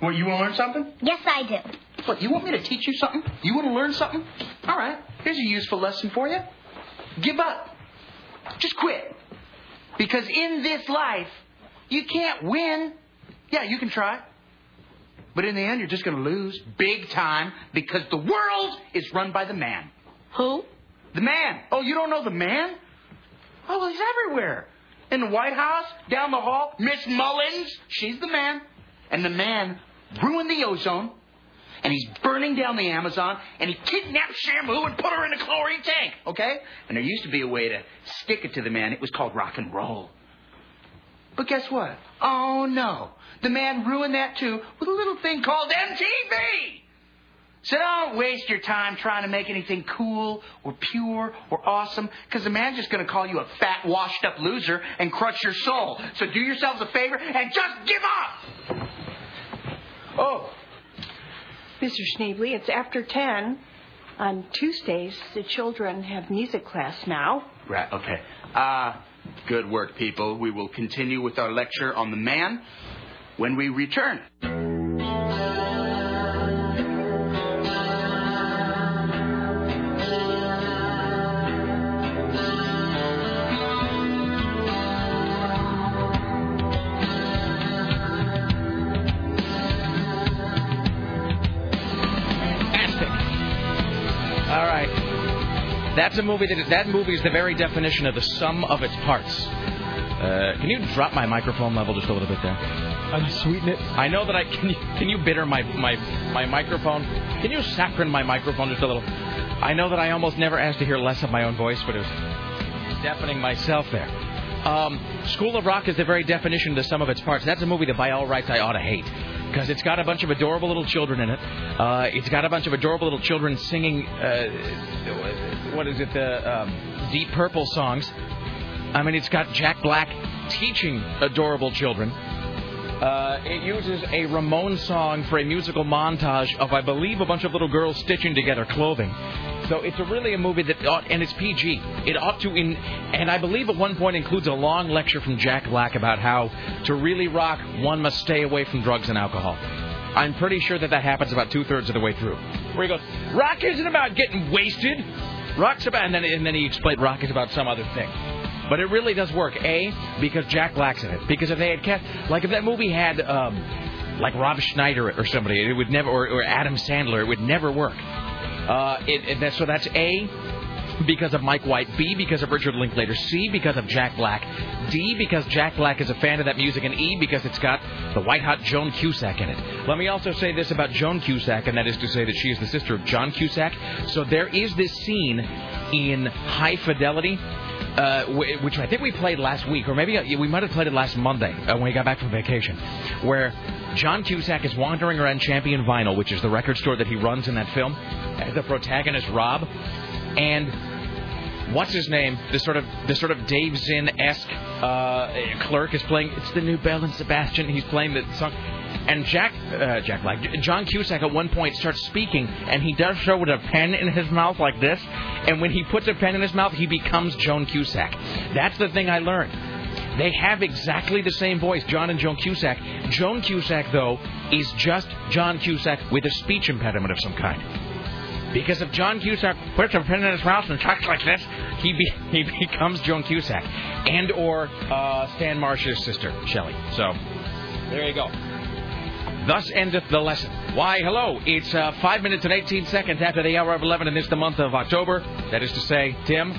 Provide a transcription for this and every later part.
What, you want to learn something? Yes, I do. What, you want me to teach you something? You want to learn something? All right, here's a useful lesson for you. Give up. Just quit. Because in this life, you can't win. Yeah, you can try. But in the end, you're just going to lose big time because the world is run by the man. Who? The man. Oh, you don't know the man? Oh, well, he's everywhere. In the White House, down the hall, Miss Mullins, she's the man. And the man ruined the ozone, and he's burning down the Amazon, and he kidnapped Shamu and put her in a chlorine tank, okay? And there used to be a way to stick it to the man. It was called rock and roll. But guess what? Oh, no. The man ruined that too with a little thing called MTV. So don't waste your time trying to make anything cool or pure or awesome, because the man's just going to call you a fat, washed up loser and crush your soul. So do yourselves a favor and just give up. Oh, Mr. Schneebly, it's after 10. On Tuesdays, the children have music class now. right, okay. Uh, good work, people. We will continue with our lecture on the man when we return. That's a movie that that movie is the very definition of the sum of its parts. Uh, can you drop my microphone level just a little bit there? Unsweeten it. I know that I can. You, can you bitter my my my microphone? Can you saccharine my microphone just a little? I know that I almost never asked to hear less of my own voice, but it was deafening myself there. Um, School of Rock is the very definition of the sum of its parts. That's a movie that by all rights I ought to hate. Because it's got a bunch of adorable little children in it. Uh, it's got a bunch of adorable little children singing, uh, what is it, the um, Deep Purple songs. I mean, it's got Jack Black teaching adorable children. Uh, it uses a Ramones song for a musical montage of, I believe, a bunch of little girls stitching together clothing. So it's a really a movie that ought, and it's PG. It ought to, in, and I believe at one point includes a long lecture from Jack Black about how to really rock, one must stay away from drugs and alcohol. I'm pretty sure that that happens about two thirds of the way through. Where he goes, rock isn't about getting wasted. Rock's about, and then and then he explained rock is about some other thing. But it really does work. A, because Jack Black's in it. Because if they had cast, like if that movie had, um, like Rob Schneider or somebody, it would never, or, or Adam Sandler, it would never work. Uh, it, it, that, so that's A, because of Mike White. B, because of Richard Linklater. C, because of Jack Black. D, because Jack Black is a fan of that music. And E, because it's got the white hot Joan Cusack in it. Let me also say this about Joan Cusack, and that is to say that she is the sister of John Cusack. So there is this scene in High Fidelity uh, which I think we played last week, or maybe uh, we might have played it last Monday uh, when we got back from vacation, where John Cusack is wandering around Champion Vinyl, which is the record store that he runs in that film, the protagonist Rob, and what's his name? The sort of the sort of Dave Zinn esque uh, clerk is playing. It's the new Belle and Sebastian. He's playing the song. And Jack, uh, Jack Black, John Cusack at one point starts speaking, and he does so with a pen in his mouth like this. And when he puts a pen in his mouth, he becomes Joan Cusack. That's the thing I learned. They have exactly the same voice, John and Joan Cusack. Joan Cusack, though, is just John Cusack with a speech impediment of some kind. Because if John Cusack puts a pen in his mouth and talks like this, he be, he becomes Joan Cusack, and or uh, Stan Marsh's sister, Shelley. So there you go. Thus endeth the lesson. Why, hello. It's uh, 5 minutes and 18 seconds after the hour of 11, and it's the month of October. That is to say, Tim.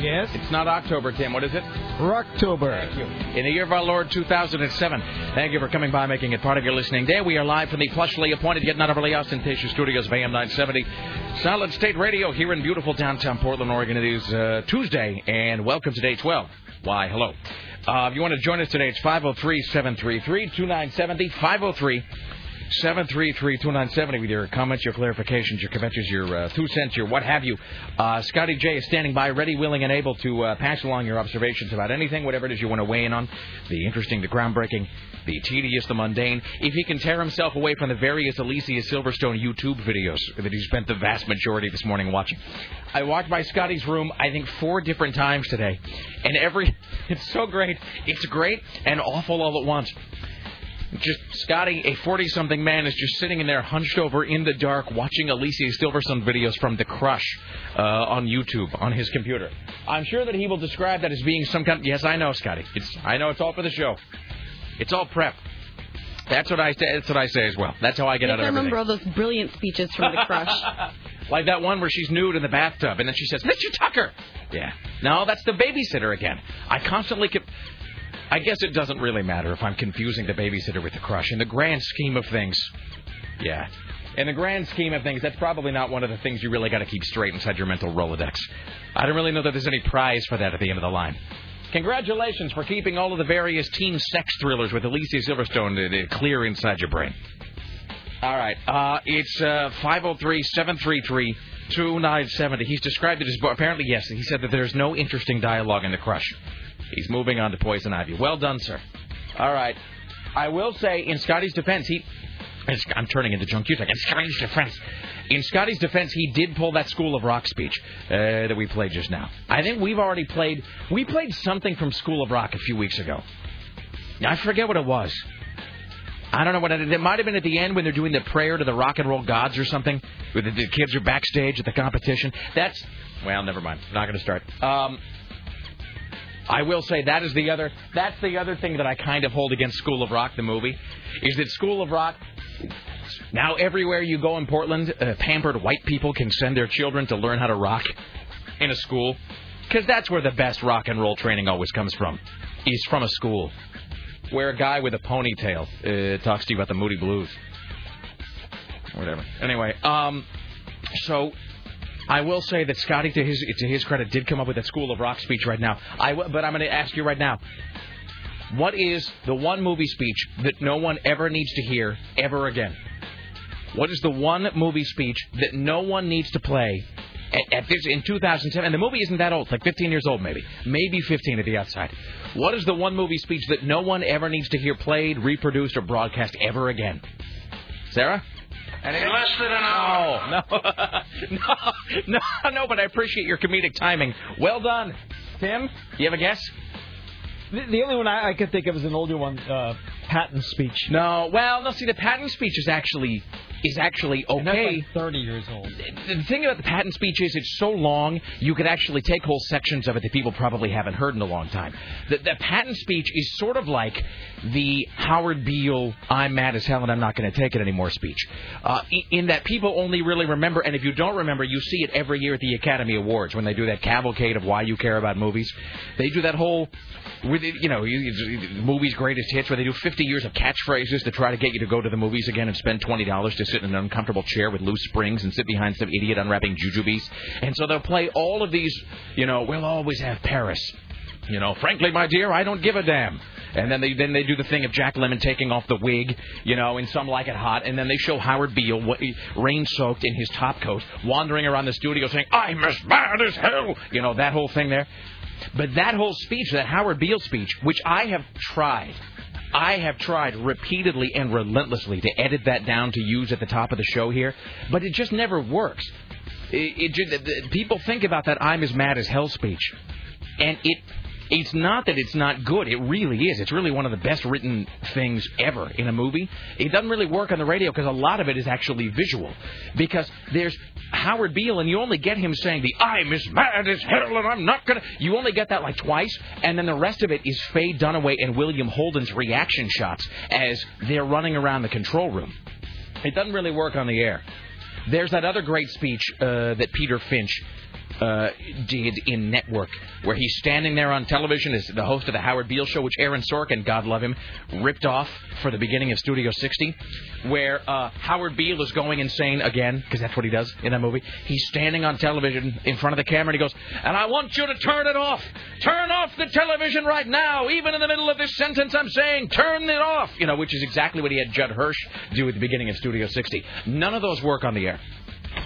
Yes? It's not October, Tim. What is it? October. Thank you. In the year of our Lord 2007. Thank you for coming by, making it part of your listening day. We are live from the plushly appointed yet not overly ostentatious studios of AM 970. Solid State Radio here in beautiful downtown Portland, Oregon. It is uh, Tuesday, and welcome to day 12. Why, hello. Uh, if you want to join us today, it's 503 733 2970. 503 733 2970 with your comments, your clarifications, your conventions, your uh, two cents, your what have you. Uh, Scotty J is standing by, ready, willing, and able to uh, pass along your observations about anything, whatever it is you want to weigh in on the interesting, the groundbreaking, the tedious, the mundane. If he can tear himself away from the various Alicia Silverstone YouTube videos that he spent the vast majority of this morning watching. I walked by Scotty's room, I think, four different times today, and every. It's so great. It's great and awful all at once. Just Scotty, a 40 something man, is just sitting in there hunched over in the dark watching Alicia Silverstone videos from The Crush uh, on YouTube on his computer. I'm sure that he will describe that as being some kind. Yes, I know, Scotty. It's I know it's all for the show. It's all prep. That's what I say. That's what I say as well. That's how I get out I of everything. remember all those brilliant speeches from The Crush. Like that one where she's nude in the bathtub, and then she says, "Mr. Tucker." Yeah. No, that's the babysitter again. I constantly. Con- I guess it doesn't really matter if I'm confusing the babysitter with the crush. In the grand scheme of things, yeah. In the grand scheme of things, that's probably not one of the things you really got to keep straight inside your mental Rolodex. I don't really know that there's any prize for that at the end of the line. Congratulations for keeping all of the various teen sex thrillers with Alicia Silverstone clear inside your brain. All right. Uh, it's uh, 503-733-2970. He's described it as apparently yes. He said that there's no interesting dialogue in the crush. He's moving on to Poison Ivy. Well done, sir. All right. I will say, in Scotty's defense, he. I'm turning into Junk Cutek. In Scotty's defense, in Scotty's defense, he did pull that School of Rock speech uh, that we played just now. I think we've already played. We played something from School of Rock a few weeks ago. I forget what it was. I don't know what it, it might have been at the end when they're doing the prayer to the rock and roll gods or something. Where the, the kids are backstage at the competition. That's well, never mind. I'm not going to start. Um, I will say that is the other. That's the other thing that I kind of hold against School of Rock, the movie, is that School of Rock. Now everywhere you go in Portland, uh, pampered white people can send their children to learn how to rock in a school, because that's where the best rock and roll training always comes from. Is from a school where a guy with a ponytail uh, talks to you about the Moody Blues. Whatever. Anyway, um, so I will say that Scotty, to his to his credit, did come up with that School of Rock speech right now. I w- but I'm going to ask you right now. What is the one movie speech that no one ever needs to hear ever again? What is the one movie speech that no one needs to play at, at this in 2010? And the movie isn't that old, like 15 years old, maybe, maybe 15 at the outside. What is the one movie speech that no one ever needs to hear played, reproduced, or broadcast ever again? Sarah? And In less than an hour. Oh, no. no, no, no, but I appreciate your comedic timing. Well done. Tim, Do you have a guess? The, only one I, I could think of is an older one, uh, Patton's speech. No, well, no, see, the Patton speech is actually is actually And that's okay. like 30 years old. The thing about the Patton speech is it's so long, you could actually take whole sections of it that people probably haven't heard in a long time. The, the Patton speech is sort of like the Howard Beale, I'm mad as hell and I'm not going to take it anymore speech. Uh, in, that people only really remember, and if you don't remember, you see it every year at the Academy Awards when they do that cavalcade of why you care about movies. They do that whole, with you know, movies' greatest hits, where they do 50 years of catchphrases to try to get you to go to the movies again and spend $20 to sit in an uncomfortable chair with loose springs and sit behind some idiot unwrapping jujubes. And so they'll play all of these, you know, we'll always have Paris. You know, frankly, my dear, I don't give a damn. And then they then they do the thing of Jack Lemmon taking off the wig, you know, and some like it hot, and then they show Howard Beale, rain soaked in his top coat, wandering around the studio saying, "I'm as bad as hell," you know, that whole thing there. But that whole speech, that Howard Beale speech, which I have tried, I have tried repeatedly and relentlessly to edit that down to use at the top of the show here, but it just never works. It, it, people think about that "I'm as mad as hell" speech, and it it's not that it's not good. It really is. It's really one of the best written things ever in a movie. It doesn't really work on the radio because a lot of it is actually visual. Because there's Howard Beale, and you only get him saying the "I'm as mad as hell" and I'm not gonna. You only get that like twice, and then the rest of it is Faye Dunaway and William Holden's reaction shots as they're running around the control room. It doesn't really work on the air. There's that other great speech uh, that Peter Finch uh, did in Network, where he's standing there on television as the host of the Howard Beale Show, which Aaron Sorkin, God love him, ripped off for the beginning of Studio 60, where uh, Howard Beale is going insane again, because that's what he does in that movie. He's standing on television in front of the camera, and he goes, "And I want you to turn it off. Turn off the television right now. Even in the middle of this sentence, I'm saying, turn it off." You know, which is exactly what he had Judd Hirsch do at the beginning of Studio 60. None of those work on the air.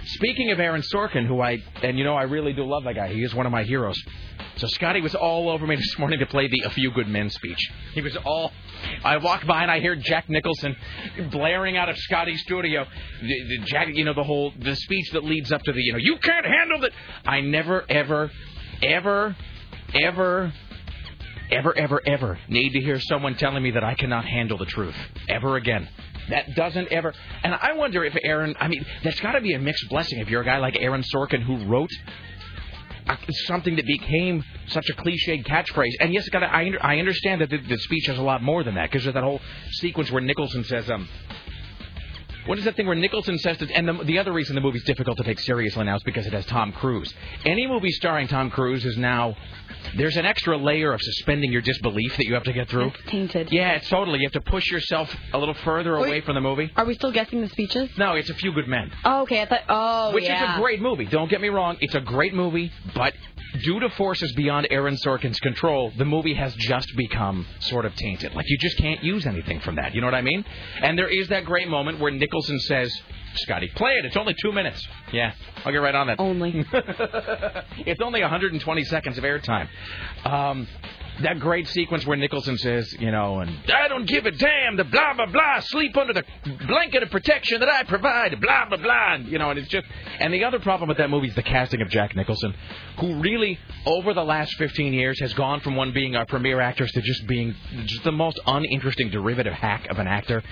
Speaking of Aaron Sorkin, who I and you know I really do love that guy. He is one of my heroes. So Scotty was all over me this morning to play the "A Few Good Men" speech. He was all. I walk by and I hear Jack Nicholson blaring out of Scotty's studio. The, the Jack, you know the whole the speech that leads up to the you know you can't handle that. I never ever, ever, ever ever, ever, ever need to hear someone telling me that I cannot handle the truth ever again. That doesn't ever. And I wonder if Aaron. I mean, that's got to be a mixed blessing if you're a guy like Aaron Sorkin who wrote uh, something that became such a cliched catchphrase. And yes, I, I understand that the, the speech has a lot more than that because there's that whole sequence where Nicholson says, um, what is that thing where Nicholson says that, and the, the other reason the movie's difficult to take seriously now is because it has Tom Cruise. Any movie starring Tom Cruise is now, there's an extra layer of suspending your disbelief that you have to get through. It's tainted. Yeah, it's totally. You have to push yourself a little further away from the movie. Are we still guessing the speeches? No, it's A Few Good Men. Oh, okay. I thought. Oh, Which yeah. is a great movie. Don't get me wrong. It's a great movie, but due to forces beyond Aaron Sorkin's control, the movie has just become sort of tainted. Like you just can't use anything from that. You know what I mean? And there is that great moment where Nicholson says, "Scotty, play it. It's only two minutes." Yeah, I'll get right on that. Only. it's only 120 seconds of airtime. Um, that great sequence where Nicholson says, you know, and I don't give a damn, the blah blah blah, sleep under the blanket of protection that I provide, blah blah blah, and, you know, and it's just. And the other problem with that movie is the casting of Jack Nicholson, who really, over the last 15 years, has gone from one being our premier actress to just being just the most uninteresting derivative hack of an actor.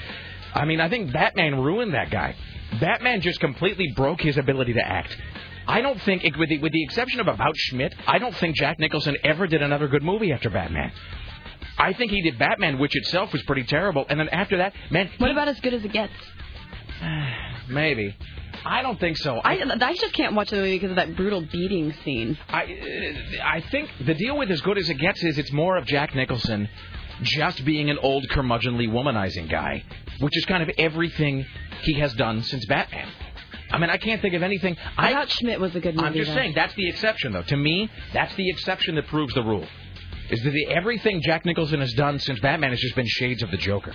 I mean, I think Batman ruined that guy. Batman just completely broke his ability to act. I don't think, with the, with the exception of About Schmidt, I don't think Jack Nicholson ever did another good movie after Batman. I think he did Batman, which itself was pretty terrible, and then after that, man, What about as good as it gets? maybe. I don't think so. I, I just can't watch the movie because of that brutal beating scene. I, uh, I think the deal with as good as it gets is it's more of Jack Nicholson just being an old curmudgeonly womanizing guy, which is kind of everything he has done since Batman. I mean, I can't think of anything. I, thought Schmidt was a good movie. I'm just though. saying that's the exception, though. To me, that's the exception that proves the rule. Is that the, everything Jack Nicholson has done since Batman has just been shades of the Joker.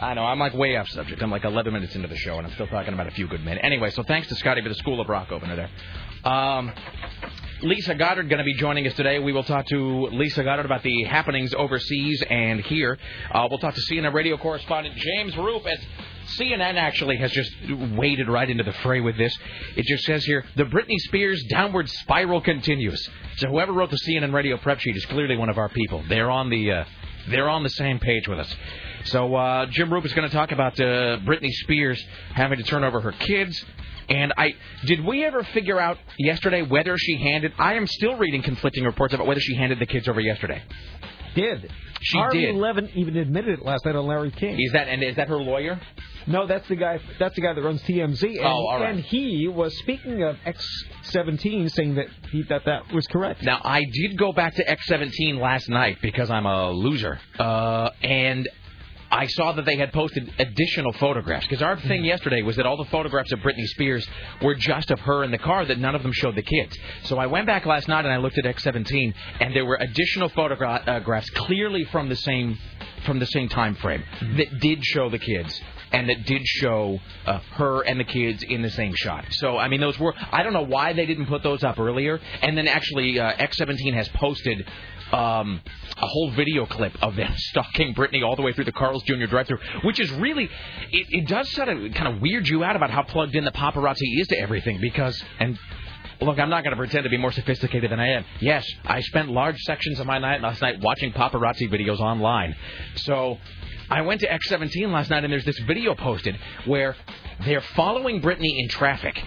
I know, I'm like way off subject. I'm like 11 minutes into the show, and I'm still talking about a few good men. Anyway, so thanks to Scotty for the School of Rock opener there. Um, Lisa Goddard going to be joining us today. We will talk to Lisa Goddard about the happenings overseas and here. Uh, we'll talk to CNN radio correspondent James Roope as CNN actually has just waded right into the fray with this. It just says here the Britney Spears downward spiral continues. So whoever wrote the CNN radio prep sheet is clearly one of our people. They're on the uh, they're on the same page with us. So uh, Jim Roope is going to talk about uh, Britney Spears having to turn over her kids. And I did we ever figure out yesterday whether she handed? I am still reading conflicting reports about whether she handed the kids over yesterday. Did She Harvey did. Levin even admitted it last night on Larry King? Is that and is that her lawyer? No, that's the guy. That's the guy that runs TMZ. And, Oh, all right. and he was speaking of X17, saying that he that that was correct. Now I did go back to X17 last night because I'm a loser, uh, and I saw that they had posted additional photographs. Because our thing yesterday was that all the photographs of Britney Spears were just of her in the car, that none of them showed the kids. So I went back last night and I looked at X17, and there were additional photographs clearly from the same from the same time frame that did show the kids and that did show uh, her and the kids in the same shot. So I mean, those were I don't know why they didn't put those up earlier. And then actually, uh, X17 has posted. Um, a whole video clip of them stalking Britney all the way through the Carl's Jr. drive-through, which is really, it, it does sort of kind of weird you out about how plugged in the paparazzi is to everything because, and Look, I'm not going to pretend to be more sophisticated than I am. Yes, I spent large sections of my night last night watching paparazzi videos online. So I went to X17 last night, and there's this video posted where they're following Britney in traffic.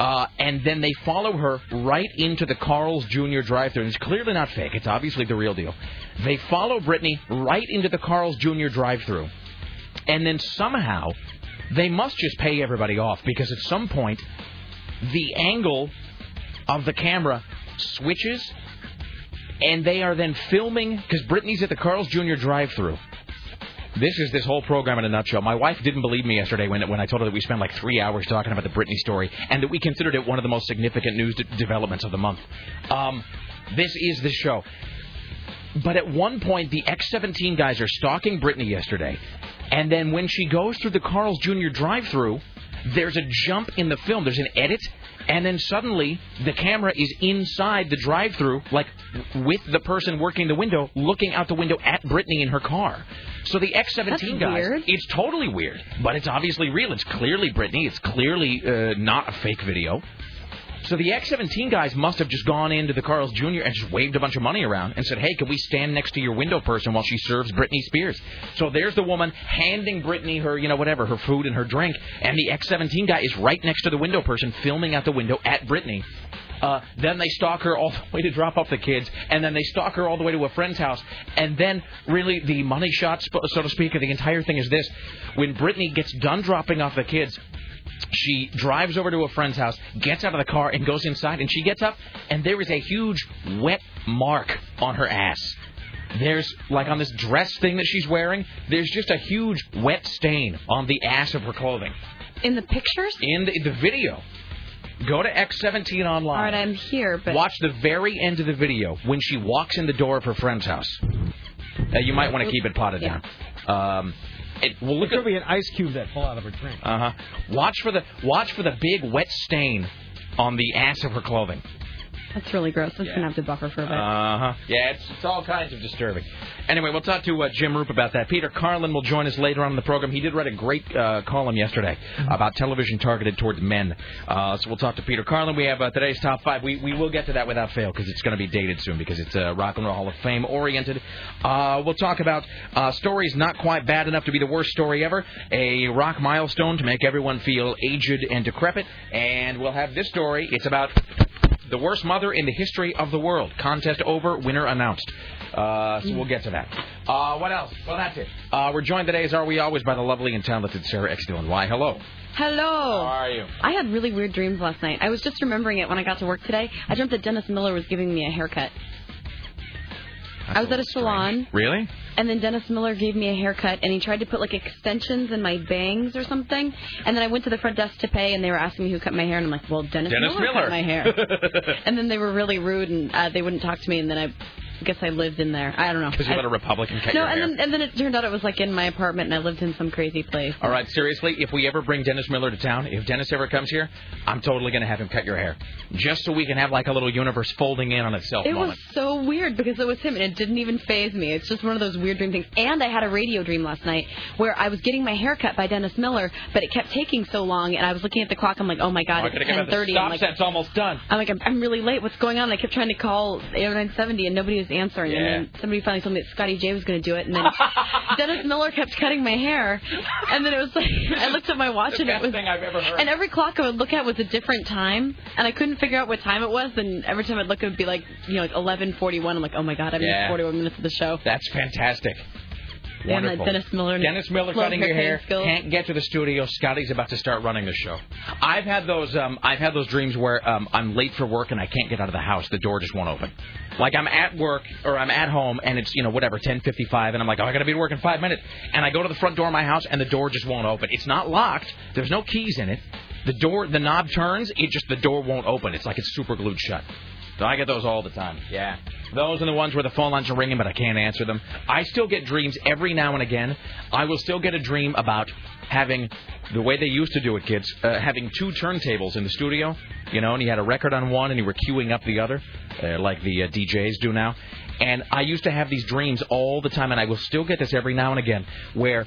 Uh, and then they follow her right into the Carl's Jr. drive-thru. And it's clearly not fake. It's obviously the real deal. They follow Britney right into the Carl's Jr. drive-thru. And then somehow they must just pay everybody off because at some point the angle of the camera switches, and they are then filming because Britney's at the Carl's Jr. drive-through. This is this whole program in a nutshell. My wife didn't believe me yesterday when when I told her that we spent like three hours talking about the Britney story and that we considered it one of the most significant news de- developments of the month. Um, this is the show. But at one point, the X17 guys are stalking Britney yesterday, and then when she goes through the Carl's Jr. drive-through, there's a jump in the film. There's an edit, and then suddenly the camera is inside the drive-through, like with the person working the window, looking out the window at Britney in her car. So the X17 That's guys, weird. it's totally weird, but it's obviously real. It's clearly Britney. It's clearly uh, not a fake video. So the X17 guys must have just gone into the Carl's Jr. and just waved a bunch of money around and said, "Hey, can we stand next to your window person while she serves Britney Spears?" So there's the woman handing Britney her, you know, whatever, her food and her drink, and the X17 guy is right next to the window person, filming out the window at Britney. Uh, then they stalk her all the way to drop off the kids, and then they stalk her all the way to a friend's house. And then, really, the money shot, so to speak, of the entire thing is this: when Britney gets done dropping off the kids, she drives over to a friend's house, gets out of the car, and goes inside. And she gets up, and there is a huge wet mark on her ass. There's like on this dress thing that she's wearing. There's just a huge wet stain on the ass of her clothing. In the pictures? In the, the video. Go to X17 online. All right, I'm here, but Watch the very end of the video when she walks in the door of her friend's house. Uh, you might want to keep it potted Yeah. down. Um, it, well, look It could at be an ice cube that fell out of her drink. uh huh. Watch for the watch for the big wet stain on the ass of her clothing. That's really gross. I'm gonna have to buffer for a bit. Uh huh. Yeah, it's, it's all kinds of disturbing. Anyway, we'll talk to uh, Jim Roope about that. Peter Carlin will join us later on in the program. He did write a great uh, column yesterday about television targeted towards men. Uh, so we'll talk to Peter Carlin. We have uh, today's top five. We, we will get to that without fail because it's going to be dated soon because it's uh, Rock and Roll Hall of Fame oriented. Uh, we'll talk about uh, stories not quite bad enough to be the worst story ever. A rock milestone to make everyone feel aged and decrepit. And we'll have this story. It's about the worst mother in the history of the world. Contest over, winner announced. Uh, so we'll get to that. Uh, what else? Well, that's it. Uh, we're joined today, as are we always, by the lovely and talented Sarah X. Dillon. Why, hello. Hello. How are you? I had really weird dreams last night. I was just remembering it when I got to work today. I dreamt that Dennis Miller was giving me a haircut. I was at a salon, Really? and then Dennis Miller gave me a haircut, and he tried to put like extensions in my bangs or something. And then I went to the front desk to pay, and they were asking me who cut my hair, and I'm like, well, Dennis, Dennis Miller, Miller. cut my hair. and then they were really rude, and uh, they wouldn't talk to me, and then I guess I lived in there. I don't know. Because you I- let a Republican cut no, your hair. and then and then it turned out it was like in my apartment, and I lived in some crazy place. All right, seriously, if we ever bring Dennis Miller to town, if Dennis ever comes here, I'm totally going to have him cut your hair. Just so we can have like a little universe folding in on itself It was so weird because it was him and it didn't even phase me. It's just one of those weird dream things. And I had a radio dream last night where I was getting my hair cut by Dennis Miller, but it kept taking so long and I was looking at the clock. I'm like, oh my god, I it's gotta get out the 10:30. stop I'm like, set's almost done. I'm like, I'm, I'm really late. What's going on? I kept trying to call 0970 and nobody was answering. And then somebody finally told me that Scotty J was going to do it. And then Dennis Miller kept cutting my hair. And then it was like, I looked at my watch The and it was. thing I've ever heard. And every clock I would look at was a different time, and I couldn't figure out what time it was. And every time I'd look, it would be like, you know, like 11:41. I'm like, oh my god, I missed Yeah. 41 minutes of the show. That's fantastic. Wonderful. Dennis Miller. Dennis Miller cutting your hair. skills. Can't get to the studio. Scotty's about to start running the show. I've had those. Um, I've had those dreams where um, I'm late for work and I can't get out of the house. The door just won't open. Like I'm at work or I'm at home and it's you know whatever 10:55 and I'm like oh I gotta be to work in five minutes and I go to the front door of my house and the door just won't open. It's not locked. There's no keys in it. The door, the knob turns. It just the door won't open. It's like it's super glued shut. So I get those all the time. Yeah. Those are the ones where the phone lines are ringing, but I can't answer them. I still get dreams every now and again. I will still get a dream about having the way they used to do it, kids, uh, having two turntables in the studio, you know, and you had a record on one and you were queuing up the other, uh, like the uh, DJs do now. And I used to have these dreams all the time, and I will still get this every now and again, where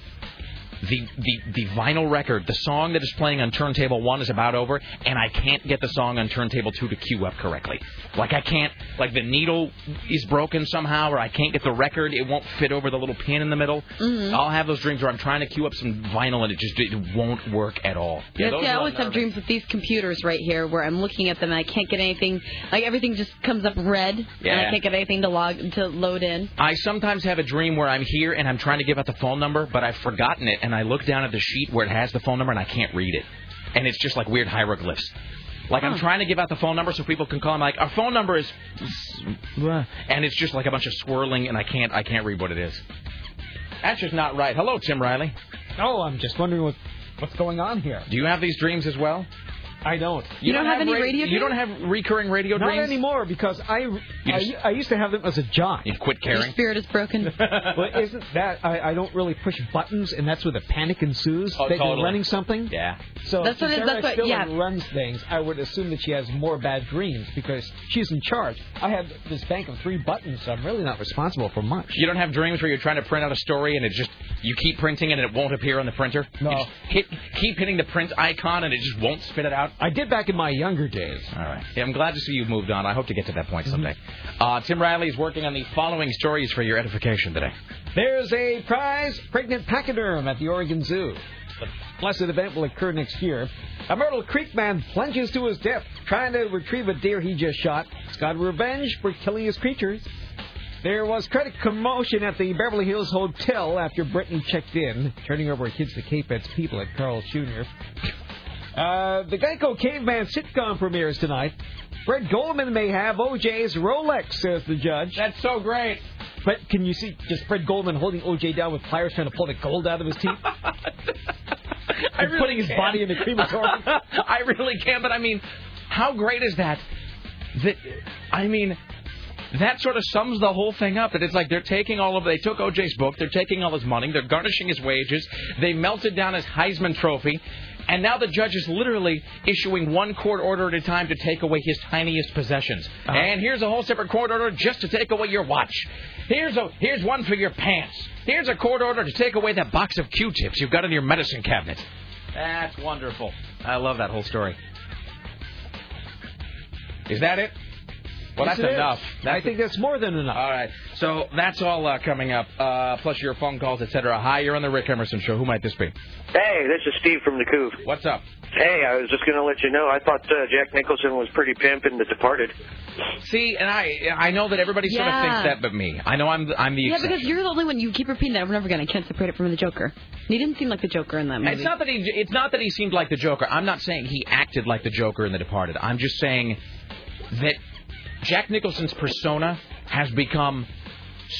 the, the the vinyl record, the song that is playing on turntable one is about over, and I can't get the song on turntable two to cue up correctly. Like I can't, like the needle is broken somehow, or I can't get the record. It won't fit over the little pin in the middle. Mhm. I'll have those dreams where I'm trying to cue up some vinyl and it just it won't work at all. Yeah, those see, I are always have unnerving. dreams with these computers right here where I'm looking at them and I can't get anything. Like everything just comes up red, and I can't get anything to log to load in. I sometimes have a dream where I'm here and I'm trying to give out the phone number, but I've forgotten it, and I look down at the sheet where it has the phone number and I can't read it, and it's just like weird hieroglyphs. Like I'm trying to give out the phone number so people can call. I'm like, our phone number is, and it's just like a bunch of swirling, and I can't, I can't read what it is. That's just not right. Hello, Tim Riley. Oh, I'm just wondering what what's going on here. Do you have these dreams as well? I don't. You don't have any radio You don't have recurring radio Not dreams. anymore because I You I, I used to have them as a jock. you quit caring. Your spirit is broken. well, isn't that I, I don't really push buttons, and that's where the panic ensues Oh, that totally. you're running something. Yeah. So That's what if it- Sarah that's what- yeah. Dillon runs things. I would assume that she has more bad dreams because she's in charge. I have this bank of three buttons, so I'm really not responsible for much. You don't have dreams where you're trying to print out a story and it just you keep printing it and it won't appear on the printer. No. You just hit keep hitting the print icon and it just won't spit it out. I did back in my younger days. All right. Yeah, I'm glad to see you've moved on. I hope to get to that point someday. Uh, Tim Riley is working on the following stories for your edification today. There's a prize pregnant pachyderm at the Oregon Zoo. The blessed event will occur next year. A Myrtle Creek man plunges to his death trying to retrieve a deer he just shot. He's got revenge for killing his creatures. There was quite a commotion at the Beverly Hills Hotel after Britney checked in, turning over kids to K-Fed's people at Carl Jr. Uh, the Geico Caveman sitcom premieres tonight. Fred Goldman may have OJ's Rolex, says the judge. That's so great. But can you see just Fred Goldman holding OJ down with pliers trying to pull the gold out of his teeth? I And putting his can. body in the crematorium? I really can, but I mean, how great is that? That I mean, that sort of sums the whole thing up. That it's like they're taking all of they took OJ's book, they're taking all his money, they're garnishing his wages, they melted down his Heisman Trophy. And now the judge is literally issuing one court order at a time to take away his tiniest possessions. Uh-huh. And here's a whole separate court order just to take away your watch. Here's a here's one for your pants. Here's a court order to take away that box of Q-tips you've got in your medicine cabinet. That's wonderful. I love that whole story. Is that it? Well, Yes, that's it is. enough. I think that's more than enough. All right. So that's all uh, coming up. Uh, plus your phone calls, etc. Hi, you're on the Rick Emerson Show. Who might this be? Hey, this is Steve from the Coop. What's up? Hey, I was just going to let you know, I thought uh, Jack Nicholson was pretty pimp in The Departed. See, and I I know that everybody sort of thinks that, but me. I know I'm the, I'm the Yeah, exception. because you're the only one you keep repeating that over and over again. I can't separate it from the Joker. He didn't seem like the Joker in that movie. It's not that he. It's not that he seemed like the Joker. I'm not saying he acted like the Joker in The Departed. I'm just saying that Jack Nicholson's persona has become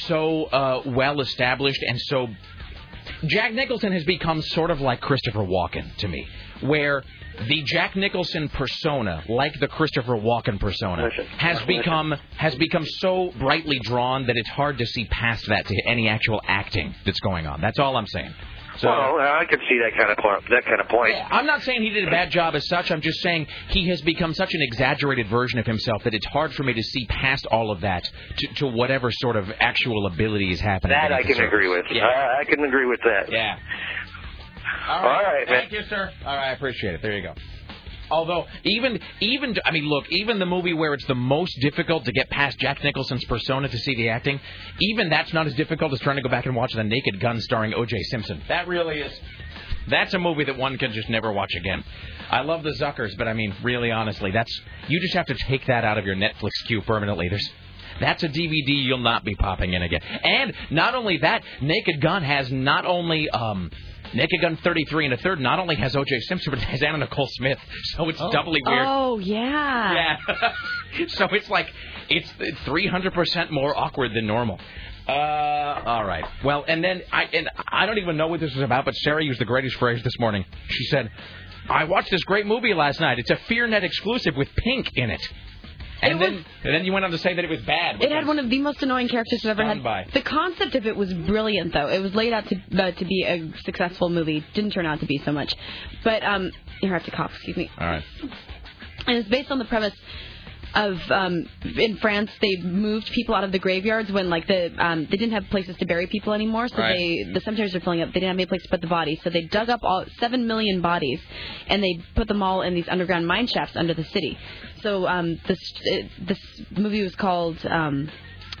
so uh, well established and so. Jack Nicholson has become sort of like Christopher Walken to me, where the Jack Nicholson persona, like the Christopher Walken persona, has become has become so brightly drawn that it's hard to see past that to any actual acting that's going on. That's all I'm saying. So, well, I could see that kind of point, that kind of point. I'm not saying he did a bad job as such. I'm just saying he has become such an exaggerated version of himself that it's hard for me to see past all of that to, to whatever sort of actual ability is happening. That I can agree with. Yeah. I, I can agree with that. yeah. All right, man. Thank you, sir. All right, I appreciate it. There you go. Although even even I mean, look, even the movie where it's the most difficult to get past Jack Nicholson's persona to see the acting, even that's not as difficult as trying to go back and watch The Naked Gun starring O.J. Simpson. That really is. That's a movie that one can just never watch again. I love the Zuckers, but I mean, really, honestly, that's you just have to take that out of your Netflix queue permanently. There's that's a DVD you'll not be popping in again. And not only that, Naked Gun has not only um, Naked Gun 33 and a third, not only has O.J. Simpson, but it has Anna Nicole Smith. So it's doubly weird. Oh yeah. Yeah. so it's like it's 300% more awkward than normal. Uh, all right. Well, and then I and I don't even know what this is about, but Sarah used the greatest phrase this morning. She said, "I watched this great movie last night. It's a FearNet exclusive with Pink in it." And then was- and then you went on to say that it was bad. It had one of the most annoying characters I've ever had. by. The concept of it was brilliant, though. It was laid out to uh, to be a successful movie. Didn't turn out to be so much. But um, here I have to cough. Excuse me. All right. And it's based on the premise of um, in France they moved people out of the graveyards when like the um, they didn't have places to bury people anymore, so Right. they the cemeteries are filling up. They didn't have any place to put the bodies, so they dug up all seven million bodies, and they put them all in these underground mine shafts under the city. So um, this it, this movie was called. Um,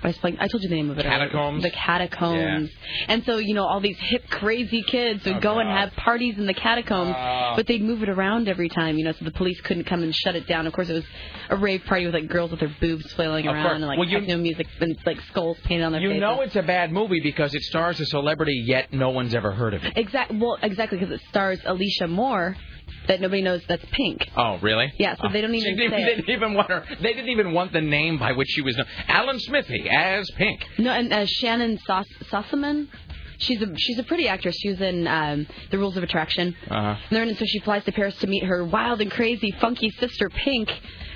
I, explained, I told you the name of it. Catacombs? The catacombs. And so, you know, all these hip, crazy kids would Oh, go and have parties in the catacombs, Oh. but they'd move it around every time, you know, so the police couldn't come and shut it down. Of course, it was a rave party with like girls with their boobs flailing Of around course. and like Well, you- techno music and like skulls painted on their You faces. know it's a bad movie because it stars a celebrity yet no one's ever heard of it. Exact. Well, exactly because it stars Alicia Moore, that nobody knows that's Pink. Oh, really? Yeah, so they don't even say they didn't even want her. They didn't even want the name by which she was known. Alan Smithee as Pink. No, and uh, Shannyn Sos- Sossamon. She's a she's a pretty actress. She was in um, The Rules of Attraction. Uh-huh. And then so she flies to Paris to meet her wild and crazy, funky sister Pink,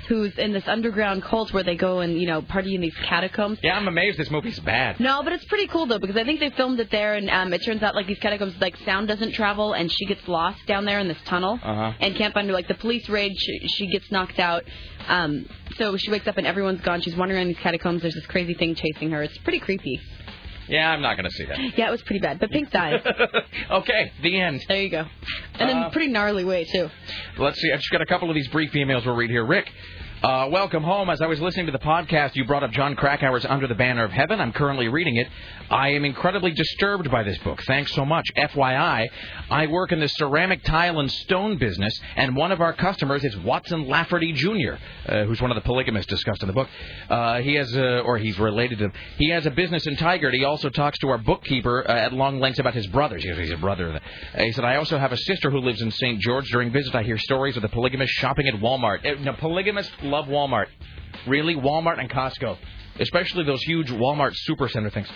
who's in this underground cult where they go and you know party in these catacombs. Yeah, I'm amazed this movie's bad. No, but it's pretty cool though because I think they filmed it there, and um, it turns out like these catacombs, like sound doesn't travel, and she gets lost down there in this tunnel Uh-huh. and can't find her. Like the police raid, she, she gets knocked out. Um, so she wakes up and everyone's gone. She's wandering around these catacombs. There's this crazy thing chasing her. It's pretty creepy. Yeah, I'm not going to see that. Yeah, it was pretty bad. But Pink dies. okay, the end. There you go. And in Uh, a pretty gnarly way too. Let's see. I've just got a couple of these brief emails we'll read here. Rick, uh, welcome home. As I was listening to the podcast, you brought up Jon Krakauer's Under the Banner of Heaven. I'm currently reading it. I am incredibly disturbed by this book. Thanks so much. FYI, I work in the ceramic tile and stone business, and one of our customers is Watson Lafferty Jr., uh, who's one of the polygamists discussed in the book. Uh, he has, uh, or he's related to. He has a business in Tigard. He also talks to our bookkeeper uh, at long lengths about his brothers. He He's a brother. Uh, he said, I also have a sister who lives in St. George. During visits, I hear stories of the polygamists shopping at Walmart. No, polygamists love Walmart. Really? Walmart and Costco. Especially those huge Walmart supercenter things.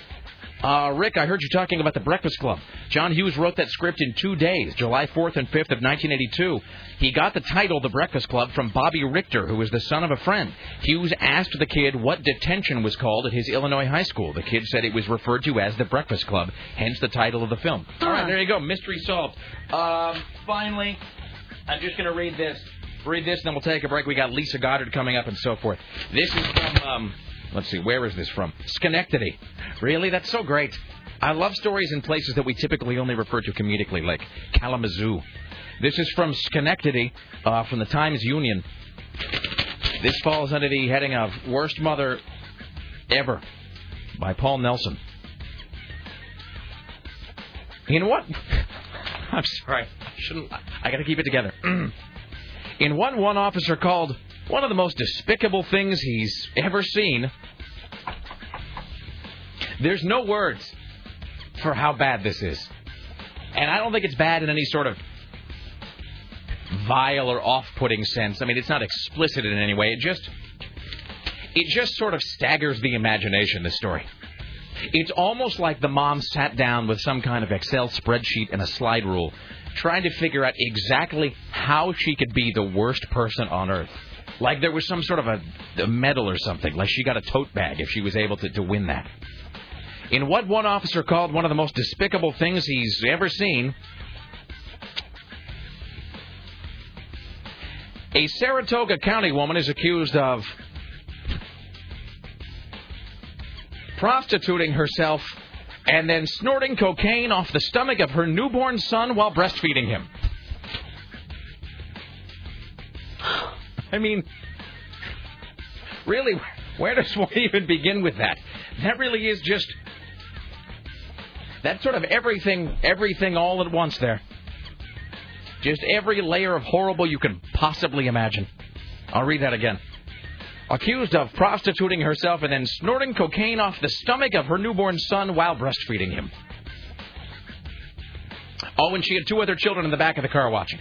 Uh, Rick, I heard you talking about the Breakfast Club. John Hughes wrote that script in two days, July 4th and 5th of 1982. He got the title The Breakfast Club from Bobby Richter, who was the son of a friend. Hughes asked the kid what detention was called at his Illinois high school. The kid said it was referred to as The Breakfast Club, hence the title of the film. All right, there you go. Mystery solved. Um, finally, I'm just going to read this. Read this, and then we'll take a break. We got Lisa Goddard coming up and so forth. This is from, um, let's see, where is this from? Schenectady. Really? That's so great. I love stories in places that we typically only refer to comedically, like Kalamazoo. This is from Schenectady, uh, from the Times Union. This falls under the heading of Worst Mother Ever by Paul Nelson. You know what? I'm sorry. I shouldn't. I got to keep it together. In one, one officer called one of the most despicable things he's ever seen, there's no words for how bad this is. And I don't think it's bad in any sort of vile or off-putting sense. I mean, it's not explicit in any way. It just it just sort of staggers the imagination this story. It's almost like the mom sat down with some kind of Excel spreadsheet and a slide rule, trying to figure out exactly how she could be the worst person on earth. Like there was some sort of a, a medal or something, like she got a tote bag if she was able to, to win that. In what one officer called one of the most despicable things he's ever seen, a Saratoga County woman is accused of prostituting herself and then snorting cocaine off the stomach of her newborn son while breastfeeding him. I mean, really, where does one even begin with that? That really is just that's sort of everything, everything all at once there. Just every layer of horrible you can possibly imagine. I'll read that again. Accused of prostituting herself and then snorting cocaine off the stomach of her newborn son while breastfeeding him. Oh, and she had two other children in the back of the car watching.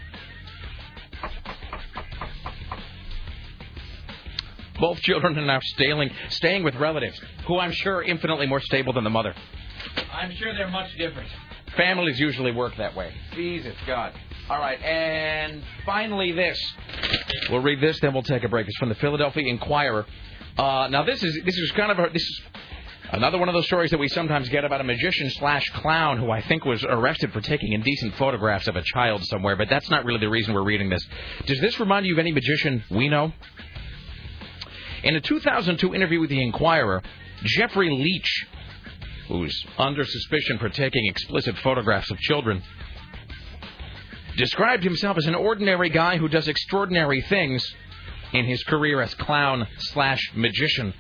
Both children are now staying, staying with relatives, who I'm sure are infinitely more stable than the mother. I'm sure they're much different. Families usually work that way. Jesus God. All right, and finally this. We'll read this, then we'll take a break. It's from the Philadelphia Inquirer. Uh, now this is this is kind of a, this is another one of those stories that we sometimes get about a magician slash clown who I think was arrested for taking indecent photographs of a child somewhere. But that's not really the reason we're reading this. Does this remind you of any magician we know? In a 2002 interview with the Inquirer, Jeffrey Leach, who's under suspicion for taking explicit photographs of children, described himself as an ordinary guy who does extraordinary things in his career as clown slash magician,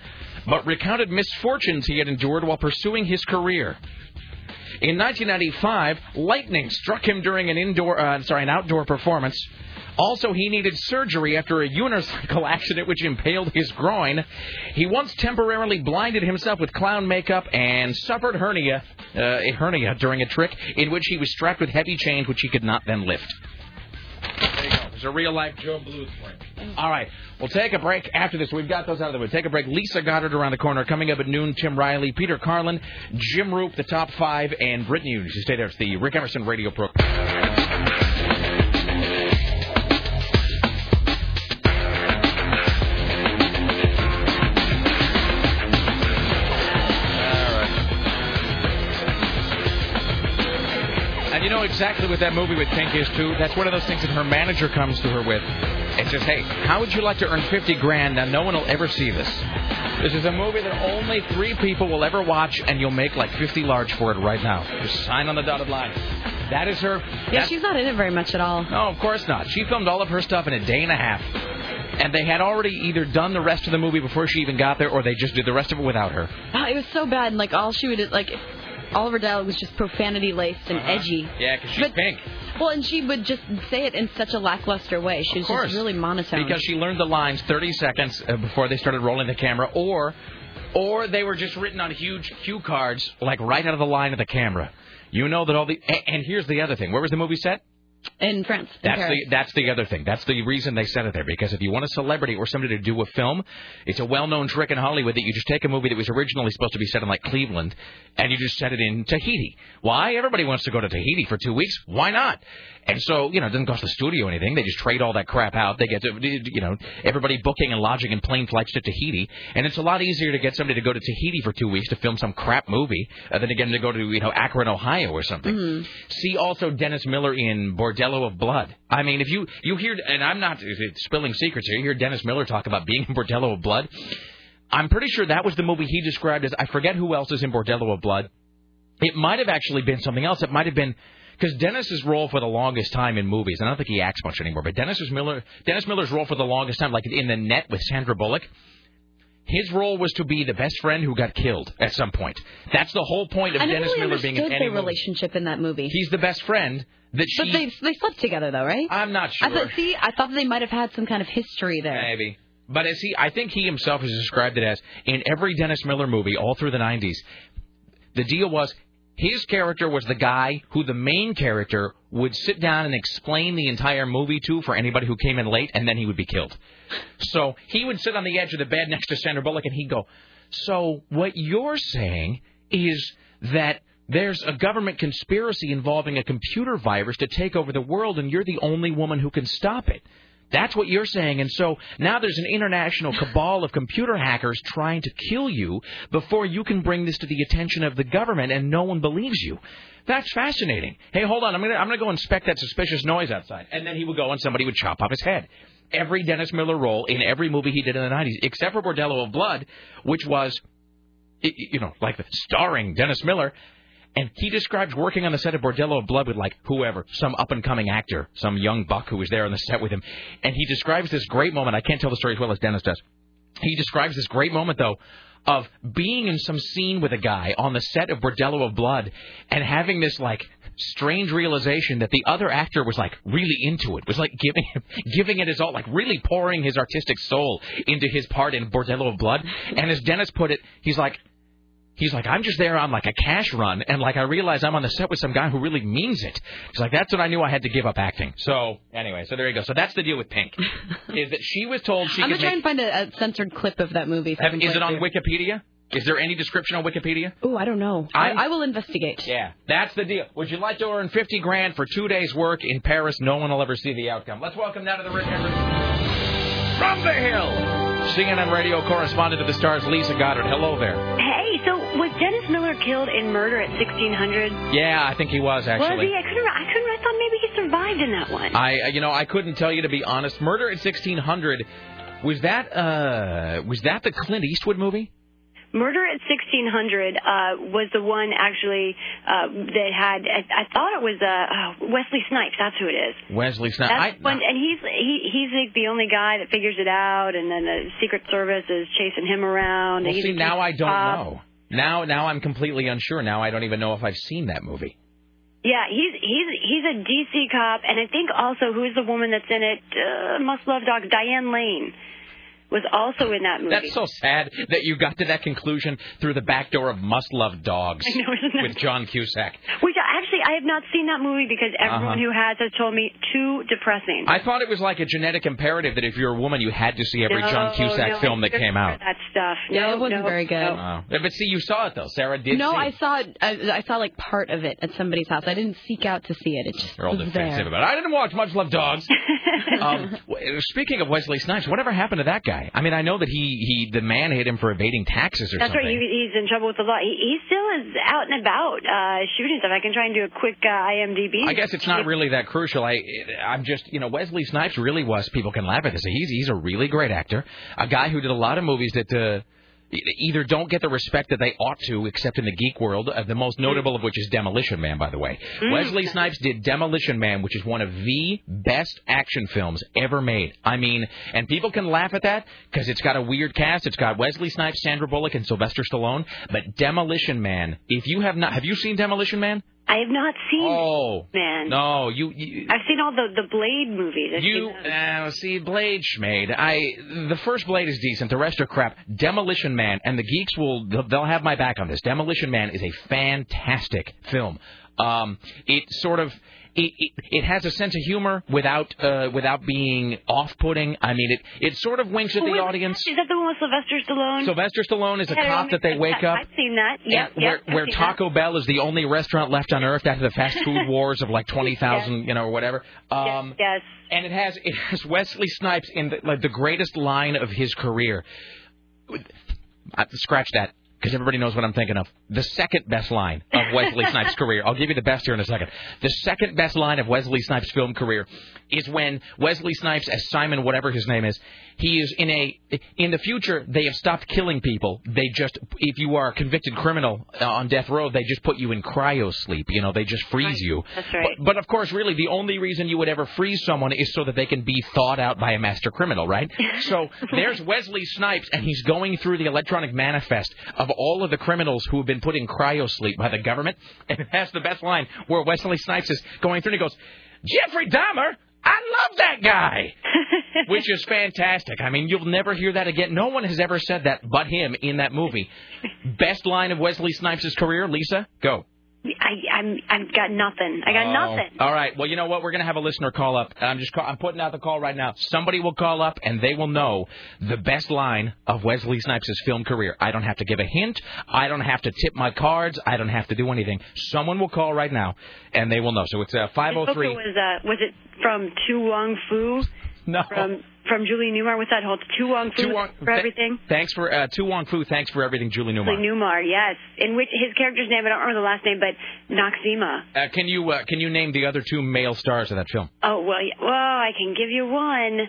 but recounted misfortunes he had endured while pursuing his career. In 1995, lightning struck him during an indoor, uh, sorry, an outdoor performance. Also, he needed surgery after a unicycle accident which impaled his groin. He once temporarily blinded himself with clown makeup and suffered hernia, uh, a hernia during a trick in which he was strapped with heavy chains which he could not then lift. There you go. There's a real life Joe you. All right, we'll take a break after this. We've got those out of the way. Take a break. Lisa Goddard around the corner. Coming up at noon, Tim Riley, Peter Carlin, Jim Roope, the top five, and Brit News. You stay there. It's the Rick Emerson radio program. Exactly what that movie with Pink is too. That's one of those things that her manager comes to her with and says, "Hey, how would you like to earn 50 grand? Now no one will ever see this. This is a movie that only three people will ever watch, and you'll make like 50 large for it right now. Just sign on the dotted line." That is her. Yeah, that's- she's not in it very much at all. no, of course not. She filmed all of her stuff in a day and a half. And they had already either done the rest of the movie before she even got there, or they just did the rest of it without her. Oh, it was so bad. And, like all she would like, Oliver Dial was just profanity laced and edgy. Yeah, because she's But- pink. Well, and she would just say it in such a lackluster way. She was just really monotone. Because she learned the lines 30 seconds uh, before they started rolling the camera, or, or they were just written on huge cue cards, like right out of the line of the camera. You know that all the. And here's the other thing. Where was the movie set? In France. in That's Paris. the that's the other thing. That's the reason they set it there. Because if you want a celebrity or somebody to do a film, it's a well-known trick in Hollywood that you just take a movie that was originally supposed to be set in like Cleveland, and you just set it in Tahiti. Why? Everybody wants to go to Tahiti for two weeks. Why not? And so you know, it doesn't cost the studio anything. They just trade all that crap out. They get to you know everybody booking and lodging and plane flights to Tahiti, and it's a lot easier to get somebody to go to Tahiti for two weeks to film some crap movie uh, than to get them to go to you know Akron, Ohio or something. See also Dennis Miller in Bordello of Blood. I mean, if you you hear, and I'm not spilling secrets here, you hear Dennis Miller talk about being in Bordello of Blood. I'm pretty sure that was the movie he described as. I forget who else is in Bordello of Blood. It might have actually been something else. It might have been because Dennis's role for the longest time in movies. I don't think he acts much anymore, but Dennis's Miller, Dennis Miller's role for the longest time, like in the Net with Sandra Bullock. His role was to be the best friend who got killed at some point. That's the whole point of I Dennis really Miller being in any relationship in that movie. He's the best friend that she. but they they slept together though, right? I'm not sure. I thought. See, I thought they might have had some kind of history there. Maybe. But uh, as he, I think he himself has described it as in every Dennis Miller movie all through the 90s, the deal was his character was the guy who the main character would sit down and explain the entire movie to for anybody who came in late, and then he would be killed. So he would sit on the edge of the bed next to Sandra Bullock, and he'd go, "So what you're saying is that." There's a government conspiracy involving a computer virus to take over the world, and you're the only woman who can stop it. That's what you're saying. And so now there's an international cabal of computer hackers trying to kill you before you can bring this to the attention of the government and no one believes you. That's fascinating. Hey, hold on. I'm going to I'm going to go inspect that suspicious noise outside. And then he would go and somebody would chop off his head. Every Dennis Miller role in every movie he did in the 90s, except for Bordello of Blood, which was, you know, like starring Dennis Miller. And he describes working on the set of Bordello of Blood with like whoever, some up and coming actor, some young buck who was there on the set with him. And he describes this great moment. I can't tell the story as well as Dennis does. He describes this great moment though of being in some scene with a guy on the set of Bordello of Blood and having this like strange realization that the other actor was like really into it, was like giving giving it his all, like really pouring his artistic soul into his part in Bordello of Blood. And as Dennis put it, he's like, He's like, I'm just there on like a cash run, and like I realize I'm on the set with some guy who really means it. He's like, that's when I knew I had to give up acting. So anyway, so there you go. So that's the deal with Pink, is that she was told she I'm gonna try and find a, a censored clip of that movie. Have, is it on. Wikipedia? Is there any description on Wikipedia? Oh, I don't know. I- I, will investigate. Yeah, that's the deal. Would you like to earn 50 grand for two days' work in Paris? No one will ever see the outcome. Let's welcome now to the Rick Emerson from the Hill, CNN radio correspondent to the Stars, Lisa Goddard. Hello there. Hey, so was Dennis Miller killed in Murder at 1600? Yeah, I think he was actually. Was he? I couldn't. I couldn't. I thought maybe he survived in that one. I, you know, I couldn't tell you to be honest. Murder at 1600 was that uh was that the Clint Eastwood movie? Murder at 1600 uh, was the one actually uh, that had. I, I thought it was uh, oh, Wesley Snipes. That's who it is. Wesley Snipes. And he's he, he's like the only guy that figures it out, and then the Secret Service is chasing him around. well, see, now I don't know. Now, now I'm completely unsure. Now I don't even know if I've seen that movie. Yeah, he's he's he's a DC cop, and I think also who's the woman that's in it? Uh, Must Love Dogs. Diane Lane was also in that movie. That's so sad that you got to that conclusion through the back door of Must Love Dogs I know, isn't with John Cusack. Which actually I have not seen that movie because everyone Uh-huh. who has has told me too depressing. I thought it was like a genetic imperative that if you're a woman, you had to see every No, John Cusack no, film that came out. That stuff. Yeah, no, it wasn't no, very good. no. Oh. But see, you saw it though. Sarah did. No, see I saw it. I, I saw like part of it at somebody's house. I didn't seek out to see it. It just They're all defensive there. about it. I didn't watch Much Love Dogs. um, speaking of Wesley Snipes, whatever happened to that guy? Guy? I mean, I know that he he the man hit him for evading taxes or That's something. That's right. He, he's in trouble with the law. He, he still is out and about uh, shooting stuff. I can try and do a quick uh, IMDb. I guess it's not really that crucial. I, I'm just, you know, Wesley Snipes really was. People can laugh at this. He's he's a really great actor, a guy who did a lot of movies that uh, either don't get the respect that they ought to, except in the geek world. Uh, the most notable of which is Demolition Man, by the way. Mm. Wesley Snipes did Demolition Man, which is one of the best action films ever made. I mean, and people can laugh at that because it's got a weird cast. It's got Wesley Snipes, Sandra Bullock, and Sylvester Stallone. But Demolition Man, if you have not, have you seen Demolition Man? I have not seen. Oh man. No, you. you I've seen all the the Blade movies. I've you uh, see Blade Schmade. I the first Blade is decent. The rest are crap. Demolition Man and the geeks will they'll, they'll have my back on this. Demolition Man is a fantastic film. Um, it sort of it, it, it has a sense of humor without uh, without being off-putting. I mean, it it sort of winks at the audience. Is that the one with Sylvester Stallone? Sylvester Stallone is a Yeah, cop that they wake up. I've seen that. Yep. where, where Taco Bell is the only restaurant left on earth after the fast food wars of like twenty thousand, you know, or whatever. Um, yes. And it has it has Wesley Snipes in the, like the greatest line of his career. Uh, scratch that because everybody knows what I'm thinking of. The second best line of Wesley Snipes' career. I'll give you the best here in a second. The second best line of Wesley Snipes' film career is when Wesley Snipes, as Simon, whatever his name is, he is in a in the future. They have stopped killing people. They just, if you are a convicted criminal uh, on death row, they just put you in cryo sleep. You know, they just freeze you. That's right. But, but of course, really, the only reason you would ever freeze someone is so that they can be thawed out by a master criminal, right? So there's Wesley Snipes, and he's going through the electronic manifest of all of the criminals who have been put in cryo sleep by the government, and it has the best line where Wesley Snipes is going through, and he goes, "Jeffrey Dahmer." I love that guy, which is fantastic. I mean, you'll never hear that again. No one has ever said that but him in that movie. Best line of Wesley Snipes' career, Lisa, go. I I'm I've got nothing. I got Oh. nothing. All right. Well, you know what? We're gonna have a listener call up. I'm just call, I'm putting out the call right now. Somebody will call up and they will know the best line of Wesley Snipes' film career. I don't have to give a hint. I don't have to tip my cards. I don't have to do anything. Someone will call right now and they will know. So it's uh, 503. was uh was it from To Wong Foo? No. From from Julie Newmar. What's that whole To Wong Foo Tu Wong- for th- everything? Thanks for uh, To Wong Foo. Thanks for everything, Julie Newmar. Julie Newmar, yes. In which his character's name I don't remember the last name, but Noxeema. Uh, can you uh, can you name the other two male stars of that film? Oh well, yeah, well I can give you one.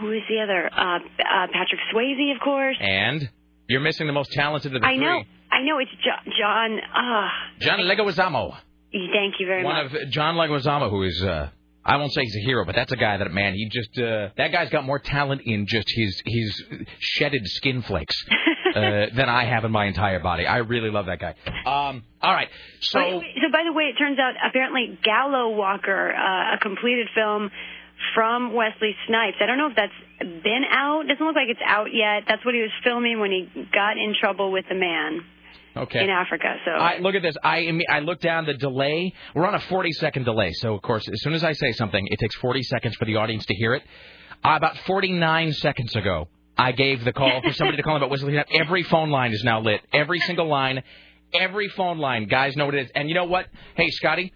Who is the other? Uh, uh Patrick Swayze, of course. And you're missing the most talented of the I three. know, I know. It's jo- John. Ah, John Leguizamo. thank you very much. One much. of John Leguizamo, who is uh, I won't say he's a hero, but that's a guy that man he just uh, that guy's got more talent in just his his shedded skin flakes uh, than I have in my entire body. I really love that guy. Um, all right, so wait, so by the way, it turns out apparently Gallow Walker, uh, a completed film from Wesley Snipes. I don't know if that's been out. Doesn't look like it's out yet. That's what he was filming when he got in trouble with the man okay. in Africa. So I, look at this. I I look down the delay. We're on a 40 second delay, so of course, as soon as I say something, it takes 40 seconds for the audience to hear it. Uh, about 49 seconds ago, I gave the call for somebody to call about Snipes. Every phone line is now lit. Every single line, every phone line. Guys know what it is. And you know what? Hey, Scotty,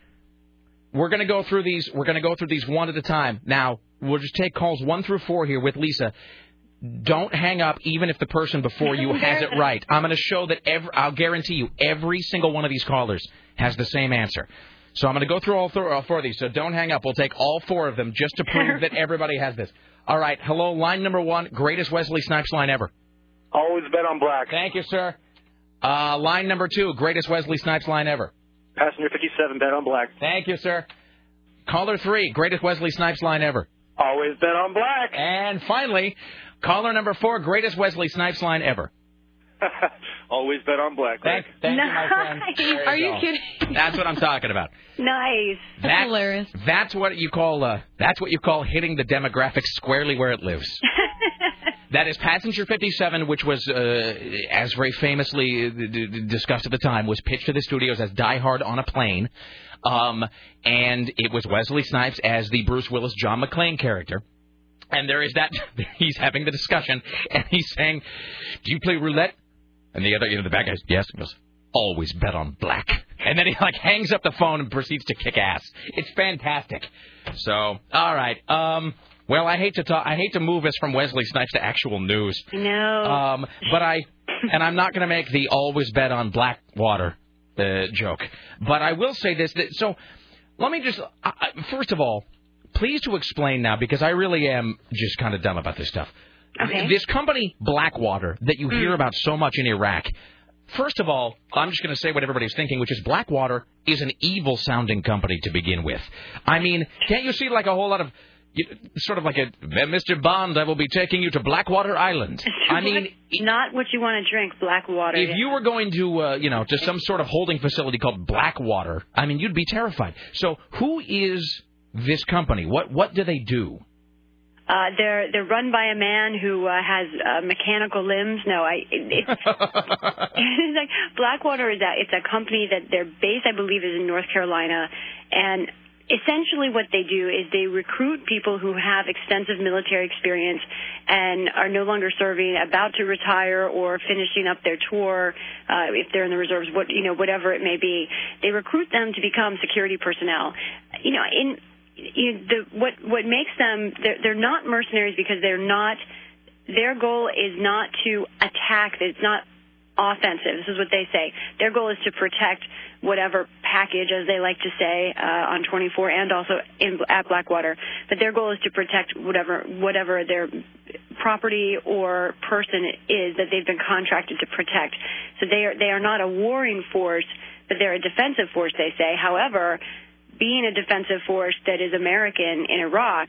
we're gonna go through these. We're gonna go through these one at a time. Now we'll just take calls one through four here with Lisa. Don't hang up, even if the person before you has it right. I'm going to show that every. I'll guarantee you, every single one of these callers has the same answer. So I'm going to go through all, th- all four of these. So don't hang up. We'll take all four of them just to prove that everybody has this. All right. Hello, line number one, greatest Wesley Snipes line ever. Always bet on black. Thank you, sir. Uh, line number two, greatest Wesley Snipes line ever. Passenger 57, bet on black. Thank you, sir. Caller three, greatest Wesley Snipes line ever. Always bet on black. And finally, caller number four, greatest Wesley Snipes line ever. Always bet on black. Thank, thank you, my friend. There Are you go. kidding? That's what I'm talking about. nice. That- hilarious. That's what you call uh, that's what you call hitting the demographic squarely where it lives. that is Passenger 57, which was, uh, as very famously uh, d- d- discussed at the time, was pitched to the studios as Die Hard on a plane, um, and it was Wesley Snipes as the Bruce Willis John McClane character. And there is that he's having the discussion, and he's saying, "Do you play roulette?" And the other, you know, the bad guy, says, yes, he goes, "Always bet on black." And then he like hangs up the phone and proceeds to kick ass. It's fantastic. So, all right, um, Well, I hate to talk. I hate to move us from Wesley Snipes to actual news. No. Um, but I, and I'm not going to make the always bet on Blackwater uh, joke. But I will say this. That, so, let me just uh, first of all, please to explain now because I really am just kind of dumb about this stuff. Okay. This company Blackwater that you hear about so much in Iraq. First of all, I'm just going to say what everybody's thinking, which is Blackwater is an evil sounding company to begin with. I mean, can't you see like a whole lot of you- sort of like a Mr. Bond, I will be taking you to Blackwater Island. I mean, not what you want to drink, black water. if you were going to, uh, you know, to some sort of holding facility called Blackwater, I mean, you'd be terrified. So, who is this company? What what do they do? Uh, they're they're run by a man who uh, has uh, mechanical limbs. No, I it, it's, it's like Blackwater is a it's a company that their base I believe is in North Carolina, and essentially what they do is they recruit people who have extensive military experience and are no longer serving, about to retire or finishing up their tour, uh, if they're in the reserves, what you know whatever it may be. They recruit them to become security personnel. You know in the, what what makes them they're, they're not mercenaries because they're not their goal is not to attack it's not offensive this is what they say. Their goal is to protect whatever package as they like to say uh, on 24 and also in at Blackwater. But their goal is to protect whatever whatever their property or person is that they've been contracted to protect. So they are they are not a warring force but they're a defensive force they say. However being a defensive force that is American in Iraq,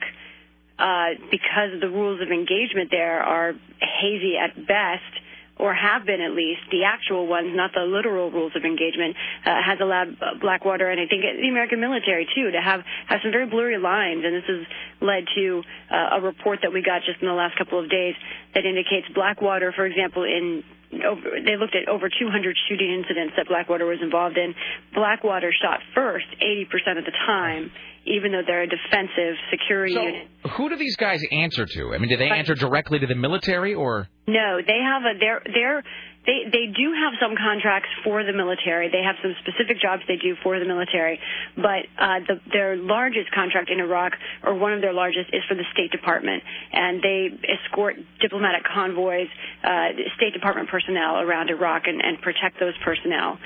uh, because the rules of engagement there are hazy at best, or have been at least, the actual ones, not the literal rules of engagement, uh, has allowed Blackwater and I think the American military too to have, have some very blurry lines. And this has led to uh, a report that we got just in the last couple of days that indicates Blackwater, for example, in they looked at over 200 shooting incidents that Blackwater was involved in. Blackwater shot first 80% of the time, even though they're a defensive security So, unit. who do these guys answer to? I mean, do they answer directly to the military or? No, they have a they're they're they they do have some contracts for the military. They have some specific jobs they do for the military, but uh, the, their largest contract in Iraq, or one of their largest, is for the State Department, and they escort diplomatic convoys, uh, State Department personnel around Iraq and, and protect those personnel.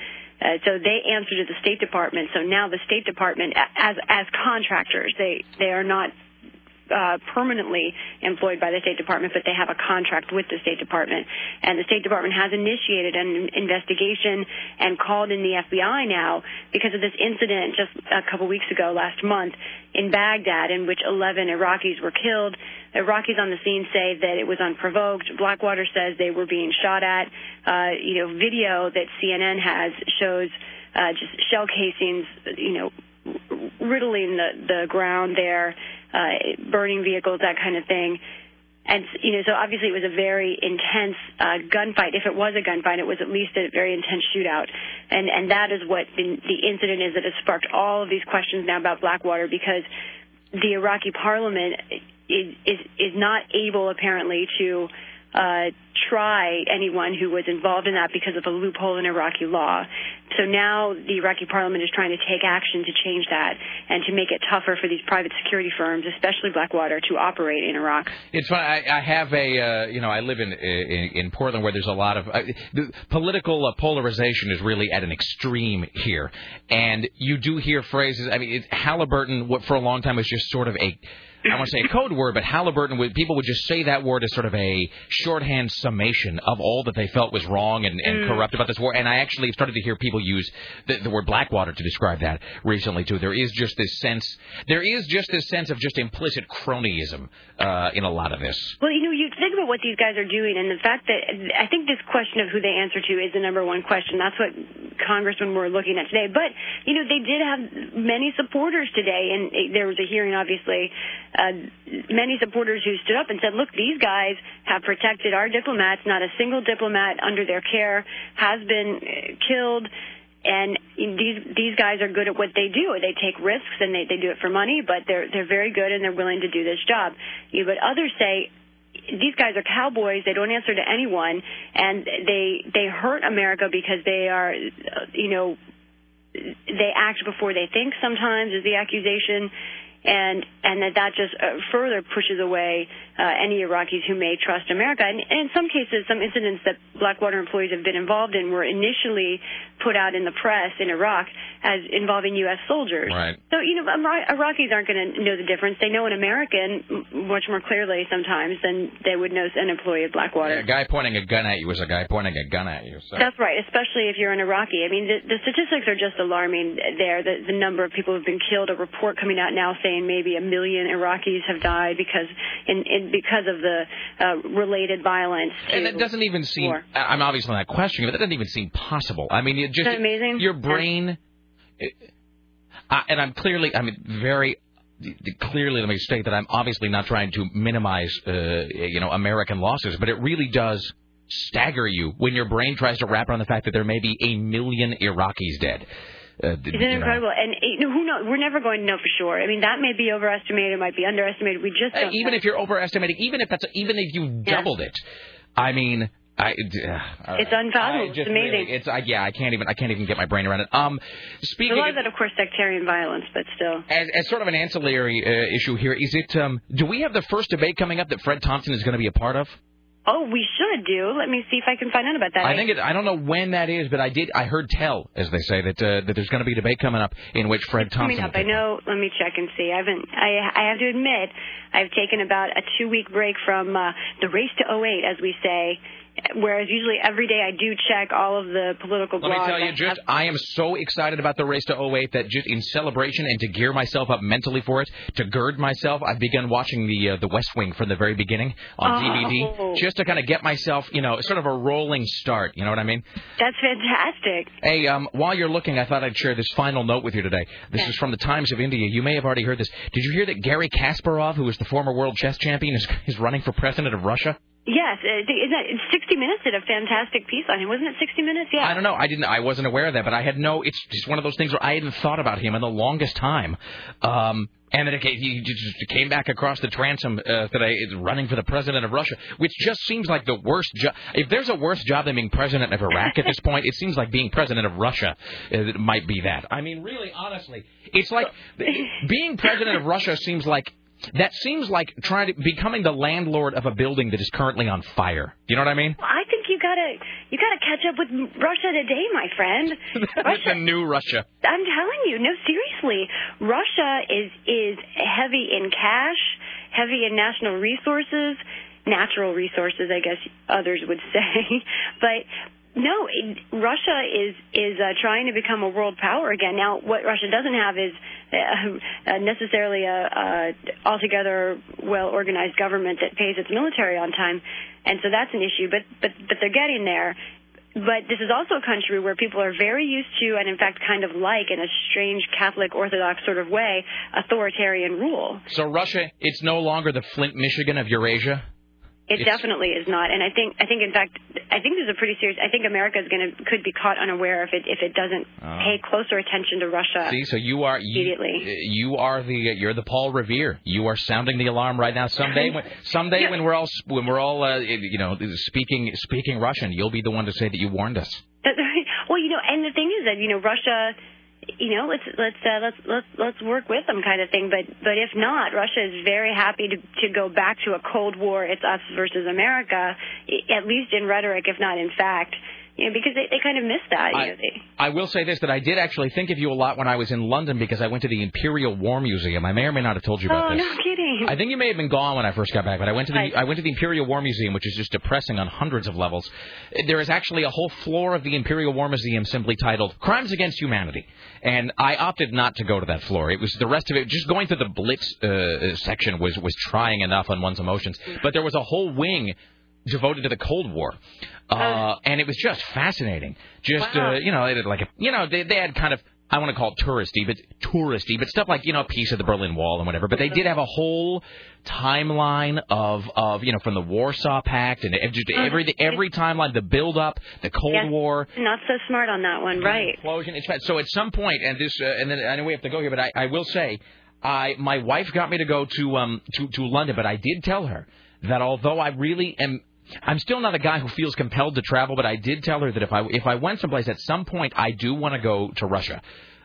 Uh, so they answer to the State Department. So now the State Department, as as contractors, they they are not uh, permanently employed by the State Department, but they have a contract with the State Department. And the State Department has initiated an investigation and called in the FBI now because of this incident just a couple weeks ago, last month, in Baghdad, in which 11 Iraqis were killed. Iraqis on the scene say that it was unprovoked. Blackwater says they were being shot at. Uh, you know, video that CNN has shows uh, just shell casings, you know, riddling the the ground there, uh, burning vehicles, that kind of thing. And you know, so obviously it was a very intense uh, gunfight. If it was a gunfight, it was at least a very intense shootout. And and that is what the, the incident is that has sparked all of these questions now about Blackwater because the Iraqi parliament is is, is not able apparently to try anyone who was involved in that because of a loophole in Iraqi law. So now the Iraqi parliament is trying to take action to change that and to make it tougher for these private security firms, especially Blackwater, to operate in Iraq. It's funny. I, I have a, uh, you know, I live in, in in Portland where there's a lot of uh, political uh, polarization is really at an extreme here, and you do hear phrases. I mean, it, Halliburton, what for a long time was just sort of a. I want to say a code word, but Halliburton would people would just say that word as sort of a shorthand summation of all that they felt was wrong and, and Mm. corrupt about this war. And I actually started to hear people use the, the word Blackwater to describe that recently too. There is just this sense, there is just this sense of just implicit cronyism uh, in a lot of this. Well, you know, you think about what these guys are doing, and the fact that I think this question of who they answer to is the number one question. That's what congressmen were looking at today. But you know, they did have many supporters today, and there was a hearing, obviously. Uh, many supporters who stood up and said, "Look, these guys have protected our diplomats. Not a single diplomat under their care has been uh, killed." and these these guys are good at what they do. They take risks and they they do it for money, but they're they're very good and they're willing to do this job. You know, but others say these guys are cowboys. They don't answer to anyone, and they they hurt America because they are, uh, you know, they act before they think. Sometimes is the accusation. And and that that just uh, further pushes away Uh, any Iraqis who may trust America. And, in some cases, some incidents that Blackwater employees have been involved in were initially put out in the press in Iraq as involving U.S. soldiers. Right. So you know, Iraqis aren't going to know the difference. They know an American much more clearly sometimes than they would know an employee of Blackwater. A guy pointing a gun at you is a guy pointing a gun at you. So. That's right, especially if you're an Iraqi. I mean, the, the statistics are just alarming there. The, the number of people who've been killed. A report coming out now saying maybe a million Iraqis have died because in, in because of the uh, related violence. And to it doesn't even seem. war. I'm obviously not questioning it, but that doesn't even seem possible. I mean, it just that amazing? your brain. it- I, and I'm clearly, I mean, very clearly. Let me state that I'm obviously not trying to minimize, uh, you know, American losses, but it really does stagger you when your brain tries to wrap around the fact that there may be a million Iraqis dead. Uh, Isn't it know. incredible? And you know, who knows? We're never going to know for sure. I mean, that may be overestimated, it might be underestimated. We just Uh, even know. if you're overestimating, even if that's even if you Yeah. doubled it, I mean, I. Uh, It's unfathomable. It's amazing. really- it's I, yeah, I can't even I can't even get my brain around it. Um, speaking a lot of, of that, of course, sectarian violence, but still. as, as sort of an ancillary uh, issue here, is it? Um, do we have the first debate coming up that Fred Thompson is going to be a part of? Oh, we should do. Let me see if I can find out about that. I think it, I don't know when that is, but I did I heard tell, as they say, that uh, that there's going to be a debate coming up in which Fred coming Thompson. up. I know. Let me check and see. I haven't. I I have to admit, I've taken about a two week break from uh, the race to 08, as we say. Whereas usually every day I do check all of the political Let me tell you, just I am so excited about the race to 08 that just in celebration and to gear myself up mentally for it, to gird myself, I've begun watching the uh, the West Wing from the very beginning on Oh. DVD, just to kind of get myself, you know, sort of a rolling start. You know what I mean? That's fantastic. Hey, um, while you're looking, I thought I'd share this final note with you today. This is from the Times of India. You may have already heard this. Did you hear that Garry Kasparov, who is the former world chess champion, is, is running for president of Russia? Yes, uh, isn't that, 60 Minutes did a fantastic piece on him. Wasn't it 60 Minutes? Yeah. I don't know. I didn't. I wasn't aware of that, but I had no. It's just one of those things where I hadn't thought about him in the longest time. Um, and then it came, he just came back across the transom uh, today, running for the president of Russia, which just seems like the worst job. If there's a worse job than being president of Iraq at this point, it seems like being president of Russia uh, might be that. I mean, really, honestly, it's like being president of Russia seems like. That seems like trying to becoming the landlord of a building that is currently on fire. You know what I mean? I think you gotta you gotta catch up with Russia today, my friend. With the new Russia. I'm telling you, no, seriously, Russia is is heavy in cash, heavy in national resources, natural resources, I guess others would say, but. No, it, Russia is is uh, trying to become a world power again. Now, what Russia doesn't have is uh, uh, necessarily a, altogether well organized government that pays its military on time, and so that's an issue. But but but they're getting there. But this is also a country where people are very used to, and in fact, kind of like, in a strange Catholic Orthodox sort of way, authoritarian rule. So Russia, it's no longer the Flint, Michigan of Eurasia. It It's- definitely is not, and I think, I think, in fact, I think there's a pretty serious. I think America is going to could be caught unaware if it if it doesn't Oh. pay closer attention to Russia. See, so you are you, Immediately. you are the you're the Paul Revere. You are sounding the alarm right now. Someday, when, someday when we're all when we're all uh, you know speaking speaking Russian, you'll be the one to say that you warned us. That's right. Well, you know, and the thing is that you know Russia, you know, let's let's uh, let's let's let's work with them, kind of thing. But but if not, Russia is very happy to to go back to a Cold War. It's us versus America, at least in rhetoric, if not in fact. You know, because they they kind of miss that. You I- know, they, I will say this that I did actually think of you a lot when I was in London because I went to the Imperial War Museum. I may or may not have told you about oh this. no kidding. I think you may have been gone when I first got back, but I went to the Right. I went to the Imperial War Museum, which is just depressing on hundreds of levels. There is actually a whole floor of the Imperial War Museum simply titled "Crimes Against Humanity," and I opted not to go to that floor. It was the rest of it. Just going through the Blitz uh, section was was trying enough on one's emotions, but there was a whole wing devoted to the Cold War, uh, and it was just fascinating. Just Wow. uh, you know, they did like a, you know they they had kind of. I want to call it touristy, but touristy, but stuff like you know, a piece of the Berlin Wall and whatever. But they did have a whole timeline of of you know from the Warsaw Pact and just every every timeline, the build up, the Cold. War, Not so smart on that one, right? explosion. It's so at some point, and this, uh, and then I know we have to go here, but I, I will say, I my wife got me to go to um to to London, but I did tell her that although I really am. I'm still not a guy who feels compelled to travel, but I did tell her that if I if I went someplace at some point, I do want to go to Russia.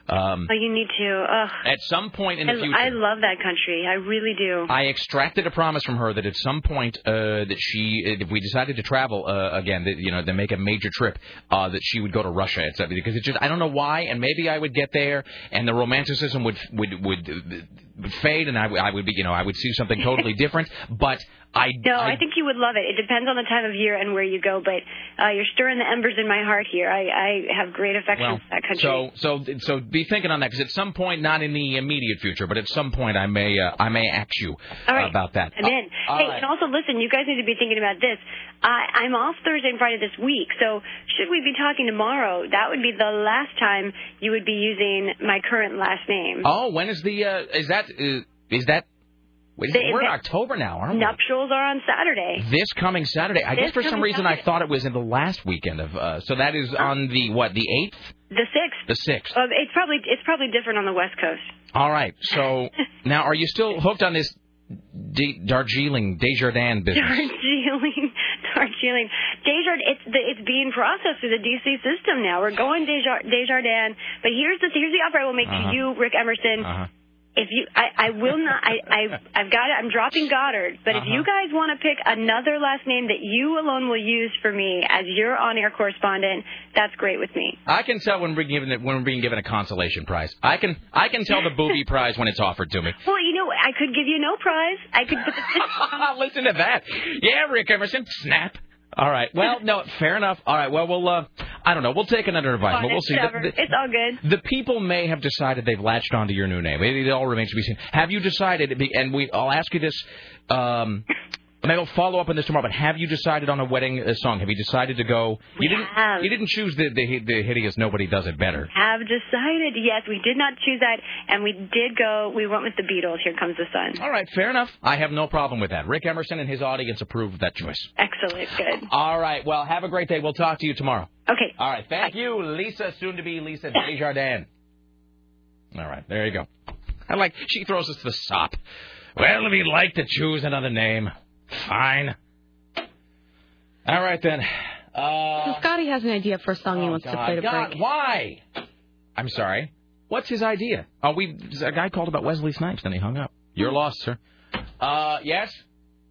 Um, Oh, you need to. Ugh. at some point in the I, future, I love that country. I really do. I extracted a promise from her that at some point uh, that she, if we decided to travel uh, again, that you know, to make a major trip, uh, that she would go to Russia, et cetera, because it just I don't know why, and maybe I would get there, and the romanticism would would would, would fade, and I, would- be, you know, I would see something totally different. But I, No, I, think you would love it. It depends on the time of year and where you go, but uh, you're stirring the embers in my heart here. I, I have great affection well, for that country. so so so be thinking on that because at some point, not in the immediate future, but at some point, I may uh, I may ask you right. about that. I'm in. all hey, right. and also listen, you guys need to be thinking about this. I, I'm off Thursday and Friday this week, so should we be talking tomorrow, that would be the last time you would be using my current last name. Oh, when is the uh, is that uh, is that? Wait, The- we're in October now, aren't we? Nuptials are on Saturday. This coming Saturday. I This guess for some reason I thought it was in the last weekend of. Uh, so that is on the what? The eighth, The sixth. the sixth. Uh, it's probably it's probably different on the West Coast. All right. So now, are you still hooked on this D- Darjeeling Desjardins business? Darjeeling, Darjeeling, Desjardins. It's the, it's being processed through the DC system now. We're going Desjar- Desjardins, but here's the here's the offer I will make Uh-huh. to you, Rick Emerson. Uh-huh. If you, I, I will not. I, I, I've got it. I'm dropping Goddard. But if Uh-huh. you guys want to pick another last name that you alone will use for me as your on-air correspondent, that's great with me. I can tell when we're given when we're being given a consolation prize. I can I can tell the booby prize when it's offered to me. Well, you know. I could give you no prize. I could. Listen to that. Yeah, Rick Emerson. Snap. All right. Well, no, fair enough. All right. Well, we'll. Uh, I don't know. We'll take it under advisement. We'll see. The- the- it's all good. The people may have decided they've latched onto your new name. It, it all remains to be seen. Have you decided? And we, I'll ask you this. Um, and I'll follow up on this tomorrow. But have you decided on a wedding uh, song? Have you decided to go? We you didn't. have. You didn't choose the, the the hideous. Nobody does it better. have decided. Yes, we did not choose that, and we did go. We went with the Beatles. Here comes the sun. All right. Fair enough. I have no problem with that. Rick Emerson and his audience approve of that choice. Excellent. Good. All right. Well, have a great day. We'll talk to you tomorrow. Okay. All right. Thank you, Lisa. Soon to be Lisa Desjardins. All right. There you go. I like. She throws us to the sop. Well, if you'd like to choose another name, fine. All right then. Uh, So Scotty has an idea for a song he oh, wants to play to God, break. why? I'm sorry. What's his idea? Oh, we a guy called about Wesley Snipes, then he hung up. You're lost, sir. Uh, yes.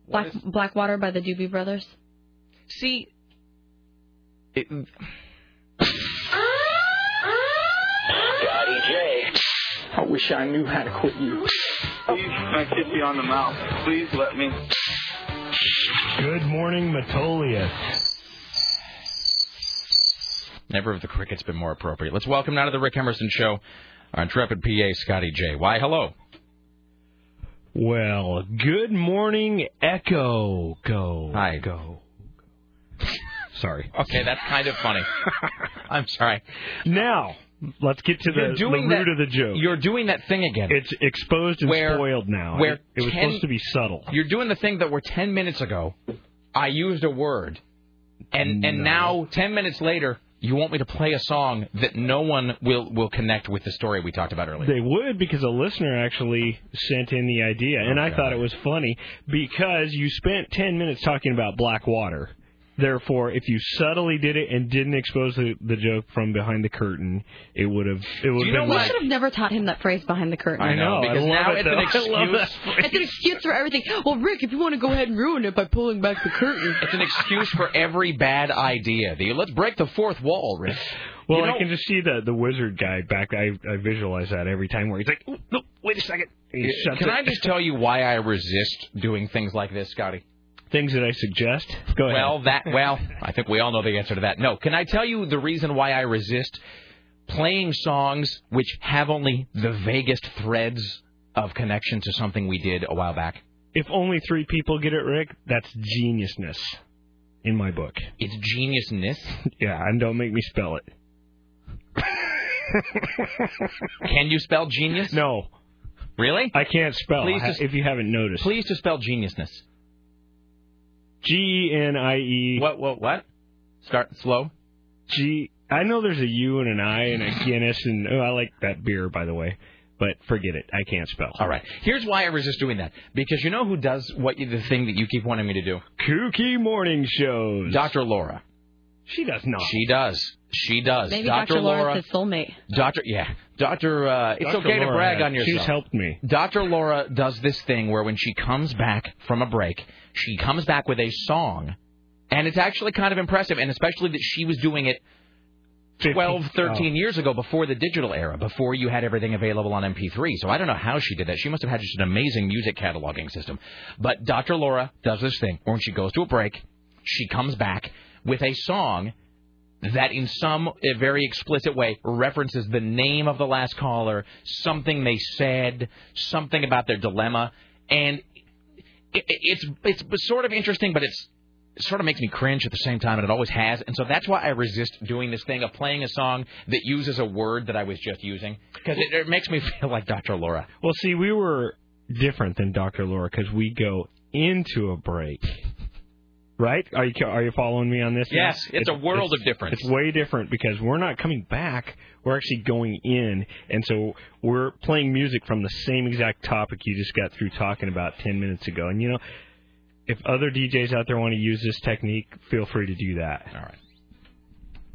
Black Blackwater by the Doobie Brothers. See, it, Scotty J. I wish I knew how to quit you. Please, can I kiss you on the mouth? Please let me. Good morning, Metolius. Never have the crickets been more appropriate. Let's welcome now to the Rick Emerson Show our intrepid PA, Scotty J. Why, hello. Well, good morning, Echo. Go. Hi. Go. Sorry. Okay, that's kind of funny. I'm sorry. Now, let's get to the, the that- root of the joke. You're doing that thing again. It's exposed and Where- spoiled now. where it, it was ten- supposed to be subtle. You're doing the thing that where 10 minutes ago I used a word, and and now 10 minutes later you want me to play a song that no one will will connect with the story we talked about earlier. They would because a listener actually sent in the idea, and I thought it was funny because you spent 10 minutes talking about black water. Therefore, if you subtly did it and didn't expose the, the joke from behind the curtain, it would have it would have been we like, should have never taught him that phrase behind the curtain. I know, because I love now it, it's an excuse. love that phrase. It's an excuse for everything. Well, Rick, if you want to go ahead and ruin it by pulling back the curtain. It's an excuse for every bad idea. The, let's break the fourth wall, Rick. Well, You know- I can just see the the wizard guy back. I I visualize that every time where he's like, "Oh, no, wait a second. He shuts Can it. I just tell you why I resist doing things like this, Scotty? Things that I suggest? Go ahead. Well, that well, I think we all know the answer to that. No, can I tell you the reason why I resist playing songs which have only the vaguest threads of connection to something we did a while back? if only three people get it, Rick, that's geniusness in my book. It's geniusness. Yeah, and don't make me spell it. Can you spell genius? No, Really? I can't spell. Please just- if you haven't noticed, Please to spell geniusness. G E N I E What? What? What? Start slow. G. I know there's a U and an I and a Guinness, and oh, I like that beer, by the way. But forget it. I can't spell. All right. Here's why I resist doing that. Because you know who does what you, the thing that you keep wanting me to do? Kooky morning shows. Dr. Laura. She does not. She does. She does. Maybe Dr. Dr. Laura. Laura's his soulmate. Doctor, yeah, Doctor. Uh, it's Dr. okay to brag on yourself. she's helped me. Doctor Laura does this thing where when she comes back from a break, she comes back with a song, and it's actually kind of impressive, and especially that she was doing it 12, 13 years ago before the digital era, before you had everything available on MP3. So I don't know how she did that. She must have had just an amazing music cataloging system. But Dr. Laura does this thing where when she goes to a break, she comes back with a song that in some uh, very explicit way references the name of the last caller, something they said, something about their dilemma, and it, it- it's it's sort of interesting, but it's it sort of makes me cringe at the same time, and it always has. And so that's why I resist doing this thing of playing a song that uses a word that I was just using because it, it makes me feel like Dr. Laura. Well, see, we were different than Dr. Laura because we go into a break. Right? Are you are you following me on this? now? Yes, it's a world of difference. It's way different because we're not coming back. We're actually going in, and so we're playing music from the same exact topic you just got through talking about ten minutes ago. And you know, if other DJs out there want to use this technique, feel free to do that. All right.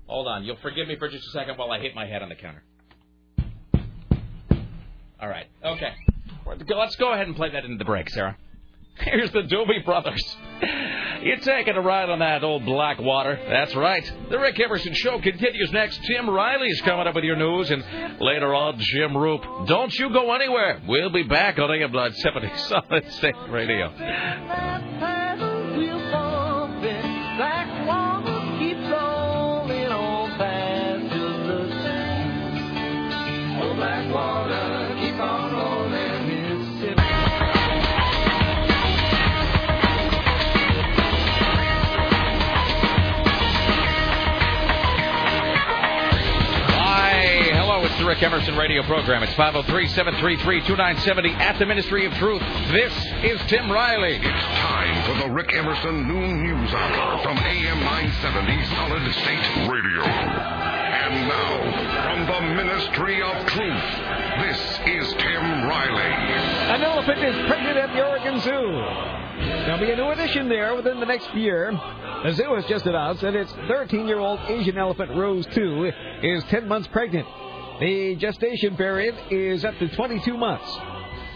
Hold on, you'll forgive me for just a second while I hit my head on the counter. All right. Okay. Let's go ahead and play that into the break, Sarah. Here's the Doobie Brothers. You're taking a ride on that old black water. That's right. The Rick Emerson Show continues next. Tim Riley's coming up with your news, and later on, Jim Roope. Don't you go anywhere. We'll be back on AM 970 Solid State Radio. Black water Rick Emerson radio program. It's 503 733 2970 at the Ministry of Truth. This is Tim Riley. It's time for the Rick Emerson Noon News Hour from AM 970 Solid State Radio. And now, from the Ministry of Truth, this is Tim Riley. An elephant is pregnant at the Oregon Zoo. There'll be a new addition there within the next year. The zoo has just announced that its 13 year old Asian elephant Rose-Tu is 10 months pregnant. The gestation period is up to 22 months.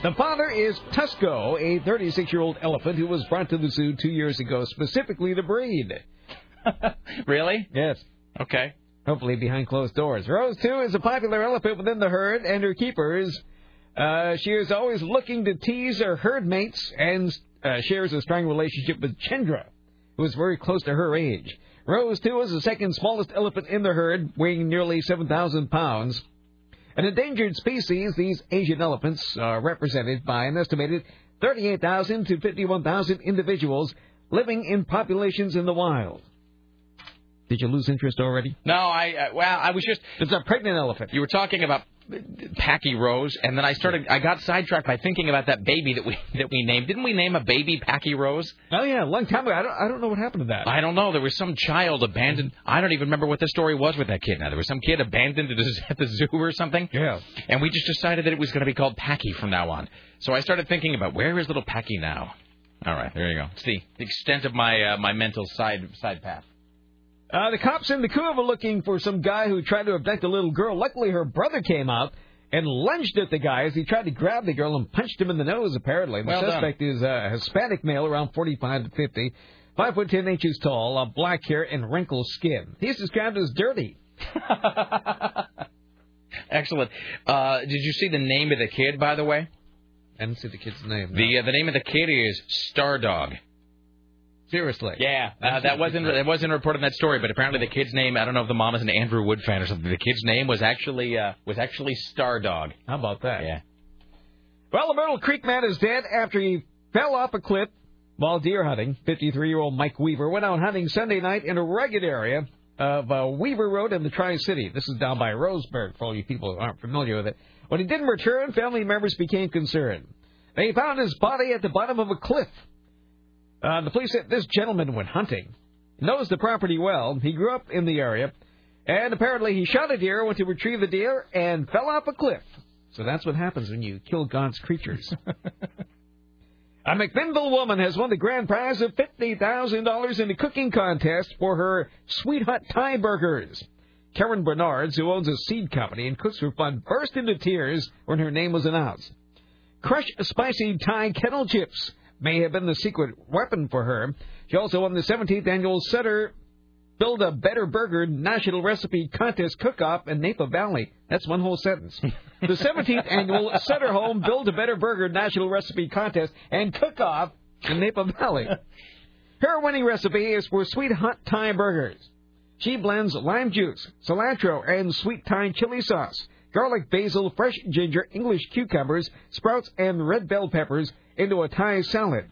The father is Tusko, a 36 year old elephant who was brought to the zoo two years ago specifically to breed. Really? Yes. Okay. Hopefully behind closed doors. Rose-Tu, is a popular elephant within the herd, and her keepers. Uh, she is always looking to tease her herd mates and uh, shares a strong relationship with Chendra, who is very close to her age. Rose-Tu, is the second smallest elephant in the herd, weighing nearly 7,000 pounds. An endangered species, these Asian elephants are represented by an estimated 38,000 to 51,000 individuals living in populations in the wild. Did you lose interest already? No, I, uh, well, I was just. It's a pregnant elephant. You were talking about Packy Rose, and then I started. I got sidetracked by thinking about that baby that we that we named. Didn't we name a baby Packy Rose? Oh yeah, a long time ago. I don't. I don't know what happened to that. I don't know. There was some child abandoned. I don't even remember what the story was with that kid. Now there was some kid abandoned at the- at the zoo or something. Yeah. And we just decided that it was going to be called Packy from now on. So I started thinking about where is little Packy now. All right, there you go. It's the extent of my uh, my mental side side path. Uh, the cops in the Vancouver looking for some guy who tried to abduct a little girl. Luckily, her brother came out and lunged at the guy as he tried to grab the girl and punched him in the nose. Apparently, the Well done. suspect is a Hispanic male, around 45 to 50, five foot ten inches tall, uh, black hair and wrinkled skin. He's described as dirty. Excellent. Uh, did you see the name of the kid, by the way? I didn't see the kid's name. The uh, the name of the kid is Star Dog. Seriously. Yeah, uh, that wasn't that wasn't reported in that story, but apparently the kid's name I don't know if the mom is an Andrew Wood fan or something. The kid's name was actually uh, was actually Star Dog. How about that? Yeah. Well, the Myrtle Creek man is dead after he fell off a cliff while deer hunting. 53-year-old Mike Weaver went out hunting Sunday night in a rugged area of uh, Weaver Road in the Tri-City. This is down by Roseburg, for all you people who aren't familiar with it. When he didn't return, family members became concerned. They found his body at the bottom of a cliff. Uh, the police said this gentleman went hunting, knows the property well. He grew up in the area, and apparently he shot a deer, went to retrieve the deer, and fell off a cliff. So that's what happens when you kill God's creatures. A McMinnville woman has won the grand prize of $50,000 in a cooking contest for her Sweet Hot Thai burgers. Karen Bernards, who owns a seed company and cooks for fun, burst into tears when her name was announced. Crush spicy Thai kettle chips may have been the secret weapon for her. She also won the 17th annual Sutter Build a Better Burger National Recipe Contest Cook-Off in Napa Valley. That's one whole sentence. The 17th annual Sutter Home Build a Better Burger National Recipe Contest and Cook-Off in Napa Valley. Her winning recipe is for sweet hot Thai burgers. She blends lime juice, cilantro, and sweet Thai chili sauce, garlic, basil, fresh ginger, English cucumbers, sprouts, and red bell peppers into a Thai salad.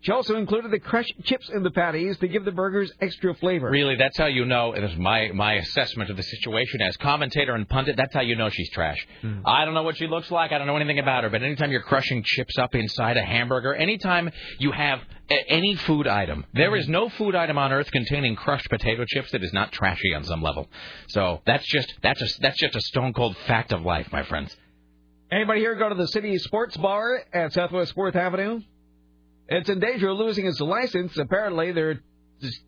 She also included the crushed chips in the patties to give the burgers extra flavor. Really, that's how you know. It is my my assessment of the situation as commentator and pundit. That's how you know she's trash. Hmm. I don't know what she looks like. I don't know anything about her. But anytime you're crushing chips up inside a hamburger, anytime you have a- any food item, there is no food item on earth containing crushed potato chips that is not trashy on some level. So that's just that's just that's just a stone cold fact of life, my friends. Anybody here go to the city sports bar at Southwest Fourth Avenue? It's in danger of losing its license. Apparently, there's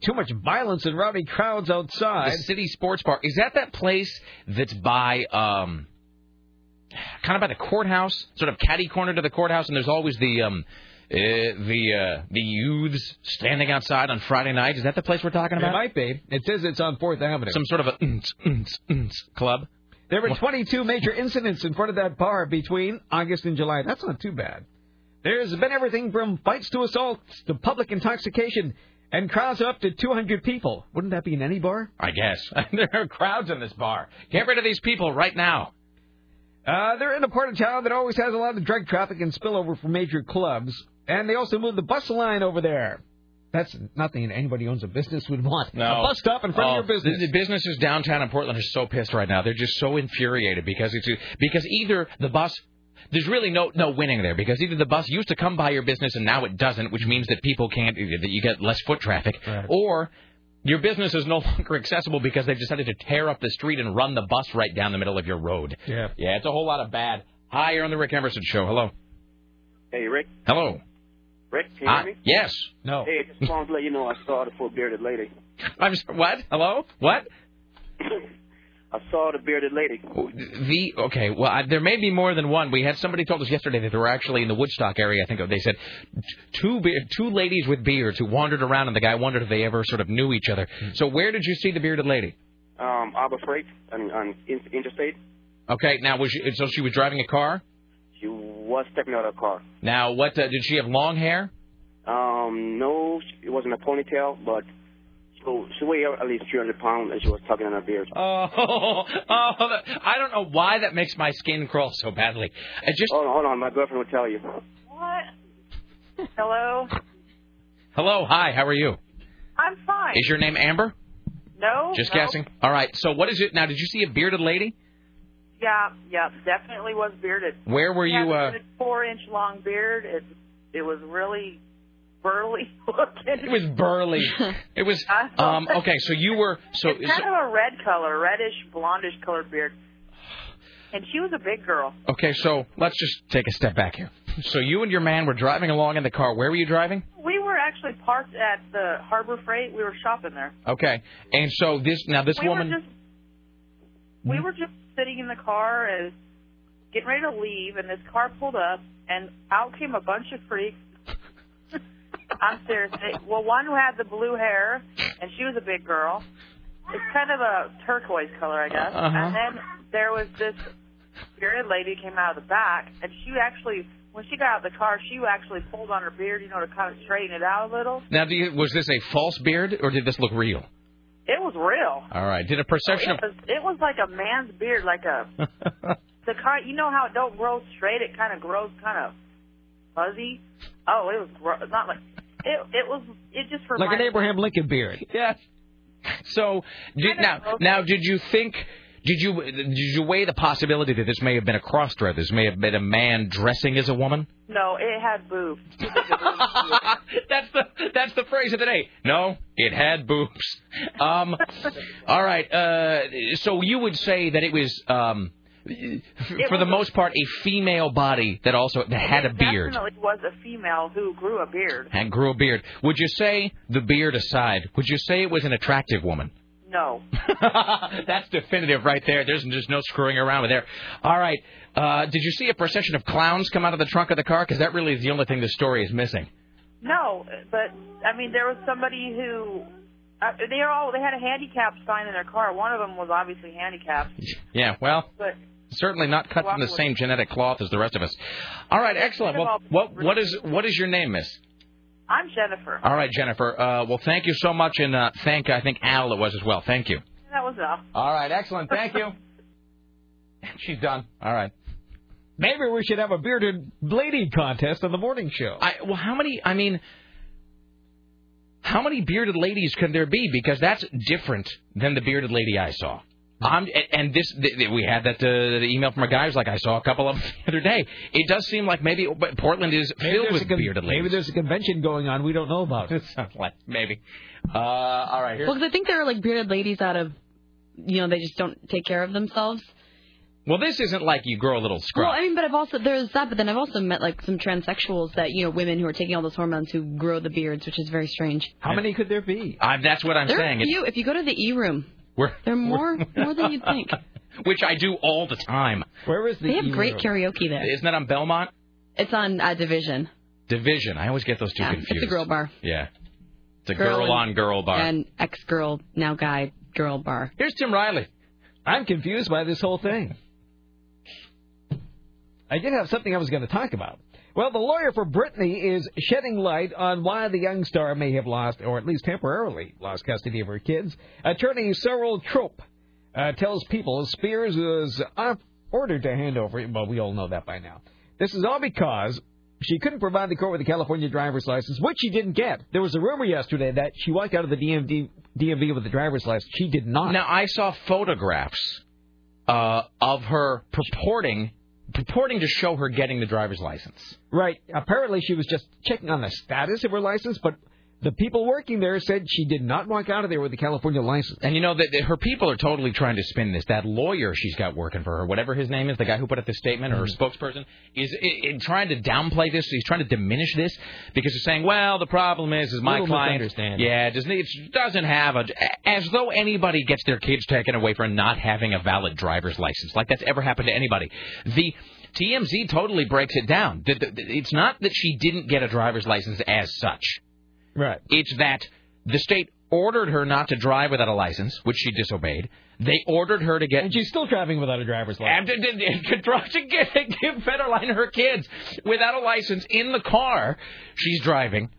too much violence and rowdy crowds outside. The City Sports Bar is that that place that's by um, kind of by the courthouse, sort of catty corner to the courthouse, and there's always the um, uh, the uh, the youths standing outside on Friday night. Is that the place we're talking about? It might be. It says it's on Fourth Avenue. Some sort of a club. There were 22 major incidents in front of that bar between August and July. That's not too bad. There's been everything from fights to assaults to public intoxication and crowds of up to 200 people. Wouldn't that be in any bar? I guess there are crowds in this bar. Get rid of these people right now. Uh, they're in a part of town that always has a lot of drug traffic and spillover from major clubs. And they also moved the bus line over there. That's nothing anybody owns a business would want. No. A bus stop in front Oh, of your oh, business. The, the businesses downtown in Portland are so pissed right now. They're just so infuriated because it's because either the bus there's really no no winning there because either the bus used to come by your business and now it doesn't, which means that people can't that you get less foot traffic, or your business is no longer accessible because they've decided to tear up the street and run the bus right down the middle of your road. Yeah. Yeah, it's a whole lot of bad. Hi, you're on the Rick Emerson show. Hello. Hey, Rick. Hello. Rick, can you Hi. hear me? Yes. No. Hey, just wanted to let you know I saw the full bearded lady. I'm sorry, what? Hello? What? I saw the bearded lady. The okay, well, I, there may be more than one. We had somebody told us yesterday that there were actually in the Woodstock area. I think they said two be- two ladies with beards who wandered around, and the guy wondered if they ever sort of knew each other. So where did you see the bearded lady? Um, Harbor Freight on, on Interstate. Okay, now was she, so she was driving a car. She was stepping out of the car. Now, what uh, did she have long hair? Um, no, it wasn't a ponytail, but she, she weighed at least 300 pounds, and she was tugging on her beard. Oh, oh, I don't know why that makes my skin crawl so badly. I just Hold on, hold on, my girlfriend will tell you. What? Hello? hello, hi, how are you? I'm fine. Is your name Amber? No? Just no. guessing. All right. So what is it now? Did you see a bearded lady? Yeah, yeah, definitely was bearded. Where were you? Uh, a four-inch long beard. It it was really burly looking. it was burly. It was. Um. Okay. So you were. So. it's kind so- of a red color, reddish, blondish colored beard. And she was a big girl. Okay. So let's just take a step back here. So you and your man were driving along in the car. Where were you driving? We were actually parked at the Harbor Freight. We were shopping there. Okay. And so this now this we woman. were just we were just sitting in the car as getting ready to leave, and this car pulled up, and out came a bunch of freaks. I'm serious. They- Well, one who had the blue hair, and she was a big girl. It's kind of a turquoise color, I guess. Uh-huh. And then there was this bearded lady came out of the back, and she actually, when she got out of the car, she actually pulled on her beard, you know, to kind of straighten it out a little. Now, do you, was this a false beard or did this look real? It was real. All right. Did a perception it was, it was like a man's beard, like a the car. You know how it don't grow straight; it kind of grows kind of fuzzy. Oh, it was gro- not like it. It was. It just reminded Like an Abraham Lincoln beard. Yes. So did, now, now, did you think? Did you did you weigh the possibility that this may have been a cross dress? This may have been a man dressing as a woman. No, it had boobs. that's the that's the phrase of the day. No, it had boobs. Um, all right. Uh, so you would say that it was um, for the most part, a female body that also that had a beard Definitely was a female who grew a beard. and grew a beard. Would you say, the beard aside, would you say it was an attractive woman? No. That's definitive right there. There's just no screwing around with there. All right. Uh, did you see a procession of clowns come out of the trunk of the car? Because that really is the only thing the story is missing. No, but I mean, there was somebody who uh, they are all they had a handicap sign in their car. One of them was obviously handicapped, Yeah, well, but certainly not cut from the same genetic cloth as the rest of us. All right, excellent. Well, what what is what is your name, Miss? I'm Jennifer. All right, Jennifer. Uh, well, thank you so much, and uh, thank I think Al it was as well. Thank you. That was all. All right, excellent. Thank you. She's done. All right. Maybe we should have a bearded lady contest on the morning show. I, well, how many? I mean, how many bearded ladies can there be? Because that's different than the bearded lady I saw. I'm, and this, th- th- we had that uh, the email from a guy who's like, I saw a couple of them the other day. It does seem like maybe but Portland is Maybe filled with con- bearded ladies. Maybe there's a convention going on we don't know about. Sounds like maybe. Uh, all right, here's Well, 'cause I think there are like bearded ladies out of, you know, they just don't take care of themselves. Well, this isn't like you grow a little scrub. Well, I mean, but I've also there's that, but then I've also met like some transsexuals that you know women who are taking all those hormones who grow the beards, which is very strange. How many could there be? I, that's what I'm there saying. are It's- few. If you go to the E room, We're, there are more more than you'd think. which I do all the time. Where is the? They have great karaoke there. Isn't that on Belmont? It's on uh, Division. Division. I always get those two Yeah, confused. it's a girl bar. Yeah. It's a Girl girl, and- on girl bar. And ex girl, now guy, girl bar. Here's Tim Riley. I'm confused by this whole thing. I did have something I was going to talk about. Well, the lawyer for Britney is shedding light on why the young star may have lost, or at least temporarily lost custody of her kids. Attorney Sorrell Trope uh, tells people Spears was ordered to hand over. Well, we all know that by now. This is all because she couldn't provide the court with a California driver's license, which she didn't get. There was a rumor yesterday that she walked out of the DMV, DMV with a driver's license. She did not. Now I saw photographs uh, of her purporting purporting to show her getting the driver's license. Right. Apparently, she was just checking on the status of her license, but the people working there said she did not walk out of there with a California license. And you know that her people are totally trying to spin this. That lawyer she's got working for her, whatever his name is, the guy who put out this statement or her mm-hmm. spokesperson, is trying to downplay this. He's trying to diminish this because he's saying, "Well, the problem is, is my client, yeah, doesn't it doesn't have a as though anybody gets their kids taken away for not having a valid driver's license, like that's ever happened to anybody." The TMZ totally breaks it down. The- the- It's not that she didn't get a driver's license as such. Right. It's that the state ordered her not to drive without a license, which she disobeyed. They ordered her to get. And she's still driving without a driver's license. And to, to, to, to give, give Federline her kids without a license in the car. She's driving.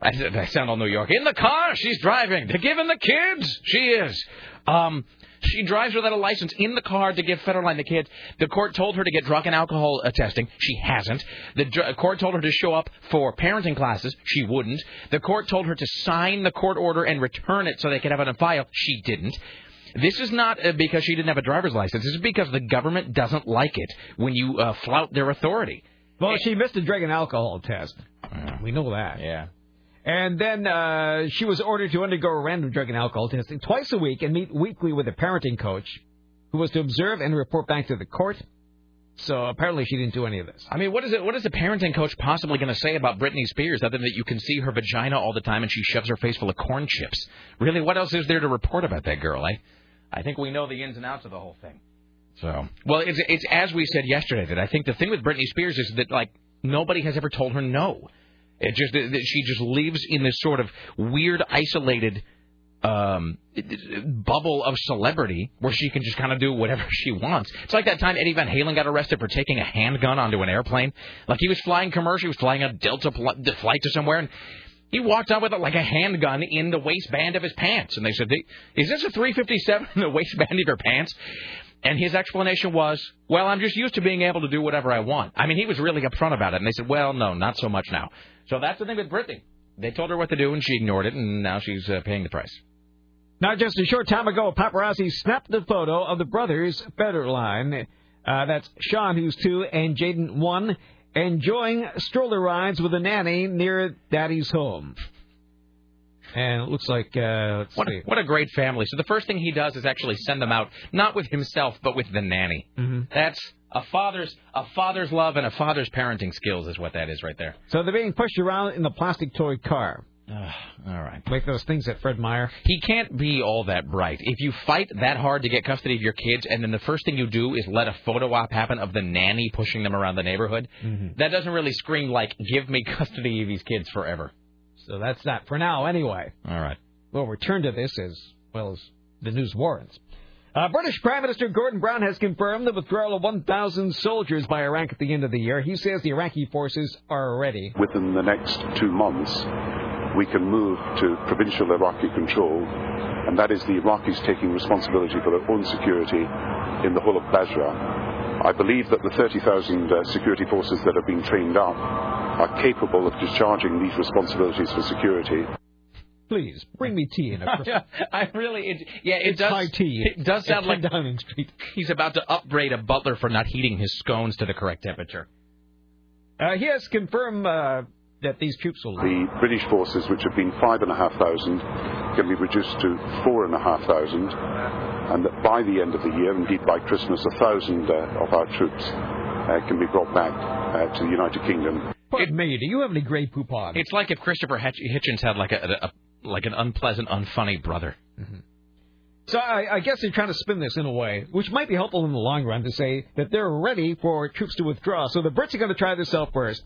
I, I sound all New York. In the car, she's driving. To give him the kids, she is. Um, she drives without a license in the car to give Federline the kids. The court told her to get drug and alcohol uh, testing. She hasn't. The dr- court told her to show up for parenting classes. She wouldn't. The court told her to sign the court order and return it so they could have it on file. She didn't. This is not uh, because she didn't have a driver's license. This is because the government doesn't like it when you uh, flout their authority. Well, she missed a drug and alcohol test. We know that. Yeah. And then uh, she was ordered to undergo random drug and alcohol testing twice a week and meet weekly with a parenting coach who was to observe and report back to the court. So apparently she didn't do any of this. I mean, what is it? What is a parenting coach possibly going to say about Britney Spears other than that you can see her vagina all the time and she shoves her face full of corn chips? Really, what else is there to report about that girl? I, I think we know the ins and outs of the whole thing. So, well, it's it's as we said yesterday that I think the thing with Britney Spears is that like nobody has ever told her no. It just she just lives in this sort of weird, isolated um bubble of celebrity where she can just kind of do whatever she wants. It's like that time Eddie Van Halen got arrested for taking a handgun onto an airplane. Like he was flying commercial, he was flying a Delta pl- flight to somewhere and he walked out with like a handgun in the waistband of his pants and they said, "Is this a 357 in the waistband of your pants?" And his explanation was, "Well, I'm just used to being able to do whatever I want." I mean, he was really upfront about it and they said, "Well, no, not so much now." So that's the thing with Britney. They told her what to do and she ignored it and now she's uh, paying the price. Now, just a short time ago, paparazzi snapped the photo of the brothers Federline. Uh, that's Sean, who's two, and Jaden, one, enjoying stroller rides with a nanny near Daddy's home. And it looks like uh, What a, what a great family. So the first thing he does is actually send them out, not with himself, but with the nanny. Mhm. That's a father's a father's love and a father's parenting skills is what that is right there. So they're being pushed around in the plastic toy car. all right. Like those things at Fred Meyer. He can't be all that bright. If you fight that hard to get custody of your kids, and then the first thing you do is let a photo op happen of the nanny pushing them around the neighborhood, Mm-hmm. that doesn't really scream like "give me custody of these kids forever." So that's that for now, anyway. All right. We'll return to this as well as the news warrants. Uh, British Prime Minister Gordon Brown has confirmed the withdrawal of 1,000 soldiers by Iraq at the end of the year. He says the Iraqi forces are ready. Within the next two months, we can move to provincial Iraqi control, and that is the Iraqis taking responsibility for their own security in the whole of Basra. I believe that the 30,000 uh, security forces that have been trained up are capable of discharging these responsibilities for security. Please bring me tea in a. I really, it, yeah, it It's does. high tea. It does sound At like Downing Street. he's about to upbraid a butler for not heating his scones to the correct temperature. Uh, he has confirmed uh, that these troops will. The British forces, which have been 5,500, can be reduced to 4,500, and that by the end of the year, indeed by Christmas, a 1,000 uh, of our troops uh, can be brought back uh, to the United Kingdom. Pardon me, do you have any Grey Poupon? It's like if Christopher Hitch- Hitchens had like a, a, a like an unpleasant, unfunny brother. So I, I guess they're trying to spin this in a way, which might be helpful in the long run, to say that they're ready for troops to withdraw. So the Brits are going to try this out first,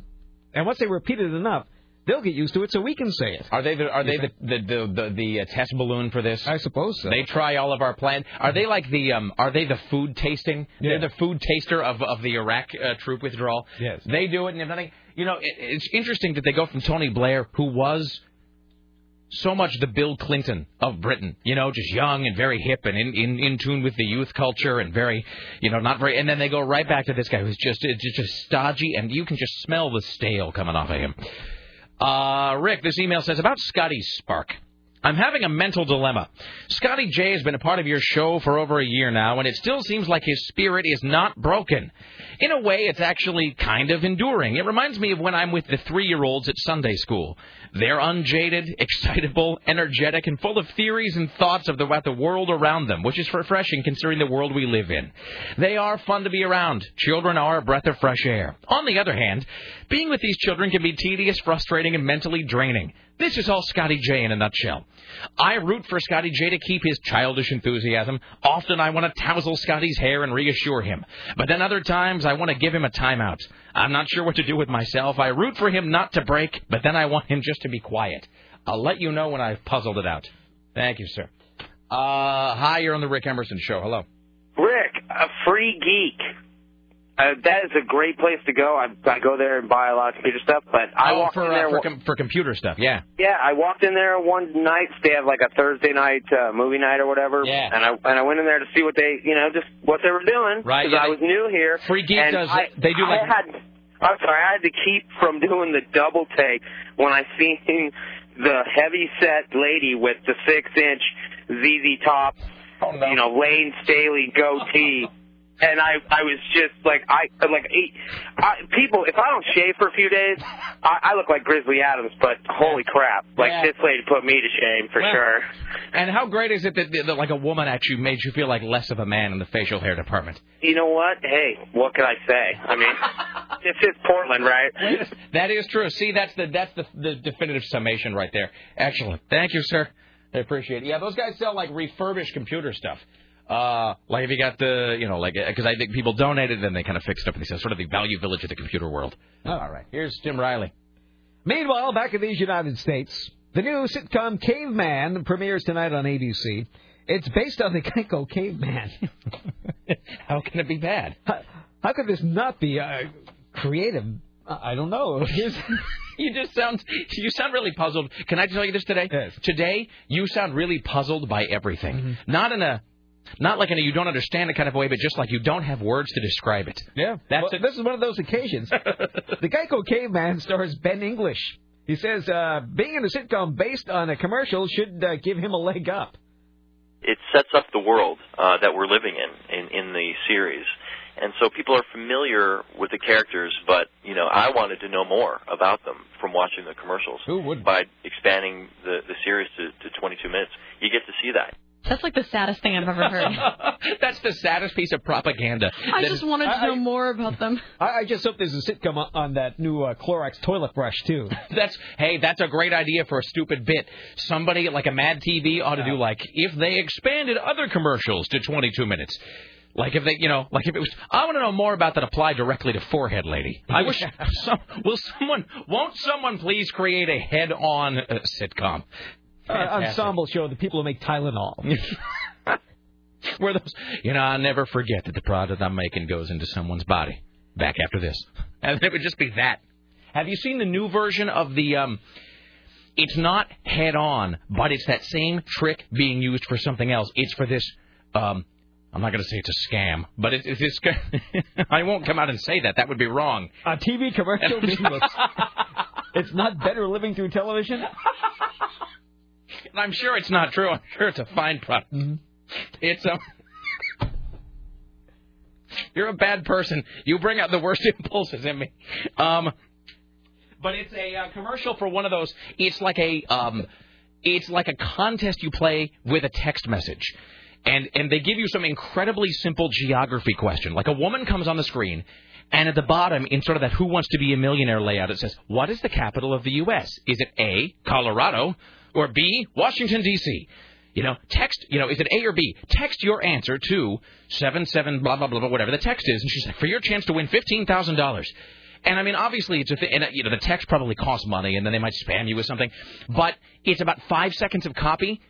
and once they repeat it enough, they'll get used to it, so we can say it. Are they the are they the the the, the, the uh, test balloon for this? I suppose so. They try all of our plan. Are they like the um? Are they the food tasting? Yeah. They're the food taster of of the Iraq uh, troop withdrawal. Yes. They do it, and if nothing, you know, it, it's interesting that they go from Tony Blair, who was so much the Bill Clinton of Britain, you know, just young and very hip and in, in, in tune with the youth culture and very, you know, not very. And then they go right back to this guy who's just it's just stodgy, and you can just smell the stale coming off of him. Uh, Rick, this email says about Scotty Spark. I'm having a mental dilemma. Scotty J has been a part of your show for over a year now, and it still seems like his spirit is not broken. In a way, it's actually kind of enduring. It reminds me of when I'm with the three year olds at Sunday school. They're unjaded, excitable, energetic, and full of theories and thoughts of the, about the world around them, which is refreshing considering the world we live in. They are fun to be around. Children are a breath of fresh air. On the other hand, being with these children can be tedious, frustrating, and mentally draining. This is all Scotty J in a nutshell. I root for Scotty J to keep his childish enthusiasm. Often I want to tousle Scotty's hair and reassure him. But then other times I want to give him a timeout. I'm not sure what to do with myself. I root for him not to break, but then I want him just to be quiet. I'll let you know when I've puzzled it out. Thank you, sir. Uh, hi, you're on the Rick Emerson show. Hello. Rick, a free geek. Uh, that is a great place to go. I, I go there and buy a lot of computer stuff, but I oh, walked for, in there. uh, for, com- for computer stuff, yeah. yeah, I walked in there one night. They have like a Thursday night uh, movie night or whatever. Yeah. And I and I went in there to see what they, you know, just what they were doing. Right, Because yeah, I was new here. Free Geek does- I, they do like- I had. I'm sorry, I had to keep from doing the double take when I seen the heavy set lady with the six inch ZZ top, Oh, you know, Layne Staley goatee. And I, I was just like, I like, I, people. If I don't shave for a few days, I, I look like Grizzly Adams. But holy crap, like Yeah. this lady put me to shame for Well, sure. And how great is it that, that like a woman actually made you feel like less of a man in the facial hair department? You know what? Hey, what can I say? I mean, this is Portland, right? That is true. See, that's the that's the, the definitive summation right there. Excellent. Thank you, sir. I appreciate it. Yeah, those guys sell like refurbished computer stuff. Uh, like if you got the, you know, like because I think people donated, then they kind of fixed up and they said sort of the value village of the computer world. All right. Here's Tim Riley. Meanwhile, back in these United States, the new sitcom Caveman premieres tonight on ABC. It's based on the Geico Caveman. How can it be bad? How, how could this not be uh, creative? I I don't know. you just sound you sound really puzzled. Can I tell you this today? Yes. Today you sound really puzzled by everything. Mm-hmm. Not in a not like in a you don't understand it kind of way, but just like you don't have words to describe it. Yeah, That's well, it. this is one of those occasions. the Geico Caveman stars Ben English. He says uh, being in a sitcom based on a commercial should uh, give him a leg up. it sets up the world uh, that we're living in, in in the series, And so people are familiar with the characters, but you know, I wanted to know more about them from watching the commercials. Who would? By expanding the the series to, to 22 minutes, you get to see that. That's like the saddest thing I've ever heard. That's the saddest piece of propaganda. I that just is- wanted to know more about them. I, I just hope there's a sitcom on- on that new uh, Clorox toilet brush too. That's hey, that's a great idea for a stupid bit. Somebody like a Mad TV ought to do like if they expanded other commercials to 22 minutes. Like if they, you know, like if it was, I want to know more about that apply directly to forehead lady. I wish, some, will someone, won't someone please create a head-on uh, sitcom? Uh, ensemble show the people who make Tylenol. Where those, you know, I'll never forget that the product I'm making goes into someone's body. Back after this, and it would just be that. Have you seen the new version of the? um It's not head on, but it's that same trick being used for something else. It's for this. um I'm not going to say it's a scam, but it, it's this. I won't come out and say that. That would be wrong. A TV commercial It's not better living through television. And I'm sure it's not true. I'm sure it's a fine product. It's a. You're a bad person. You bring out the worst impulses in me. Um, but it's a uh, commercial for one of those. It's like a um, it's like a contest you play with a text message, and and they give you some incredibly simple geography question. Like a woman comes on the screen, and at the bottom, in sort of that "Who Wants to Be a Millionaire" layout, it says, "What is the capital of the U.S.? Is it A. Colorado or B. Washington D.C.?" You know, text, you know, is it A or B? Text your answer to seven seven blah blah blah blah whatever the text is, and she's like, for your chance to win fifteen thousand dollars. And I mean, obviously, it's a thing. And uh, you know, the text probably costs money, and then they might spam you with something. But it's about five seconds of copy,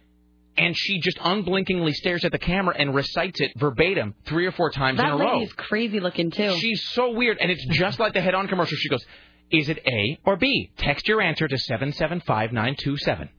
and she just unblinkingly stares at the camera and recites it verbatim three or four times That in a row. That lady's crazy looking too. She's so weird, and it's just like the head-on commercial. She goes, "Is it A or B? Text your answer to seven seven five nine two seven.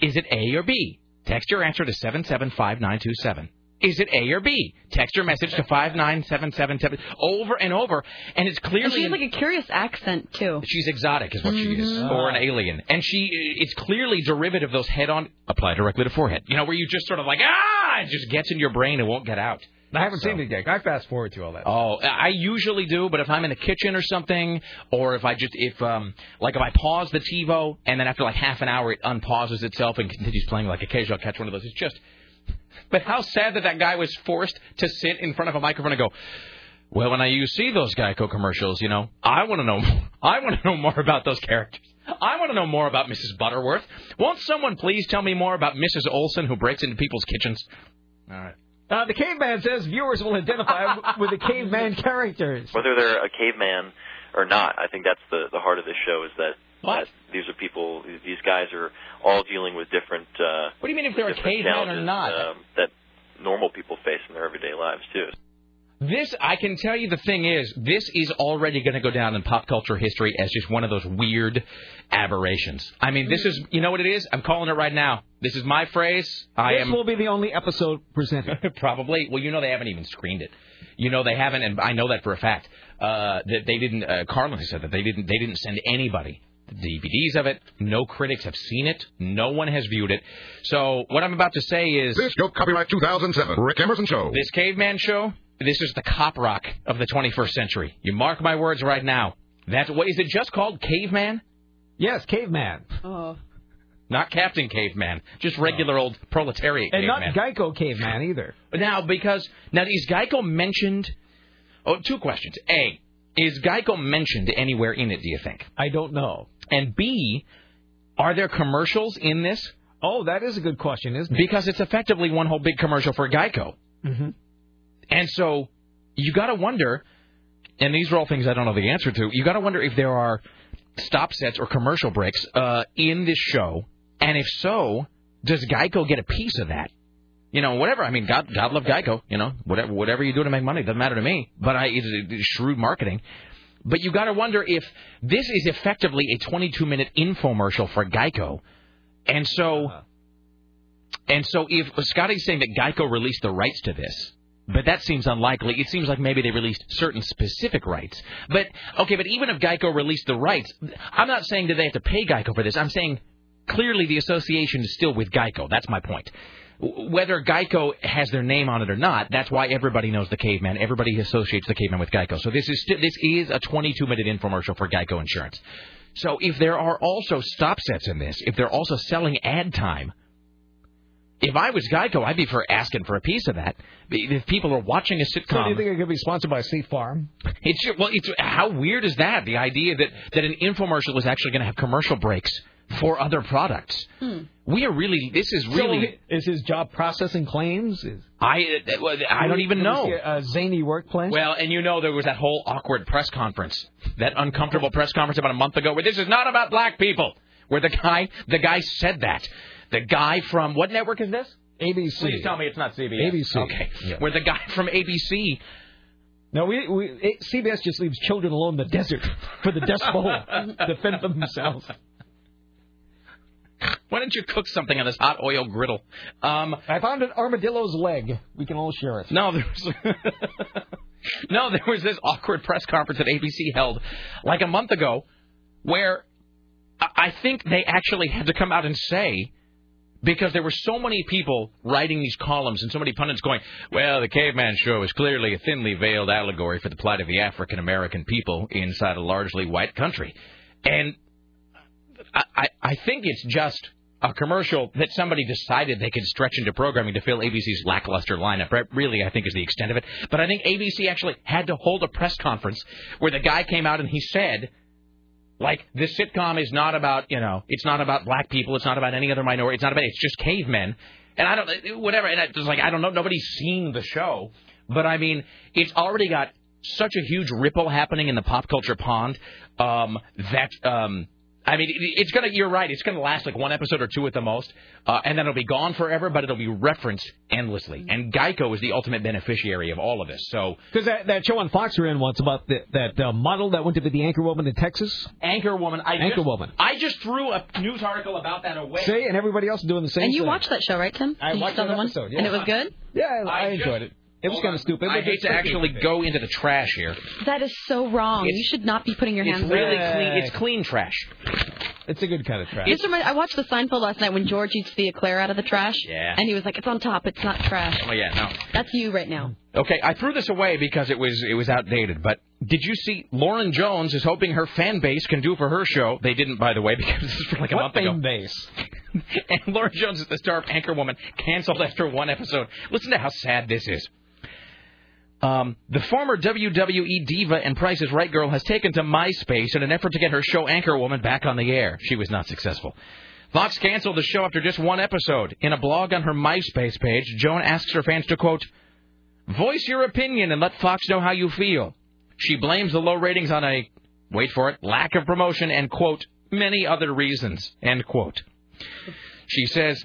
Is it A or B? Text your answer to seven seven five nine two seven. Is it A or B? Text your message to five nine seven seven seven over and over, and it's clearly And she has like a curious accent too. She's exotic, is what she is, Mhm. or an alien, and she it's clearly derivative of those head-on apply directly to forehead. You know, where you just sort of like ah, it just gets in your brain and won't get out. I haven't seen it yet. I fast forward to all that. Oh, I usually do, but if I'm in the kitchen or something, or if I just if um like if I pause the TiVo and then after like half an hour it unpauses itself and continues playing, like occasionally I'll catch one of those. It's just. But how sad that that guy was forced to sit in front of a microphone and go. Well, when I you see those Geico commercials, you know, I want to know. I want to know more about those characters. I want to know more about Mrs. Butterworth. Won't someone please tell me more about Mrs. Olson who breaks into people's kitchens? All right. Uh, the caveman says viewers will identify w- with the caveman characters. Whether they're a caveman or not, I think that's the the heart of this show is that, that these are people. These guys are all dealing with different. Uh, What do you mean if they're a caveman or not? Um, that normal people face in their everyday lives too. This, I can tell you the thing is, this is already going to go down in pop culture history as just one of those weird aberrations. I mean, this is, you know what it is? I'm calling it right now. This is my phrase. I this am. will be the only episode presented. Probably. Well, you know they haven't even screened it. You know they haven't, and I know that for a fact. Uh, that they didn't. Uh, Carlin has said that they didn't. They didn't send anybody the DVDs of it. No critics have seen it. No one has viewed it. So what I'm about to say is This show copyright 2007. Rick Emerson Show. this caveman show. This is the cop rock of the 21st century. You mark my words right now. That's what is it just called caveman? Yes, caveman. Oh. Not Captain Caveman, just regular old proletariat And not. Geico caveman either. Now, because now is Geico mentioned? Oh, two questions. A, is Geico mentioned anywhere in it? Do you think? I don't know. And B, are there commercials in this? Oh, that is a good question, isn't it? Because it's effectively one whole big commercial for Geico. Mm-hmm. And so you got to wonder, and these are all things I don't know the answer to. You got to wonder if there are stop sets or commercial breaks uh, in this show, and if so, does Geico get a piece of that? You know, whatever. I mean, God, God love Geico. You know, whatever, whatever you do to make money doesn't matter to me. But I, it's, it's shrewd marketing. But you got to wonder if this is effectively a 22-minute infomercial for Geico, and so, and so if Scotty's saying that Geico released the rights to this, but that seems unlikely. It seems like maybe they released certain specific rights. But okay, but even if Geico released the rights, I'm not saying that they have to pay Geico for this. I'm saying clearly the association is still with Geico. That's my point. Whether Geico has their name on it or not, that's why everybody knows the caveman. Everybody associates the caveman with Geico. So this is sti- this is a 22 minute infomercial for Geico Insurance. So if there are also stop sets in this, if they're also selling ad time, if I was Geico, I'd be for asking for a piece of that. If people are watching a So do you think it could be sponsored by State Farm? it's well, it's how weird is that? The idea that that an infomercial is actually going to have commercial breaks for other products. We are really. This is really. So is his job processing claims? Is I uh, I don't even know. see A, a zany workplace. Well, and you know there was that whole awkward press conference, that uncomfortable press conference about a month ago, where this is not about black people. Where the guy, the guy said that. The guy from what network is this? ABC. Please tell me it's not CBS. ABC. Okay. Where the guy from ABC. No, we, we CBS just leaves children alone in the desert for the Dust Bowl to fend for themselves. Why don't you cook something on this hot oil griddle? Um, I found an armadillo's leg. We can all share it. No, there was no, there was this awkward press conference that ABC held like a month ago, where I think they actually had to come out and say because there were so many people writing these columns and so many pundits going, well, the caveman show is clearly a thinly veiled allegory for the plight of the African American people inside a largely white country, and I, I I think it's just a commercial that somebody decided they could stretch into programming to fill ABC's lackluster lineup. Right, Really, I think is the extent of it. But I think ABC actually had to hold a press conference where the guy came out and he said, like, this sitcom is not about, you know, it's not about black people, it's not about any other minority, it's not about, it's just cavemen. And I don't, whatever. And it's like, I don't know, nobody's seen the show, but I mean, it's already got such a huge ripple happening in the pop culture pond um, that um, I mean, it's gonna. You're right. It's gonna last like one episode or two at the most, uh, and then it'll be gone forever. But it'll be referenced endlessly. And Geico is the ultimate beneficiary of all of this. So Because that, that show on Fox ran once about the, that uh, model that went to be the anchor woman in Texas. Anchor woman. I Anchor just, woman. I just threw a news article about that away. See, and everybody else is doing the same And you thing. watched that show, right, Tim? I You watched saw that the one? episode, yeah. And it was good? Yeah, I, I enjoyed it. It was kind of stupid. I but hate to actually good. go into the trash here. That is so wrong. you should not be putting your hands. It's hands really there. clean. It's clean trash. It's a good kind of trash. This remind- I watched the Seinfeld last night when George eats the eclair out of the trash. Yeah. And he was like, "It's on top. It's not trash." Oh yeah, no. That's you right now. Okay, I threw this away because it was it was outdated. But did you see Lauren Jones is hoping her fan base can do for her show? They didn't, by the way, because this is for like a What month ago. fan base? and Lauren Jones is the star of Anchorwoman, canceled after one episode. Listen to how sad this is. Um, the former WWE diva and Price is Right girl has taken to MySpace in an effort to get her show Anchorwoman back on the air. She was not successful. Fox canceled the show after just one episode. In a blog on her MySpace page, Jones asks her fans to, quote, voice your opinion and let Fox know how you feel. She blames the low ratings on a, wait for it, lack of promotion and, quote, many other reasons, end quote. She says,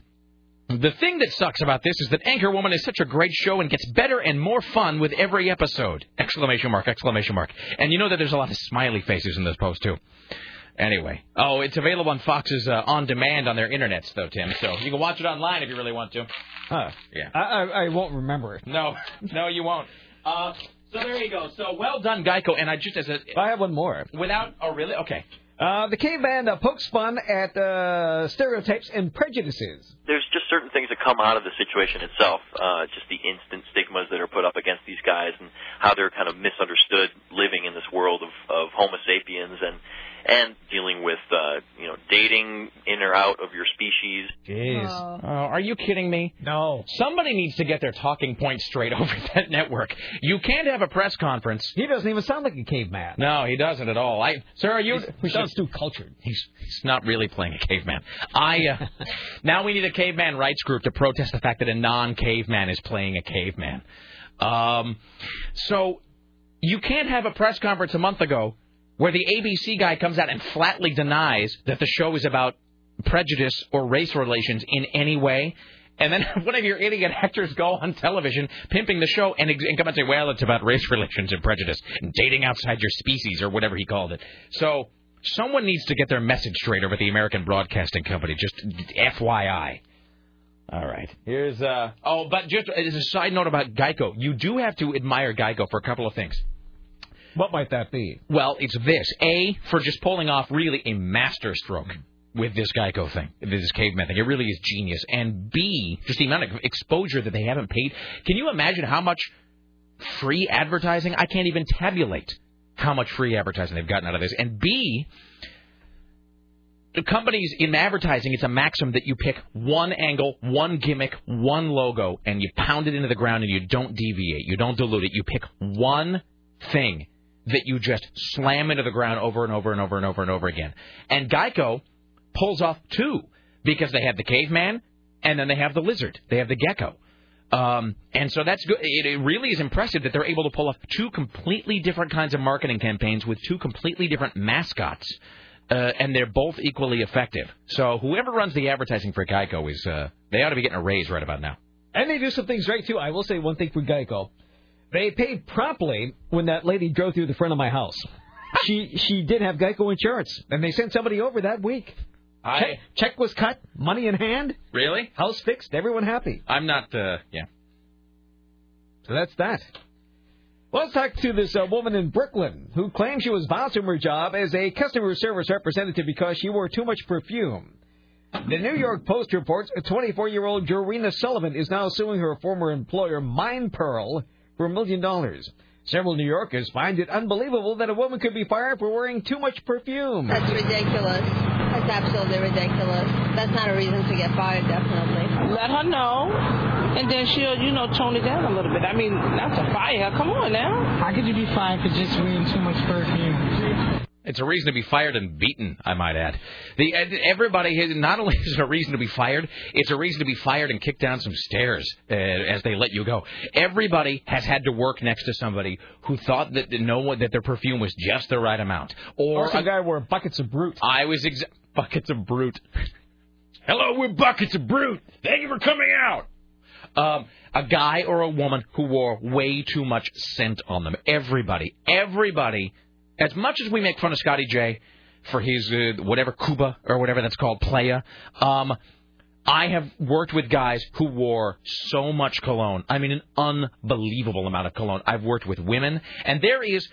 the thing that sucks about this is that Anchorwoman is such a great show and gets better and more fun with every episode. Exclamation mark, exclamation mark. And you know that there's a lot of smiley faces in this post, too. Anyway. Oh, it's available on Fox's uh, on demand on their internets, though, Tim. So you can watch it online if you really want to. Huh. Yeah. I, I, I won't remember it. No, no, you won't. Uh, so there you go. So well done, Geico. And I just as a I have one more. without. Oh, really? Okay. Uh, the caveman uh, pokes fun at uh, stereotypes and prejudices. there's just certain things that come out of the situation itself. Uh, just the instant stigmas that are put up against these guys and how they're kind of misunderstood living in this world of, of Homo sapiens and and dealing with uh, you know dating in or out of your species. Jeez. Oh, are you kidding me? No. Somebody needs to get their talking points straight over that network. You can't have a press conference. He doesn't even sound like a caveman. No, he doesn't at all. I, sir, are you? He sounds too cultured. He's he's not really playing a caveman. I uh, now we need a caveman rights group to protest the fact that a non-caveman is playing a caveman. Um, so you can't have a press conference a month ago where the ABC guy comes out and flatly denies that the show is about prejudice or race relations in any way. And then one of your idiot actors go on television pimping the show and, and come and say, well, it's about race relations and prejudice and dating outside your species or whatever he called it. So someone needs to get their message straight over the American Broadcasting Company. Just FYI. All right. Here's uh oh, but just as a side note about Geico, you do have to admire Geico for a couple of things. What might that be? Well, it's this. A, for just pulling off really a master stroke. with this Geico thing, this caveman thing. It really is genius. And B, just the amount of exposure that they haven't paid. Can you imagine how much free advertising? I can't even tabulate how much free advertising they've gotten out of this. And B, the companies in advertising, it's a maxim that you pick one angle, one gimmick, one logo, and you pound it into the ground and you don't deviate. You don't dilute it. You pick one thing that you just slam into the ground over and over and over and over and over again. And Geico pulls off two because they have the caveman and then they have the lizard. They have the gecko. Um, and so that's good. It, it really is impressive that they're able to pull off two completely different kinds of marketing campaigns with two completely different mascots. Uh, and they're both equally effective. So whoever runs the advertising for Geico is, uh, they ought to be getting a raise right about now. And they do some things right too. I will say one thing for Geico. They paid promptly when that lady drove through the front of my house. she she did have Geico insurance, and they sent somebody over that week. I- Check, check was cut, money in hand, Really? house fixed, everyone happy. I'm not, uh, yeah. So that's that. Well, let's talk to this uh, woman in Brooklyn who claims she was bounced from her job as a customer service representative because she wore too much perfume. The New York Post reports a 24-year-old Jorina Sullivan is now suing her former employer, Mind Pearl, for a million dollars. Several New Yorkers find it unbelievable that a woman could be fired for wearing too much perfume. That's ridiculous. That's absolutely ridiculous. That's not a reason to get fired, definitely. Let her know, and then she'll, you know, tone it down a little bit. I mean, not to fire her. Come on now. How could you be fired for just wearing too much perfume? It's a reason to be fired and beaten, I might add. The everybody has, not only is it a reason to be fired, it's a reason to be fired and kicked down some stairs uh, as they let you go. Everybody has had to work next to somebody who thought that no one that their perfume was just the right amount, or Also, a guy wore buckets of Brut. I was exa- buckets of Brut. Hello, we're buckets of Brut. Thank you for coming out. Um, a guy or a woman who wore way too much scent on them. Everybody, everybody. As much as we make fun of Scotty J for his uh, whatever Cuba or whatever that's called, playa, um, I have worked with guys who wore so much cologne. I mean, an unbelievable amount of cologne. I've worked with women, and there is.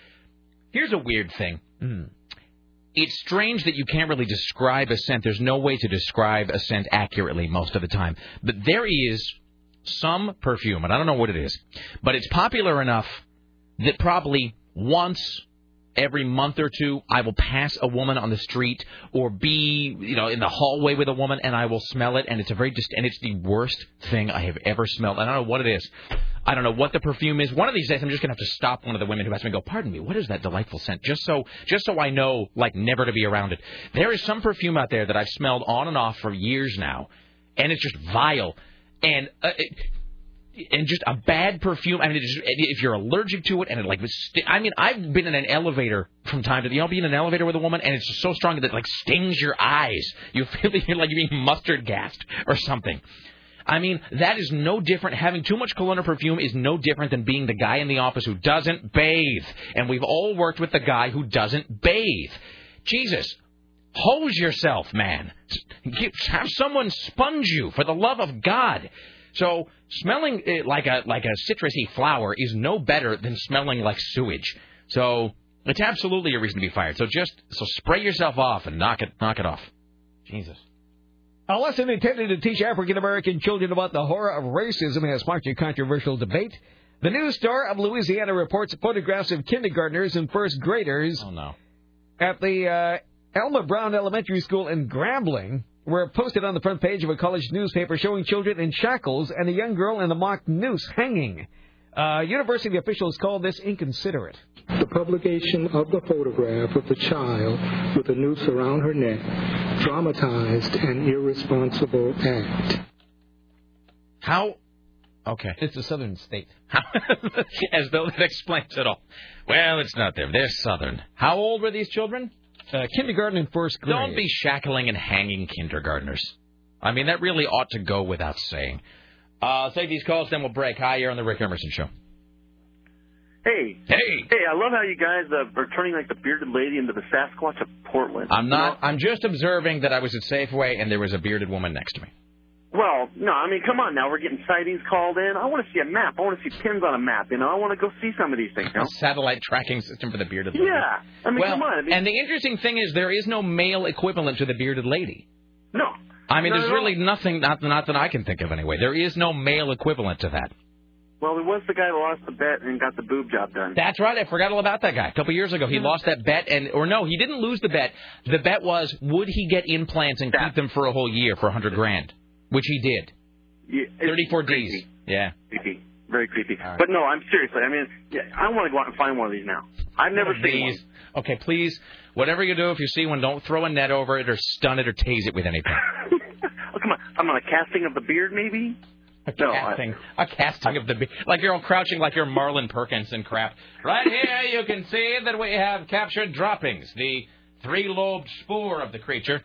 Here's a weird thing. It's strange that you can't really describe a scent. There's no way to describe a scent accurately most of the time. But there is some perfume, and I don't know what it is, but it's popular enough that probably once every month or two I will pass a woman on the street or be, you know, in the hallway with a woman and I will smell it and it's a very just and it's the worst thing I have ever smelled. I don't know what it is. I don't know what the perfume is. One of these days I'm just gonna have to stop one of the women who has me go, Pardon me, what is that delightful scent? Just so just so I know like never to be around it. There is some perfume out there that I've smelled on and off for years now, and it's just vile. And uh, it, and just a bad perfume. I mean, just, if you're allergic to it, and it like, I mean, I've been in an elevator from time to, you know, be in an elevator with a woman, and it's just so strong that it like stings your eyes. You feel like you're like being mustard gassed or something. I mean, that is no different. Having too much cologne or perfume is no different than being the guy in the office who doesn't bathe. And we've all worked with the guy who doesn't bathe. Jesus, hose yourself, man. Have someone sponge you, for the love of God. So smelling like a like a citrusy flower is no better than smelling like sewage. So it's absolutely a reason to be fired. So just so spray yourself off and knock it knock it off. Jesus. A lesson intended to teach African American children about the horror of racism has sparked a controversial debate. The News Star of Louisiana reports photographs of kindergartners and first graders Oh no. at the uh, Alma Brown Elementary School in Grambling were posted on the front page of a college newspaper showing children in shackles and a young girl in a mock noose hanging. Uh, university officials called this inconsiderate. The publication of the photograph of the child with a noose around her neck dramatized an irresponsible act. How? Okay. It's a southern state. As though that explains it all. Well, it's not them. They're southern. How old were these children? Uh, kindergarten and first grade. Don't be shackling and hanging kindergartners. I mean, that really ought to go without saying. Uh, I'll take these calls, then we'll break. Hi, you're on the Rick Emerson Show. Hey. Hey. Hey, I love how you guys uh, are turning like the bearded lady into the Sasquatch of Portland. I'm You know, not. I'm just observing that I was at Safeway and there was a bearded woman next to me. Well, no, I mean, come on now. We're getting sightings called in. I want to see a map. I want to see pins on a map. You know, I want to go see some of these things. You know? Satellite tracking system for the bearded lady. Yeah. I mean, well, come on. I mean, and the interesting thing is there is no male equivalent to the bearded lady. no. I mean, Not there's all. really nothing, not, not that I can think of anyway. There is no male equivalent to that. Well, there was the guy that lost the bet and got the boob job done. That's right. I forgot all about that guy. A couple years ago, he mm-hmm. lost that bet, and or no, he didn't lose the bet. The bet was would he get implants and keep them for a whole year for a hundred grand, which he did. Yeah, Thirty-four creepy. Ds. Yeah. Creepy. Very creepy. But no, I'm seriously. I mean, yeah, I want to go out and find one of these now. I've never seen one. Okay, please. Whatever you do, if you see one, don't throw a net over it or stun it or tase it with anything. Oh, come on. I'm on a casting of the beard, maybe? A No, I- casting, a casting of the be- like you're all crouching like you're Marlin Perkins and crap. Right here, you can see that we have captured droppings, the three-lobed spore of the creature.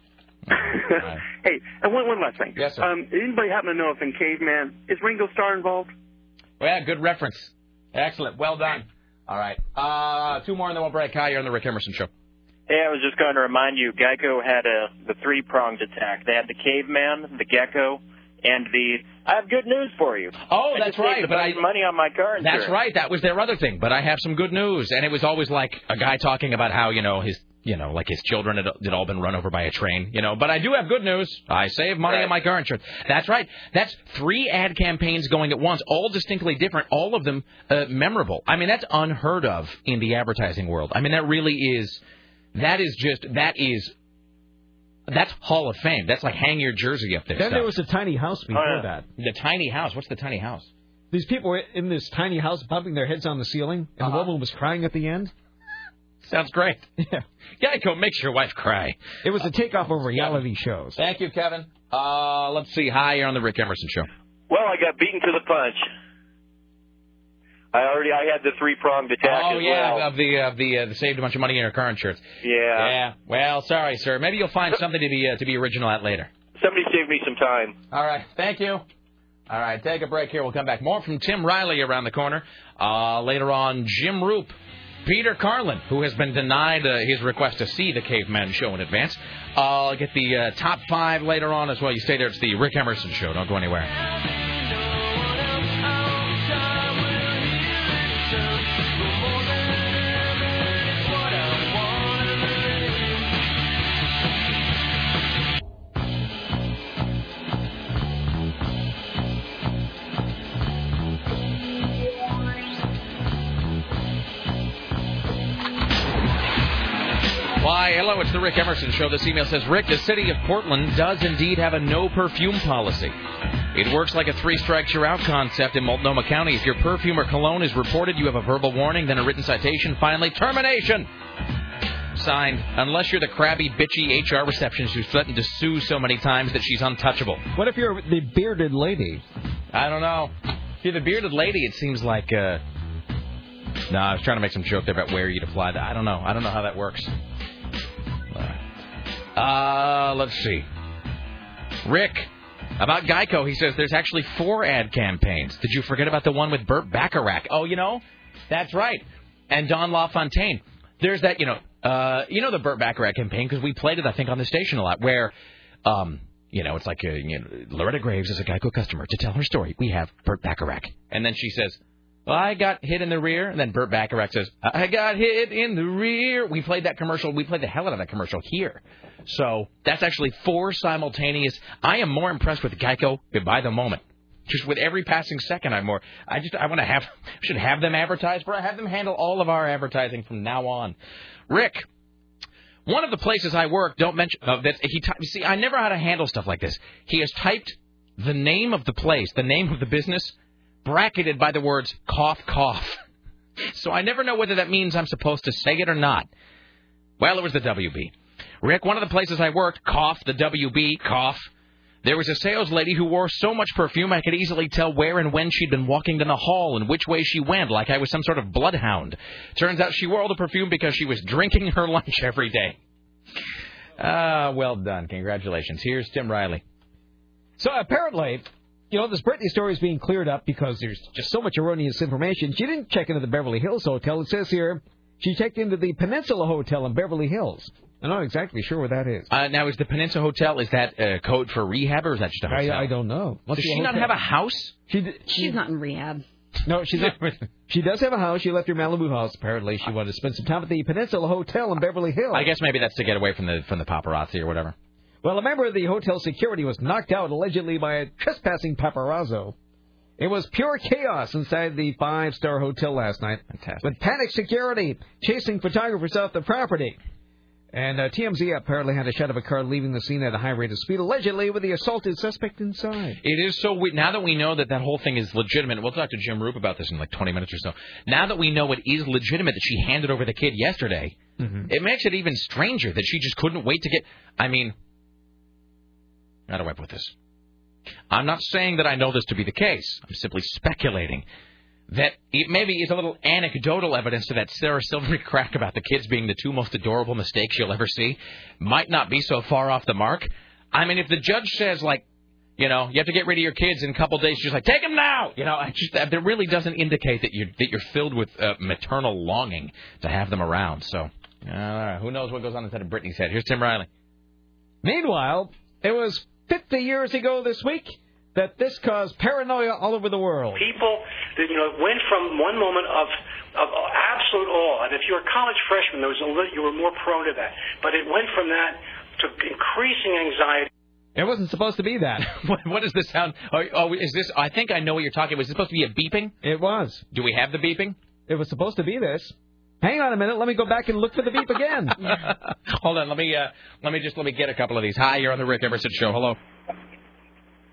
Hey, and one, one last thing. Yes, sir. Um, anybody happen to know if in Caveman is Ringo Starr involved? Well, yeah, good reference. Excellent. Well done. All right. Uh, two more and then we'll break. Hi, you're on the Rick Emerson Show. Hey, I was just going to remind you, Geico had a the three pronged attack. They had the caveman, the gecko, and the. I have good news for you. Oh, I that's just right, but I- money on my car insurance. That's right. That was their other thing. But I have some good news, and it was always like a guy talking about how you know his, you know, like his children had, had all been run over by a train. You know, but I do have good news. I save money on my car insurance. That's right. That's three ad campaigns going at once, all distinctly different, all of them uh, memorable. I mean, that's unheard of in the advertising world. I mean, that really is. That is just that is. That's Hall of Fame. That's like hang your jersey up there. Then stuff. there was a tiny house before that. The tiny house. What's the tiny house? These people were in this tiny house bumping their heads on the ceiling, and the woman was crying at the end. Sounds great. Yeah. Geico makes your wife cry. It was a takeoff of reality shows. Thank you, Kevin. Uh, let's see. Hi, you're on the Rick Emerson Show. Well, I got beaten to the punch. I already I had the three pronged attack oh as yeah, well. of the of the uh, the saved a bunch of money in your car insurance. Yeah. Yeah. Well, sorry, sir. Maybe you'll find something to be uh, to be original at later. Somebody saved me some time. All right. Thank you. All right. Take a break here. We'll come back. More from Tim Riley around the corner. Uh, later on, Jim Roope. Peter Carlin, who has been denied uh, his request to see the Caveman show in advance. I'll get the uh, top five later on as well. You stay there. It's the Rick Emerson Show. Don't go anywhere. Why, hello, it's the Rick Emerson Show. This email says, Rick, the city of Portland does indeed have a no perfume policy. It works like a three strikes you're out concept in Multnomah County. If your perfume or cologne is reported, you have a verbal warning, then a written citation, finally termination. Signed, unless you're the crabby, bitchy HR receptionist who's threatened to sue so many times that she's untouchable. What if you're the bearded lady? I don't know. If you're the bearded lady, it seems like. Uh... No, I was trying to make some joke there about where you'd apply that. I don't know. I don't know how that works. Uh, let's see. Rick, about Geico, he says there's actually four ad campaigns. Did you forget about the one with Burt Bacharach? Oh, you know, that's right. And Don LaFontaine. There's that, you know, uh, you know the Burt Bacharach campaign because we played it, I think, on the station a lot. Where, um, you know, it's like uh you know, Loretta Graves is a Geico customer. To tell her story, we have Burt Bacharach, and then she says, well, I got hit in the rear. And then Burt Bacharach says, I got hit in the rear. We played that commercial. We played the hell out of that commercial here. So that's actually four simultaneous. I am more impressed with Geico by the moment. Just with every passing second, I'm more. I just I want to have should have them advertise, but I have them handle all of our advertising from now on. Rick, one of the places I work, don't mention uh, that he. See, I never how to handle stuff like this. He has typed the name of the place, the name of the business, bracketed by the words cough cough. So I never know whether that means I'm supposed to say it or not. Well, it was the WB. Rick, one of the places I worked, cough, the WB, cough. There was a sales lady who wore so much perfume I could easily tell where and when she'd been walking down the hall and which way she went, like I was some sort of bloodhound. Turns out she wore all the perfume because she was drinking her lunch every day. Ah, well done. Congratulations. Here's Tim Riley. So apparently, you know, this Britney story is being cleared up because there's just so much erroneous information. She didn't check into the Beverly Hills Hotel. It says here she checked into the Peninsula Hotel in Beverly Hills. I'm not exactly sure what that is. Uh, now, is the Peninsula Hotel is that uh, code for rehab or is that just a hotel? I don't know. Must Does be a she not have a house? She, d- She's not in rehab. No, she's not. she does have a house. She left her Malibu house. Apparently, she wanted to spend some time at the Peninsula Hotel in Beverly Hills. I guess maybe that's to get away from the from the paparazzi or whatever. Well, a member of the hotel security was knocked out allegedly by a trespassing paparazzo. It was pure chaos inside the five-star hotel last night, Fantastic. with panic security chasing photographers off the property. And uh, TMZ apparently had a shot of a car leaving the scene at a high rate of speed, allegedly with the assaulted suspect inside. It is so weird. Now that we know that that whole thing is legitimate, we'll talk to Jim Roope about this in like 20 minutes or so. Now that we know it is legitimate that she handed over the kid yesterday, it makes it even stranger that she just couldn't wait to get. I mean, how do I put this? I'm not saying that I know this to be the case. I'm simply speculating that it maybe is a little anecdotal evidence to that Sarah Silverman crack about the kids being the two most adorable mistakes you'll ever see. Might not be so far off the mark. I mean, if the judge says like, you know, you have to get rid of your kids in a couple days, she's like, take them now. You know, I just that really doesn't indicate that you're that you're filled with uh, maternal longing to have them around. So, uh, who knows what goes on inside of Britney's head? Here's Tim Riley. Meanwhile, it was 50 years ago this week that this caused paranoia all over the world. People that you know went from one moment of of absolute awe, and if you were a college freshman, there was a little, you were more prone to that. But it went from that to increasing anxiety. It wasn't supposed to be that. what, what does this sound? Oh, oh, is this? I think I know what you're talking. About. Was it supposed to be a beeping? It was. Do we have the beeping? It was supposed to be this. Hang on a minute. Let me go back and look for the beep again. Hold on. Let me uh, let me just let me get a couple of these. Hi, you're on the Rick Emerson show. Hello.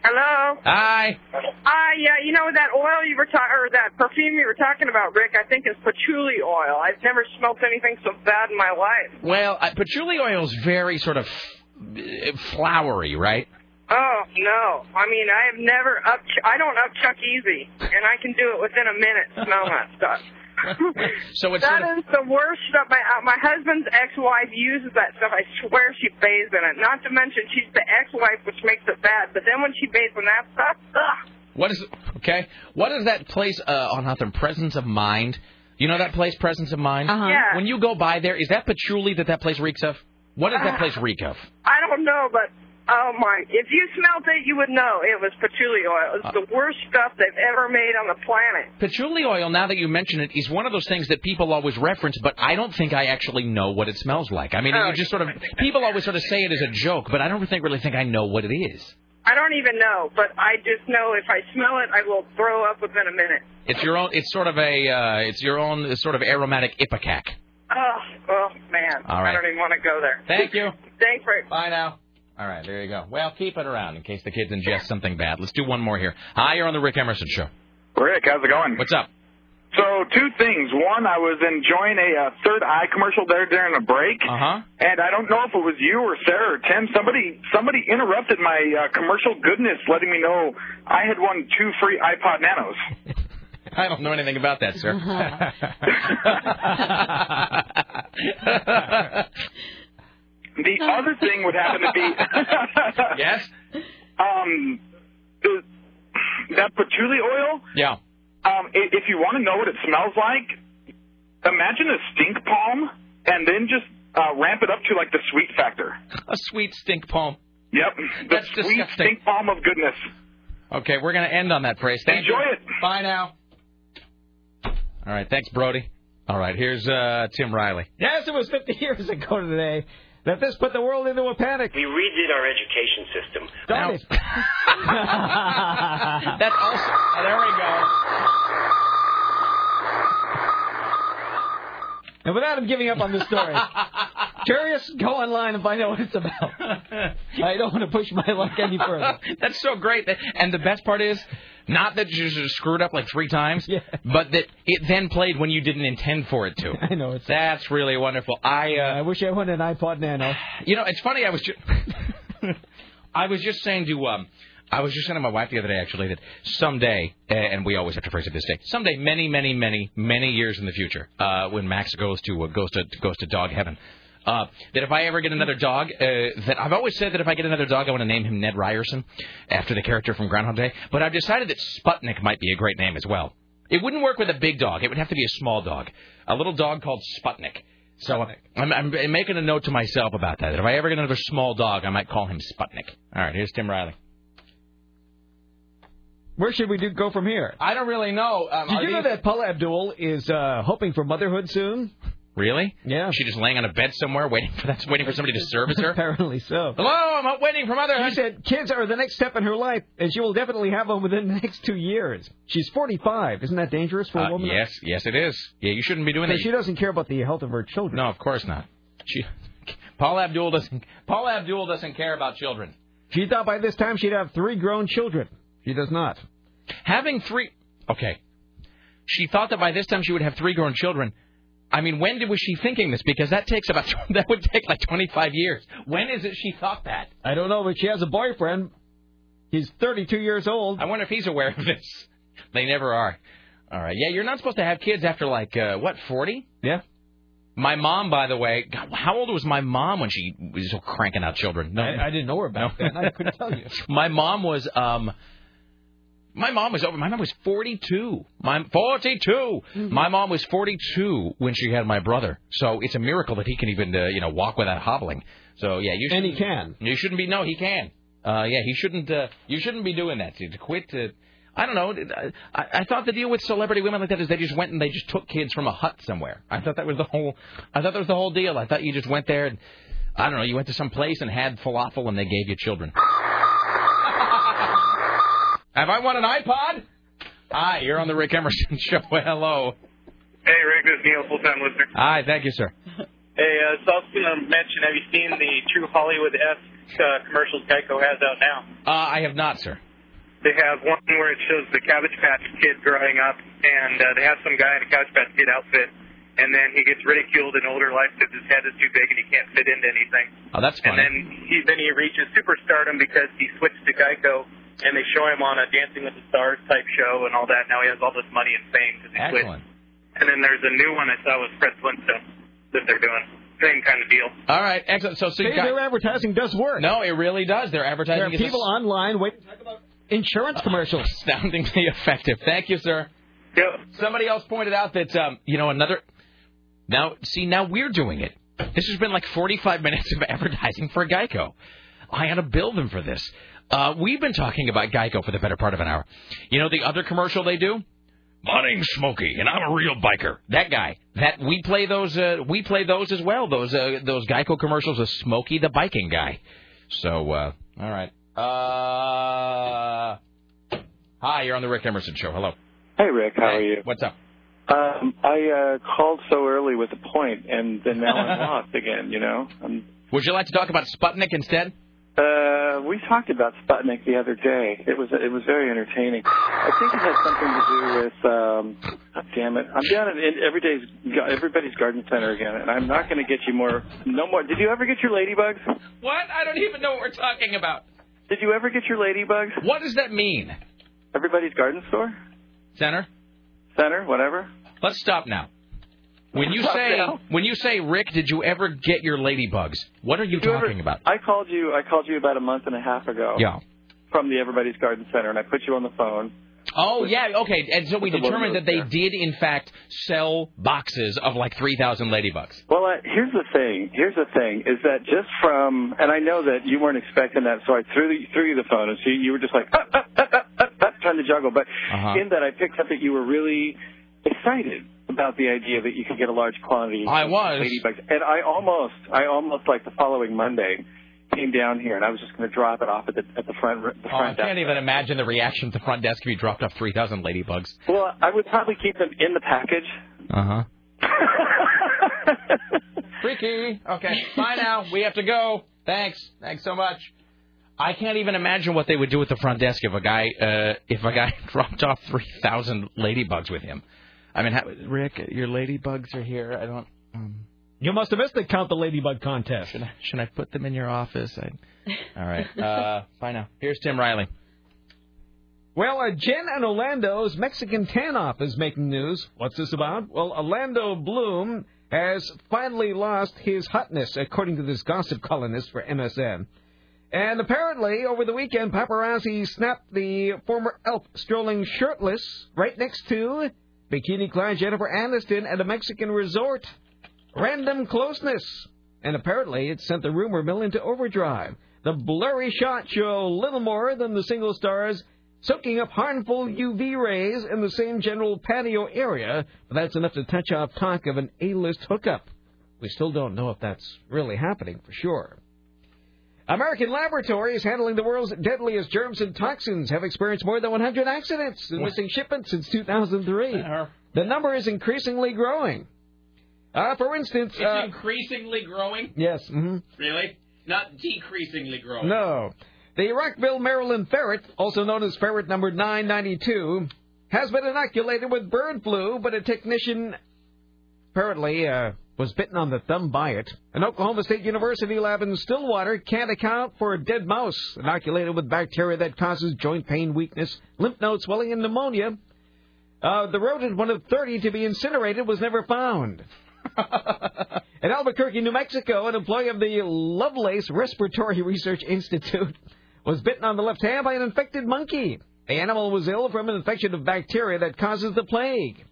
Hello. Hi. Hi. Yeah, you know that oil you were talking, or that perfume you were talking about, Rick? I think is patchouli oil. I've never smelled anything so bad in my life. Well, uh, patchouli oil is very sort of uh, flowery, right? Oh no! I mean, I have never up. I don't up Chuck Easy, and I can do it within a minute. Smell that stuff. So it's That sort of, the worst stuff. My uh, my husband's ex-wife uses that stuff. I swear she bathes in it. Not to mention she's the ex-wife, which makes it bad. But then when she bathes in that stuff, ugh. what is okay? What is that place uh, on Hawthorne? Presence of Mind. You know that place, Presence of Mind. Uh-huh. Yeah. When you go by there, is that patchouli that that place reeks of? What does that place reek of? I don't know, but oh my! If you smelled it, you would know it was patchouli oil. It's the worst stuff they've ever made on the planet. Patchouli oil, now that you mention it, is one of those things that people always reference, but I don't think I actually know what it smells like. I mean, Oh, you just sort of people always sort of say it as a joke, but I don't think really think I know what it is. I don't even know, but I just know if I smell it, I will throw up within a minute. It's your own. It's sort of a. Uh, it's your own sort of aromatic ipecac. Oh, oh man! All right. I don't even want to go there. Thank you. Thanks, Rick. Bye now. All right, there you go. Well, keep it around in case the kids ingest something bad. Let's do one more here. Hi, you're on the Rick Emerson show. Rick, how's it going? What's up? So, two things. One, I was enjoying a uh, third eye commercial there during a break, Uh huh. and I don't know if it was you or Sarah or Tim. Somebody, somebody interrupted my uh, commercial goodness, letting me know I had won two free iPod Nanos. I don't know anything about that, sir. The other thing would happen to be yes. Um, the, that patchouli oil. Yeah. Um, if you want to know what it smells like, imagine a stink palm, and then just uh, ramp it up to like the sweet factor. A sweet stink palm. Yep, the That's sweet disgusting. stink palm of goodness. Okay, we're going to end on that phrase. Thank Enjoy you. it. Bye now. All right, thanks, Brody. All right, here's uh, Tim Riley. Yes, it was 50 years ago today that this put the world into a panic. We redid our education system. Darn it. That's also. oh, there we go. And without him giving up on the story, curious, go online and find out what it's about. I don't want to push my luck any further. That's so great. And the best part is, not that you just screwed up like three times, but that it then played when you didn't intend for it to. I know it's. That's really wonderful. I uh, I wish I won an iPod Nano. You know, it's funny. I was just, I was just saying to, um, I was just saying to my wife the other day actually that someday, and we always have to phrase it this day, someday, many, many, many, many years in the future, uh, when Max goes to uh, goes to goes to dog heaven. Uh, that if I ever get another dog, uh, that I've always said that if I get another dog, I want to name him Ned Ryerson, after the character from Groundhog Day. But I've decided that Sputnik might be a great name as well. It wouldn't work with a big dog. It would have to be a small dog, a little dog called Sputnik. So I'm, I'm making a note to myself about that. that. If I ever get another small dog, I might call him Sputnik. All right, here's Tim Riley. Where should we do go from here? I don't really know. Um, Did you know that Paula Abdul is uh, hoping for motherhood soon? Really? Yeah. She just laying on a bed somewhere, waiting for that, waiting for somebody to service her. Apparently so. Hello, I'm waiting for motherhood. She said kids are the next step in her life, and she will definitely have them within the next two years. She's 45. Isn't that dangerous for a Uh, woman? yes, yes, it is. Yeah, you shouldn't be doing that. she doesn't care about the health of her children. No, of course not. She, Paula Abdul doesn't. Paula Abdul doesn't care about children. She thought by this time she'd have three grown children. She does not. Having three. Okay. She thought that by this time she would have three grown children. I mean, when did, was she thinking this? Because that takes about that would take like 25 years. When is it she thought that? I don't know, but she has a boyfriend. He's 32 years old. I wonder if he's aware of this. They never are. All right. Yeah, you're not supposed to have kids after like uh, what 40? Yeah. My mom, by the way, God, how old was my mom when she was cranking out children? No, I, I didn't know her back then. I couldn't tell you. my mom was um my mom was over my mom was 42 my 42 my mom was 42 when she had my brother so it's a miracle that he can even uh, you know walk without hobbling so yeah you And he can. you shouldn't be no he can uh yeah he shouldn't uh, you shouldn't be doing that to, to quit to I don't know. I, I thought the deal with celebrity women like that is they just went and they just took kids from a hut somewhere. I thought that was the whole. I thought that was the whole deal. I thought you just went there and I don't know. You went to some place and had falafel and they gave you children. Have I won an iPod? Hi, you're on the Rick Emerson Show. Hello. Hey, Rick, this is Neil, full-time listener. Hi, thank you, sir. Hey, uh, so I was going to mention, have you seen the True Hollywood-esque uh, commercials Geico has out now? Uh, I have not, sir. They have one where it shows the Cabbage Patch Kid growing up, and uh, they have some guy in a Cabbage Patch Kid outfit, and then he gets ridiculed in older life because his head is too big and he can't fit into anything. Oh, that's And funny. then he then he reaches superstardom because he switched to Geico, and they show him on a Dancing with the Stars type show and all that. Now he has all this money and fame because he switched. Excellent. And then there's a new one I saw with Fred Flintstone that they're doing. Same kind of deal. All right, excellent. So, so See, got- their advertising does work. no, it really does. Their advertising There are is people online waiting to talk about insurance commercials. astoundingly effective. Thank you, sir. Somebody else pointed out that um, you know another. Now, see, now we're doing it. This has been like 45 minutes of advertising for Geico. I had to bill them for this. Uh, we've been talking about Geico for the better part of an hour. You know the other commercial they do? My name's Smokey, and I'm a real biker. That guy. That we play those. Uh, we play those as well. Those uh, those Geico commercials of Smokey the biking guy. So, uh, all right. Uh, hi, you're on the Rick Emerson show. Hello. Hey, Rick, how are you? What's up? Um, I uh, called so early with a point, and then now I'm lost again. You know, I'm, Would you like to talk about Sputnik instead? Uh, we talked about Sputnik the other day. It was it was very entertaining. I think it has something to do with. Um, God damn it! I'm down at in- everyday's everybody's garden center again, and I'm not going to get you more. No more. Did you ever get your ladybugs? What? I don't even know what we're talking about. Did you ever get your ladybugs? What does that mean? Everybody's garden store, Center? center, whatever. Let's stop now. When you say when you say Rick, did you ever get your ladybugs? What are you you ever- talking about? I called you. I called you about a month and a half ago. Yeah. From the Everybody's Garden Center, and I put you on the phone. Oh yeah, okay. And so we determined that they did in fact sell boxes of like three thousand ladybugs. Well, uh, here's the thing. Here's the thing is that just from, and I know that you weren't expecting that, so I threw the, threw you the phone, and so you were just like ah, ah, ah, trying to juggle. But Uh-huh. in that, I picked up that you were really excited about the idea that you could get a large quantity. I of was. ladybugs, and I almost, I almost like the following Monday came down here, and I was just going to drop it off at the at the front the Oh, I front desk. can't even imagine the reaction at the front desk if you dropped off three thousand ladybugs. Well, I would probably keep them in the package. Uh huh. Freaky. Okay. Bye now. We have to go. Thanks. Thanks so much. I can't even imagine what they would do at the front desk if a guy uh, if a guy dropped off three thousand ladybugs with him. I mean, how, Rick, your ladybugs are here. I don't. Um, You must have missed the Count the Ladybug contest. Should I, should I put them in your office? I, all right. Uh, bye now. Here's Tim Riley. Well, uh, Jen and Orlando's Mexican tan-off is making news. What's this about? Well, Orlando Bloom has finally lost his hotness, according to this gossip columnist for MSN. And apparently, over the weekend, paparazzi snapped the former elf strolling shirtless right next to bikini-clad Jennifer Aniston at a Mexican resort. random closeness. And apparently it sent the rumor mill into overdrive. The blurry shot show little more than the single stars soaking up harmful UV rays in the same general patio area, but that's enough to touch off talk of an A-list hookup. We still don't know if that's really happening for sure. American laboratories handling the world's deadliest germs and toxins have experienced more than 100 accidents and missing shipments since 2003. The number is increasingly growing. Uh, for instance, It's uh, increasingly growing. yes, hmm Really? Not decreasingly growing. no, the Rockville, Maryland ferret, also known as ferret number 992, has been inoculated with bird flu, but a technician apparently uh, was bitten on the thumb by it. An Oklahoma State University lab in Stillwater can't account for a dead mouse inoculated with bacteria that causes joint pain, weakness, lymph node swelling, and pneumonia. Uh, the rodent, one of 30 to be incinerated, was never found. In Albuquerque, New Mexico, an employee of the Lovelace Respiratory Research Institute was bitten on the left hand by an infected monkey. The animal was ill from an infection of bacteria that causes the plague.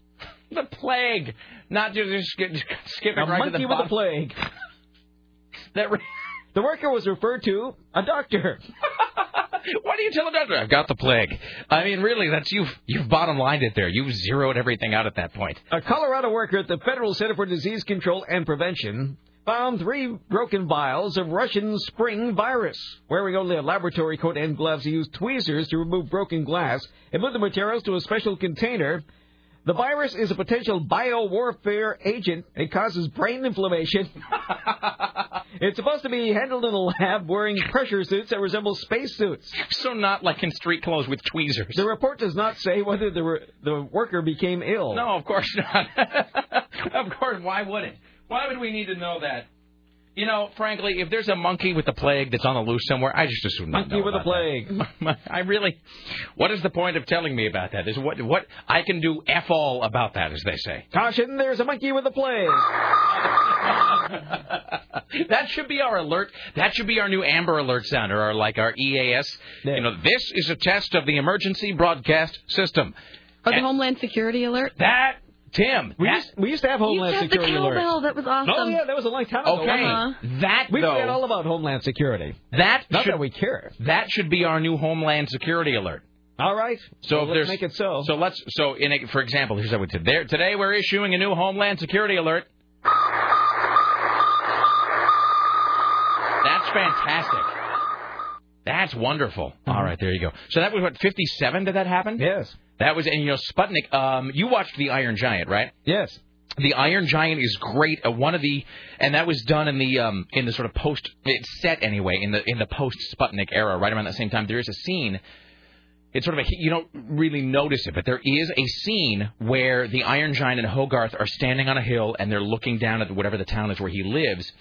The plague, not just, just skip- skipping A right monkey to the with a plague. That re- The worker was referred to a doctor. Why do you tell a doctor I've got the plague? I mean, really, that's you've you've bottom lined it there. You've zeroed everything out at that point. A Colorado worker at the Federal Center for Disease Control and Prevention found three broken vials of Russian spring virus. Wearing only a laboratory coat and gloves, he used tweezers to remove broken glass and moved the materials to a special container. The virus is a potential biowarfare agent. It causes brain inflammation. it's supposed to be handled in a lab wearing pressure suits that resemble space suits. So not like in street clothes with tweezers. The report does not say whether the re- the worker became ill. No, of course not. of course, why would it? Why would we need to know that? You know, frankly, if there's a monkey with the plague that's on the loose somewhere, I just assume not Monkey know with a plague. I really, what is the point of telling me about that? Is what what I can do f all about that, as they say. Caution, there's a monkey with a plague. that should be our alert. That should be our new Amber Alert sound, or our, like our EAS. You know, this is a test of the emergency broadcast system. Or the Homeland Security alert. That Tim, We that- used, we used to have Homeland you used to have Security the alerts. cowbell. That was awesome. Oh yeah, that was a long time ago. Okay, Uh-huh. that We though, forget all about Homeland Security. that Not should that we care. that should be our new Homeland Security alert. All right. So Well, if let's there's make it so. So let's so in a, for example, here's what we did. There today we're issuing a new Homeland Security alert. That's fantastic. That's wonderful. All right, there you go. So that was what 57 did that happen? Yes. That was and you know Sputnik. Um, you watched the Iron Giant, right? Yes. The Iron Giant is great. Uh, one of the and that was done in the um in the sort of post it's set anyway in the in the post Sputnik era, right around that same time. There is a scene. It's sort of a you don't really notice it, but there is a scene where the Iron Giant and Hogarth are standing on a hill and they're looking down at whatever the town is where he lives.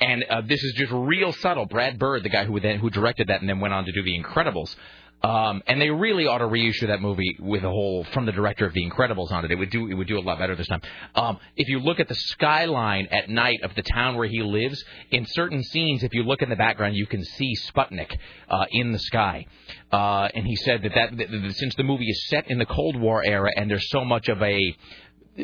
And uh, this is just real subtle. Brad Bird, the guy who then who directed that and then went on to do The Incredibles, um, and they really ought to reissue that movie with a whole from the director of The Incredibles on it. It would do it would do a lot better this time. Um, if you look at the skyline at night of the town where he lives, in certain scenes, if you look in the background, you can see Sputnik uh, in the sky. Uh, and he said that, that, that, that since the movie is set in the Cold War era and there's so much of a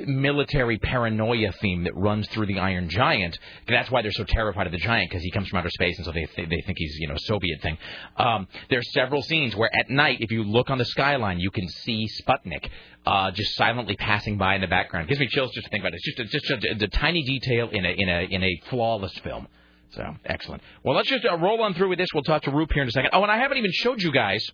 military paranoia theme that runs through the Iron Giant. That's why they're so terrified of the Giant because he comes from outer space, and so they th- they think he's you know Soviet thing. Um, there's several scenes where at night, if you look on the skyline, you can see Sputnik uh, just silently passing by in the background. It gives me chills just to think about it. It's just a, just a, a tiny detail in a in a in a flawless film. So excellent. Well, let's just uh, roll on through with this. We'll talk to Roope here in a second. Oh, and I haven't even showed you guys.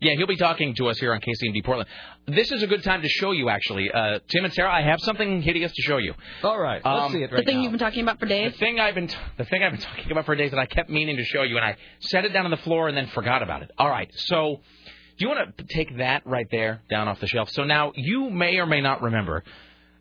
Yeah, he'll be talking to us here on KCMD Portland. This is a good time to show you, actually. Uh, Tim and Sarah, I have something hideous to show you. All right. Let's Um, see it right the thing now. you've been talking about for days. The thing I've been the thing I've been talking about for days that I kept meaning to show you, and I set it down on the floor and then forgot about it. All right, so do you want to take that right there down off the shelf? So now you may or may not remember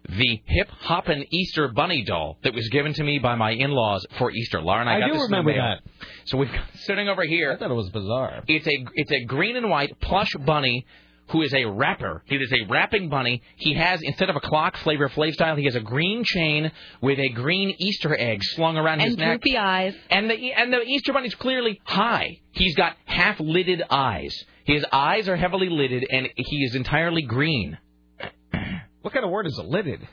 the hip hoppin' Easter bunny doll that was given to me by my in-laws for Easter. Laura and I, I got do this in the remember mail. that. So we've got sitting over here. I thought it was bizarre. It's a it's a green and white plush bunny who is a rapper. He is a rapping bunny. He has instead of a clock, Flavor Flav style, he has a green chain with a green Easter egg slung around his And neck. droopy eyes. And the and the Easter bunny's clearly high. He's got half lidded eyes. His eyes are heavily lidded, and he is entirely green. What kind of word is a lidded?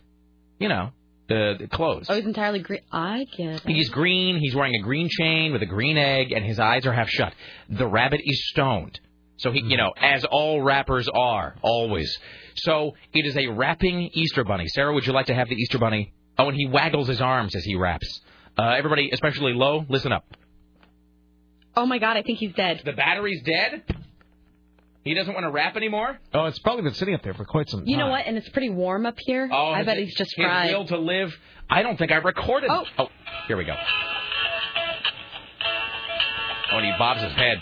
You know, the clothes. Oh, he's entirely green. I get it. He's green. He's wearing a green chain with a green egg, and his eyes are half shut. The rabbit is stoned. So he, you know, as all rappers are, always. So it is a rapping Easter bunny. Sarah, would you like to have the Easter bunny? Oh, and he waggles his arms as he raps. Uh, everybody, especially low, listen up. Oh my god, I think he's dead. The battery's dead. He doesn't want to rap anymore. Oh, it's probably been sitting up there for quite some time. You know what? And it's pretty warm up here. Oh, I his- bet he's just his fried. will to live. I don't think I recorded. Oh, oh here we go. Oh, and he bobs his head.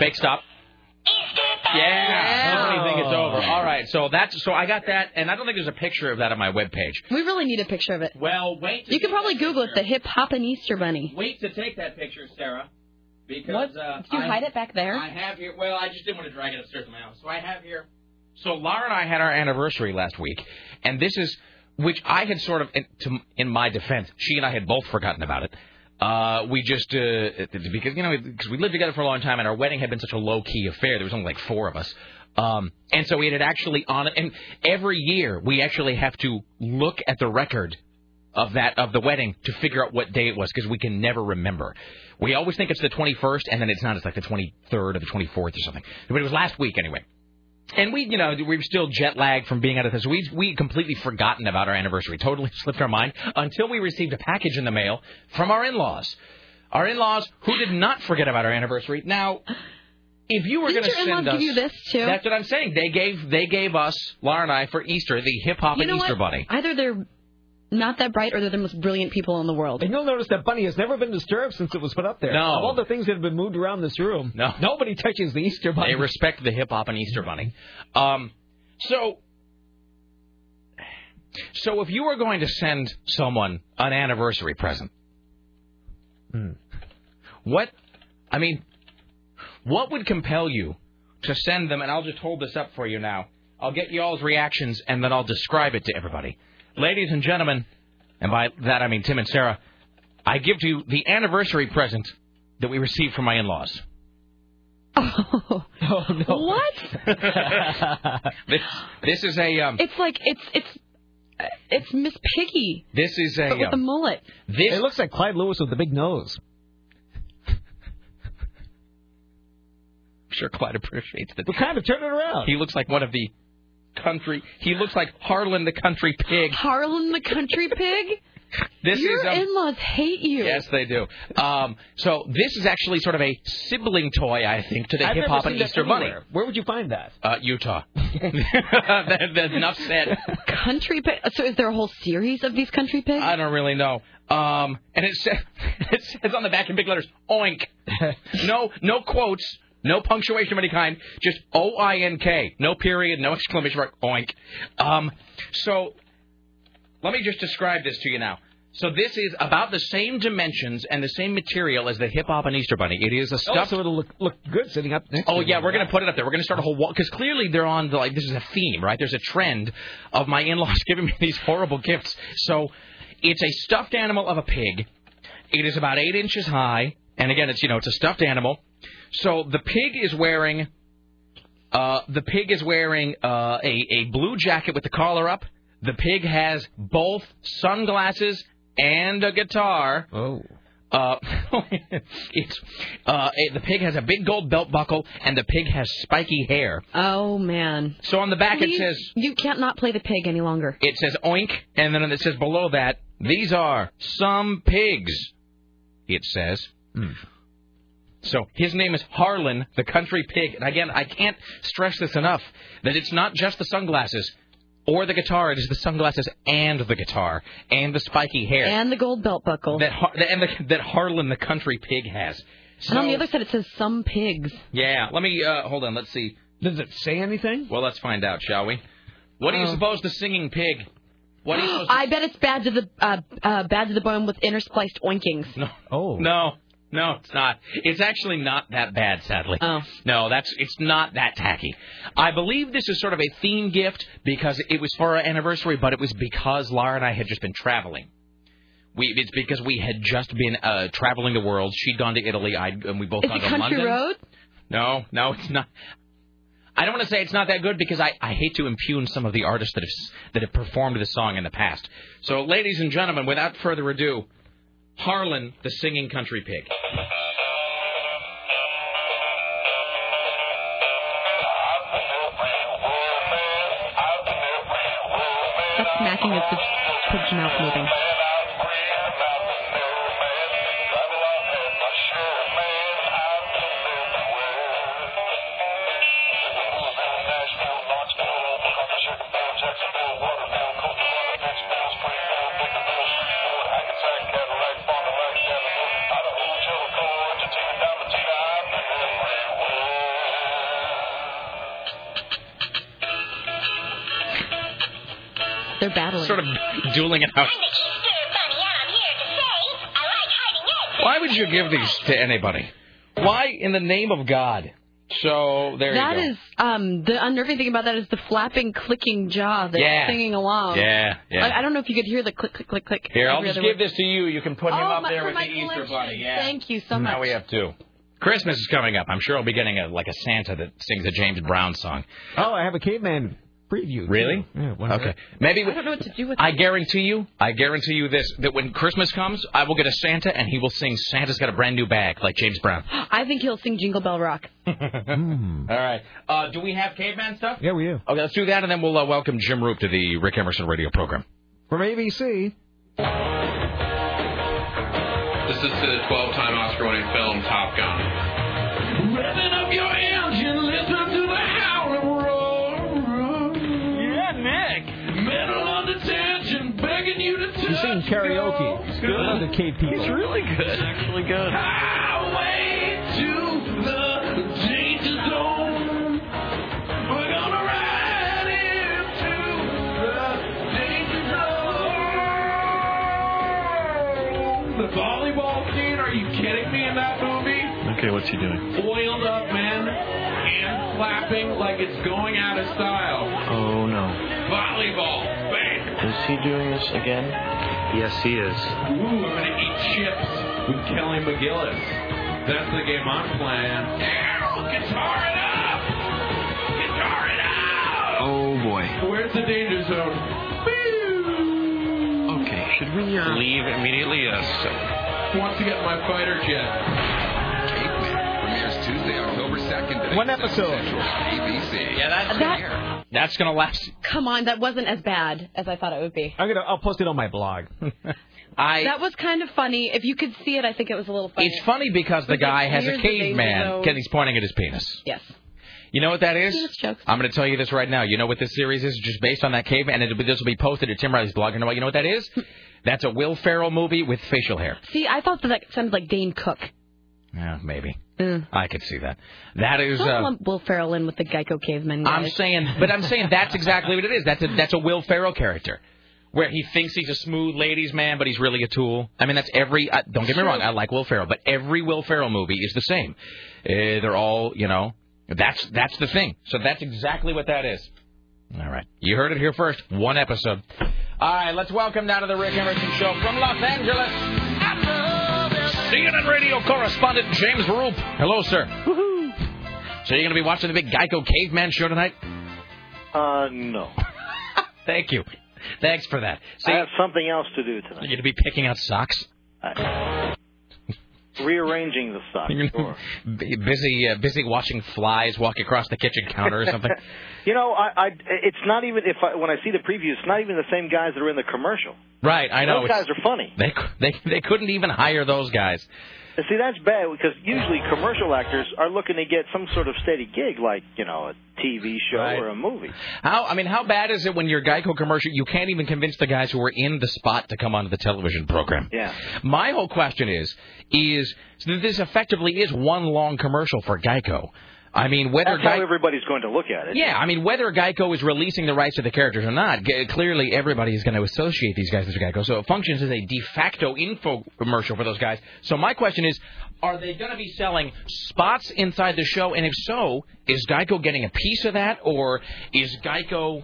Fake stop. Yeah. That's when think it's over. All right. So that's so I got that, and I don't think there's a picture of that on my webpage. We really need a picture of it. Well, wait. You can probably Google it, the hip hop and Easter bunny. Wait to take that picture, Sarah, because uh, Did you I- hide it back there? I have here. Well, I just didn't want to drag it upstairs to my house, so I have here. So Laura and I had our anniversary last week, and this is which I had sort of, in, to, in my defense, she and I had both forgotten about it. Uh, we just uh, because you know because we lived together for a long time, and our wedding had been such a low key affair. There was only like four of us. Um, and so we had it actually on and every year we actually have to look at the record of that of the wedding to figure out what day it was because we can never remember. We always think it's the 21st, and then it's not. It's like the 23rd or the 24th or something. But it was last week anyway. And we, you know, we were still jet lagged from being out of this. We we completely forgotten about our anniversary. Totally slipped our mind until we received a package in the mail from our in-laws. Our in-laws who did not forget about our anniversary. Now, if you were going to send us, give you this, too? That's what I'm saying. They gave they gave us Laura and I for Easter the hip hop You and know Easter what? bunny. Either they're not that bright or they're the most brilliant people in the world. And you'll notice that bunny has never been disturbed since it was put up there. No. Of all the things that have been moved around this room, no. nobody touches the Easter bunny. They respect the hip hop and Easter bunny. Um, so, so if you were going to send someone an anniversary present, what, I mean, what would compel you to send them? And I'll just hold this up for you now. I'll get you all's reactions and then I'll describe it to everybody. Ladies and gentlemen, and by that I mean Tim and Sarah, I give to you the anniversary present that we received from my in-laws. Oh no! What? this, this is a um, It's like it's it's uh, it's Miss Piggy this is a but with um, the mullet. this It looks like Clyde Lewis with the big nose. I'm sure Clyde appreciates that. But kind of turn it around. He looks like one of the country. He looks like Harlan the country pig. Harlan the country pig. This Your is um, in-laws hate you. yes, they do. Um, so this is actually sort of a sibling toy, I think, to the I've hip hop and that Easter bunny. Where would you find that? Uh, Utah. that, that's enough said. Country pig. So is there a whole series of these country pigs? I don't really know. Um, and it says, it says on the back in big letters, oink. no, no quotes, no punctuation of any kind, just O I N K. No period, no exclamation mark, oink. Um, so let me just describe this to you now. So this is about the same dimensions and the same material as the hip hop and Easter bunny. It is a stuff. Oh, stuffed. so it'll look look good sitting up next. Oh yeah, we're gonna put it up there. We're gonna start a whole wall because clearly they're on the like this is a theme, right? There's a trend of my in-laws giving me these horrible gifts. So it's a stuffed animal of a pig. It is about eight inches high, and again, it's you know it's a stuffed animal. So the pig is wearing, uh, the pig is wearing uh, a a blue jacket with the collar up. The pig has both sunglasses and a guitar. Oh. Uh, it's uh, it- the pig has a big gold belt buckle, and the pig has spiky hair. Oh man. So on the back Please, it says you can't not play the pig any longer. it says oink, and then it says below that these are some pigs. It says. So his name is Harlan, the country pig. And again, I can't stress this enough that it's not just the sunglasses or the guitar. It is the sunglasses and the guitar and the spiky hair And the gold belt buckle. that Har- and the, that Harlan, the country pig, has. and on the other side it says some pigs. Yeah, let me uh, hold on. Let's see. Does it say anything? Well, let's find out, shall we? What do you Oh. suppose the singing pig? What do you suppose? I bet it's bad to the uh, uh, Bad to the Bone with interspliced oinkings. No. Oh. No. No, it's not. It's actually not that bad, sadly. Oh. No, that's it's not that tacky. I believe this is sort of a theme gift because it was for our anniversary, but it was because Laura and I had just been traveling. We it's because we had just been uh traveling the world. She'd gone to Italy, I'd and we both Is gone it to Country London. Road? No, no, it's not. I don't want to say it's not that good because I, I hate to impugn some of the artists that have that have performed the song in the past. So, ladies and gentlemen, without further ado, Harlan, the singing country pig. That's smacking of the pig's mouth moving. Battling. Sort of dueling it out. Why would you give these to anybody? Why, in the name of God? So there That you go. is um the unnerving thing about that is the flapping, clicking jaw that's Yeah. singing along. Yeah, yeah. I, I don't know if you could hear the click, click, click, click. Here, I'll just give word. this to you. You can put him Oh, up my- there with my the Easter bunny. Yeah. Thank you so much. Now we have two. Christmas is coming up. I'm sure I'll be getting a like a Santa that sings a James Brown song. Oh, I have a caveman preview. too. Really? Yeah. Okay. not? Maybe I don't know what to do with I it. guarantee you, I guarantee you this: that when Christmas comes, I will get a Santa, and he will sing "Santa's Got a Brand New Bag" like James Brown. I think he'll sing Jingle Bell Rock. All right. Uh, do we have caveman stuff? Yeah, we do. Okay, let's do that, and then we'll uh, welcome Jim Roope to the Rick Emerson radio program. From ABC. This is the 12-time Oscar-winning film Top Gun. Revving up your you to touch. He's singing karaoke. It's Good. Other cave people. He's really good. It's actually good. Highway to the danger zone. We're gonna ride into the danger zone. The volleyball scene? Are you kidding me in that movie? Okay, what's he doing? Oiled up men and clapping like it's going out of style. Oh, no. Volleyball, bang. Is he doing this again? Yes, he is. Ooh, I'm gonna eat chips with Kelly McGillis. That's the game I'm playing. Ow, guitar it up! Guitar it up! Oh, boy. Where's the danger zone? Okay, should we uh... leave immediately? Yes. Wants to get my fighter jet. Premieres Tuesday, October 2nd. One episode. ABC. Yeah, that's That, that's gonna last. come on, that wasn't as bad as I thought it would be. I'm gonna. I'll post it on my blog. I. That was kind of funny. If you could see it, I think it was a little funny. It's funny because the guy has a ears, the danger caveman zone. because he's pointing at his penis. Yes. You know what that is? Penis jokes. I'm going to tell you this right now. You know what this series is? Just based on that caveman, and it, this will be posted to Tim Riley's blog. You know what? You know what that is? That's a Will Ferrell movie with facial hair. See, I thought that, that sounded like Dane Cook. Yeah, maybe. Mm. I could see that. That is. Don't Uh, lump Will Ferrell in with the Geico caveman. I'm saying, but I'm saying that's exactly what it is. That's a that's a Will Ferrell character, where he thinks he's a smooth ladies man, but he's really a tool. I mean, that's every. Uh, don't get me wrong, I like Will Ferrell, but every Will Ferrell movie is the same. Uh, they're all, you know, that's that's the thing. So that's exactly what that is. All right, you heard it here first. One episode. All right, let's welcome now to the Rick Emerson Show from Los Angeles. CNN radio correspondent James Roope. Hello, sir. Woohoo! So you're going to be watching the big Geico Caveman show tonight? Uh, no. Thank you. Thanks for that. See, I have something else to do tonight. you're going to be picking out socks. Rearranging the stuff. Sure. Busy, uh, busy watching flies walk across the kitchen counter or something. You know, I, I, it's not even if I, when I see the previews, it's not even the same guys that are in the commercial. right, I know. Those it's- guys are funny. They they they couldn't even hire those guys. And see, that's bad because usually commercial actors are looking to get some sort of steady gig, like you know, a TV show Right. or a movie. How I mean, how bad is it when your Geico commercial you can't even convince the guys who are in the spot to come onto the television program? Yeah. My whole question is is so this effectively is one long commercial for Geico. I mean, whether That's how Geico, everybody's going to look at it. yeah, I mean, whether Geico is releasing the rights to the characters or not, g- clearly everybody is going to associate these guys with Geico. So it functions as a de facto infomercial for those guys. So my question is, are they going to be selling spots inside the show? And if so, is Geico getting a piece of that, or is Geico?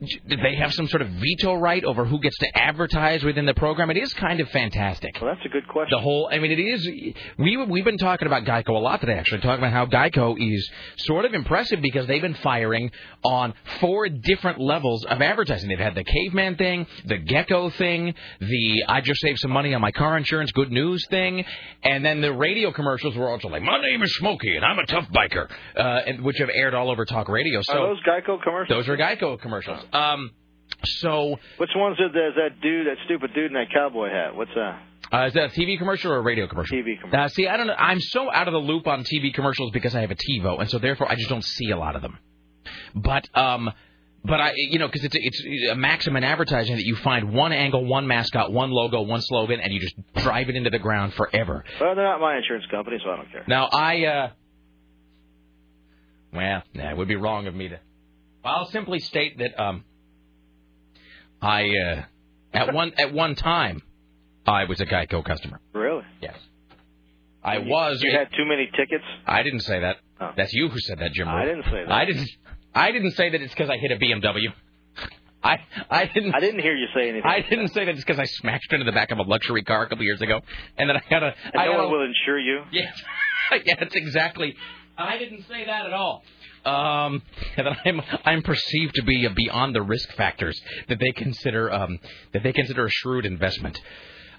Did they have some sort of veto right over who gets to advertise within the program? It is kind of fantastic. Well, that's a good question. The whole, I mean, it is. We we've been talking about Geico a lot today. Actually, talking about how Geico is sort of impressive because they've been firing on four different levels of advertising. They've had the caveman thing, the gecko thing, the I just saved some money on my car insurance, good news thing, and then the radio commercials were also like, my name is Smokey and I'm a tough biker, uh, and, which have aired all over talk radio. So Are those Geico commercials? those are Geico commercials. Um, so Which ones are there's that dude, that stupid dude in that cowboy hat? What's that? Uh, is that a TV commercial or a radio commercial? TV commercial. Uh, see, I don't know. I'm so out of the loop on TV commercials because I have a TiVo, and so therefore I just don't see a lot of them. But um, but I, you know, because it's it's a maxim in advertising that you find one angle, one mascot, one logo, one slogan, and you just drive it into the ground forever. Well, they're not my insurance company, so I don't care. Now I, uh, well, nah, it would be wrong of me to. I'll simply state that um, I uh, at one at one time I was a Geico customer. Really? Yes. I was. You had too many tickets. I didn't say that. That's you who said that, Jim. I didn't say that. I didn't. I didn't say that it's because I hit a BMW. I I didn't. I didn't hear you say anything. I didn't say that it's because I smashed into the back of a luxury car a couple years ago, and then I got a. And I no one will insure you. Yeah, yeah, that's exactly. I didn't say that at all. Um, and that I'm I'm perceived to be beyond the risk factors that they consider um that they consider a shrewd investment.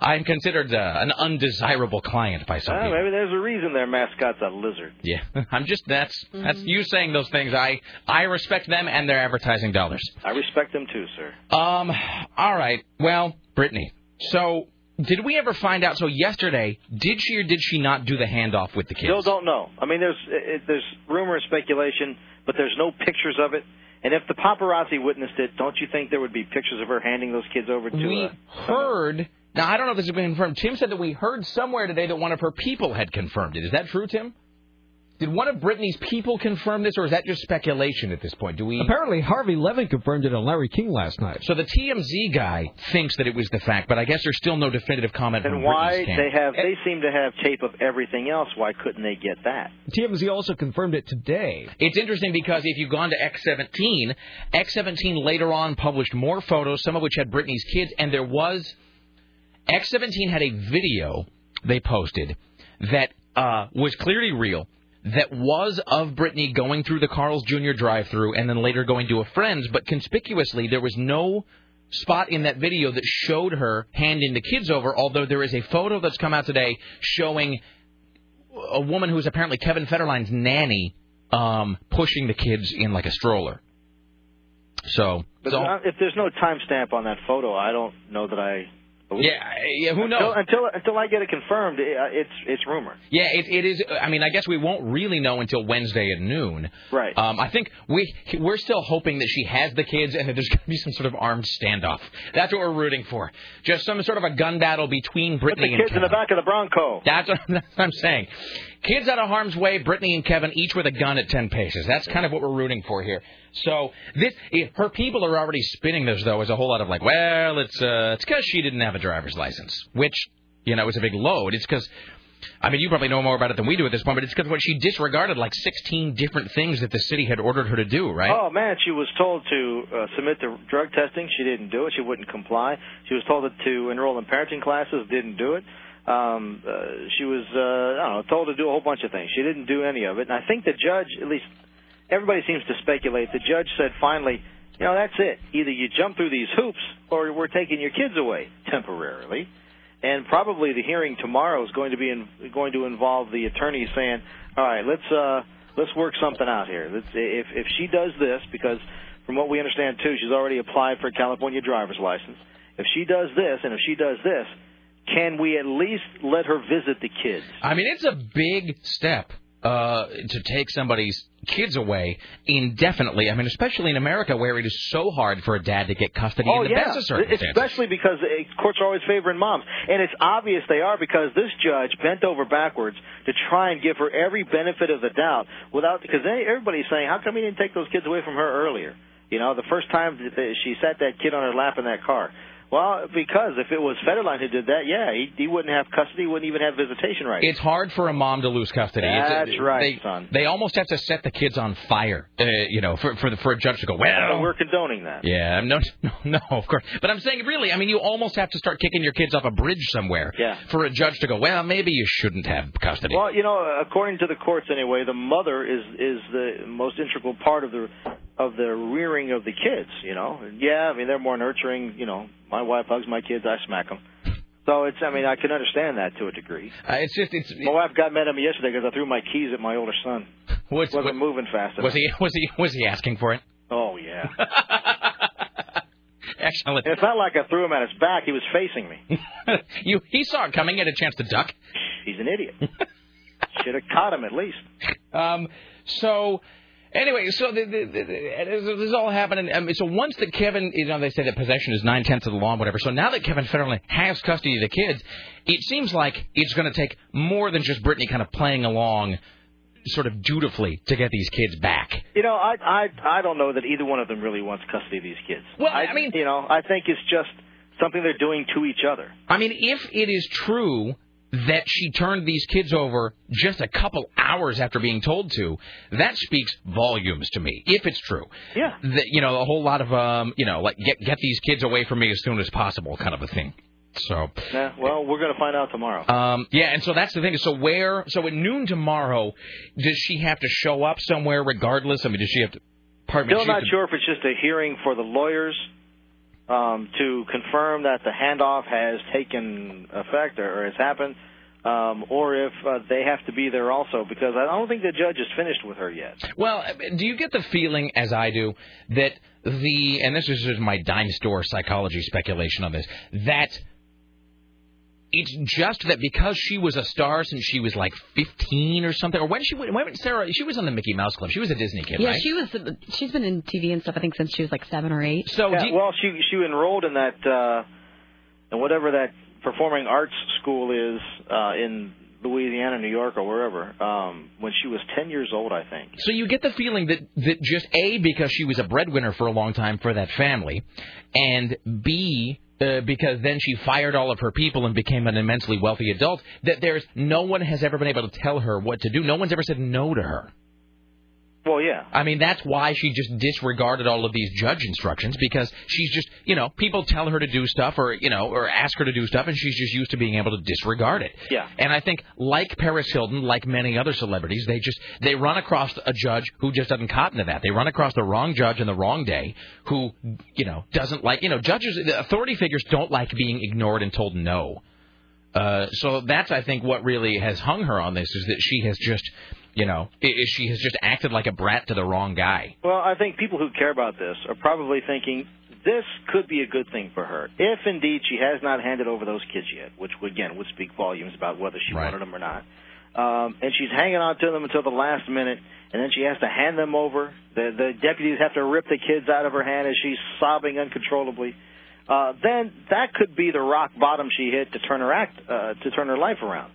I'm considered uh, an undesirable client by some Ah, people. maybe there's a reason their mascot's a lizard. Yeah, I'm just that's that's you saying those things. I I respect them and their advertising dollars. I respect them too, sir. Um, all right. Well, Britney. So, did we ever find out? So yesterday, did she or did she not do the handoff with the kids? Still don't know. I mean, there's it, there's rumor and speculation, but there's no pictures of it. And if the paparazzi witnessed it, don't you think there would be pictures of her handing those kids over to? we uh, heard. Now I don't know if this has been confirmed. Tim said that we heard somewhere today that one of her people had confirmed it. Is that true, Tim? Did one of Britney's people confirm this, or is that just speculation at this point? Do we? Apparently, Harvey Levin confirmed it on Larry King last night. So the TMZ guy thinks that it was the fact, but I guess there's still no definitive comment from and why Britney's camp. they have they seem to have tape of everything else. Why couldn't they get that? TMZ also confirmed it today. It's interesting because if you've gone to X17, X17 later on published more photos, some of which had Britney's kids, and there was X17 had a video they posted that uh, was clearly real. That was of Britney going through the Carl's Jr. drive-through and then later going to a friend's, but conspicuously there was no spot in that video that showed her handing the kids over. Although there is a photo that's come out today showing a woman who's apparently Kevin Federline's nanny um, pushing the kids in like a stroller. So, But so- if there's no timestamp on that photo, I don't know that I. Yeah, yeah, who knows? Until until, until I get it confirmed, it, uh, it's it's rumor. yeah, it, it is. I mean, I guess we won't really know until Wednesday at noon. Right. Um, I think we we're still hoping that she has the kids and that there's going to be some sort of armed standoff. That's what we're rooting for. Just some sort of a gun battle between Put Britney the kids and in the back of the Bronco. That's what, that's what I'm saying. Kids out of harm's way, Britney and Kevin each with a gun at 10 paces. That's kind of what we're rooting for here. So this, it, her people are already spinning this though as a whole lot of like, well, it's uh, it's because she didn't have a driver's license, which you know is a big load. It's because. I mean, you probably know more about it than we do at this point, but it's because what she disregarded like 16 different things that the city had ordered her to do, right? Oh man, she was told to uh, submit to drug testing. She didn't do it. She wouldn't comply. She was told to enroll in parenting classes. Didn't do it. Um, uh, she was uh, I don't know told to do a whole bunch of things. She didn't do any of it. And I think the judge, at least everybody seems to speculate. The judge said finally, you know, that's it. Either you jump through these hoops, or we're taking your kids away temporarily. And probably the hearing tomorrow is going to be in, going to involve the attorney saying, "All right, let's uh, let's work something out here. Let's, if if she does this, because from what we understand too, she's already applied for a California driver's license. If she does this, and if she does this, can we at least let her visit the kids? I mean, it's a big step uh, to take somebody's kids away indefinitely. I mean, especially in America where it is so hard for a dad to get custody Oh in the yeah, best of circumstances. especially because uh, courts are always favoring moms, and it's obvious they are because this judge bent over backwards to try and give her every benefit of the doubt without because everybody's saying, how come he didn't take those kids away from her earlier? You know, the first time that she sat that kid on her lap in that car. Well, because if it was Federline who did that, yeah, he, he wouldn't have custody, wouldn't even have visitation rights. It's hard for a mom to lose custody. That's right, they, son. They almost have to set the kids on fire, uh, you know, for for, the, for a judge to go, well, we're condoning that. Yeah, no, no, no, of course. But I'm saying, really, I mean, you almost have to start kicking your kids off a bridge somewhere Yeah. for a judge to go, well, maybe you shouldn't have custody. Well, you know, according to the courts anyway, the mother is is the most integral part of the of the rearing of the kids. You know, yeah, I mean they're more nurturing. You know, my wife hugs my kids, I smack them. So it's, I mean, I can understand that to a degree. Uh, it's just, it's. My wife got mad at me yesterday because I threw my keys at my older son. What's, Wasn't moving fast enough. was he was he was he asking for it? Oh yeah. Excellent. it's not like I threw him at his back; he was facing me. you he saw it coming, had a chance to duck. He's an idiot. Should have caught him at least. Um, so anyway, so the, the, the, this is all happening. I mean, so once that Kevin, you know, they say that possession is nine tenths of the law, and whatever. So now that Kevin Federline has custody of the kids, it seems like it's going to take more than just Britney kind of playing along, sort of dutifully, to get these kids back. You know, I I I don't know that either one of them really wants custody of these kids. Well, I mean, you know, I think it's just something they're doing to each other. I mean, if it is true that she turned these kids over just a couple hours after being told to, that speaks volumes to me. If it's true, yeah, that you know a whole lot of um, you know, like get get these kids away from me as soon as possible, kind of a thing. So, Yeah, well, we're going to find out tomorrow. um, yeah, and so that's the thing. So where? So at noon tomorrow, does she have to show up somewhere regardless? I mean, does she have to? Pardon me. Still have not to- sure if it's just a hearing for the lawyers um, to confirm that the handoff has taken effect or, or has happened, um, or if uh, they have to be there also, because I don't think the judge is finished with her yet. Well, do you get the feeling, as I do, that the and this is just my dime store psychology speculation on this that it's just that because she was a star since she was like 15 or something, or when she when Sarah she was on the Mickey Mouse Club, she was a Disney kid, yeah, right? she was. She's been in TV and stuff. I think since she was like seven or eight. So yeah, well, she she enrolled in that uh, in whatever that performing arts school is uh, in Louisiana, New York, or wherever um, when she was 10 years old, I think. So you get the feeling that that just a because she was a breadwinner for a long time for that family, and b uh, because then she fired all of her people and became an immensely wealthy adult. That there's no one has ever been able to tell her what to do. No one's ever said no to her. Well, yeah. I mean, that's why she just disregarded all of these judge instructions because she's just, you know, people tell her to do stuff or, you know, or ask her to do stuff and she's just used to being able to disregard it. Yeah. And I think, like Paris Hilton, like many other celebrities, they just, they run across a judge who just doesn't cotton to that. They run across the wrong judge on the wrong day who, you know, doesn't like, you know, judges, the authority figures don't like being ignored and told no. Uh, so that's, I think, what really has hung her on this is that she has just, you know, she has just acted like a brat to the wrong guy. Well, I think people who care about this are probably thinking this could be a good thing for her if indeed she has not handed over those kids yet, which again would speak volumes about whether she wanted them or not. Um, and she's hanging on to them until the last minute, and then she has to hand them over. The the deputies have to rip the kids out of her hand as she's sobbing uncontrollably. Uh, then that could be the rock bottom she hit to turn her act uh, to turn her life around.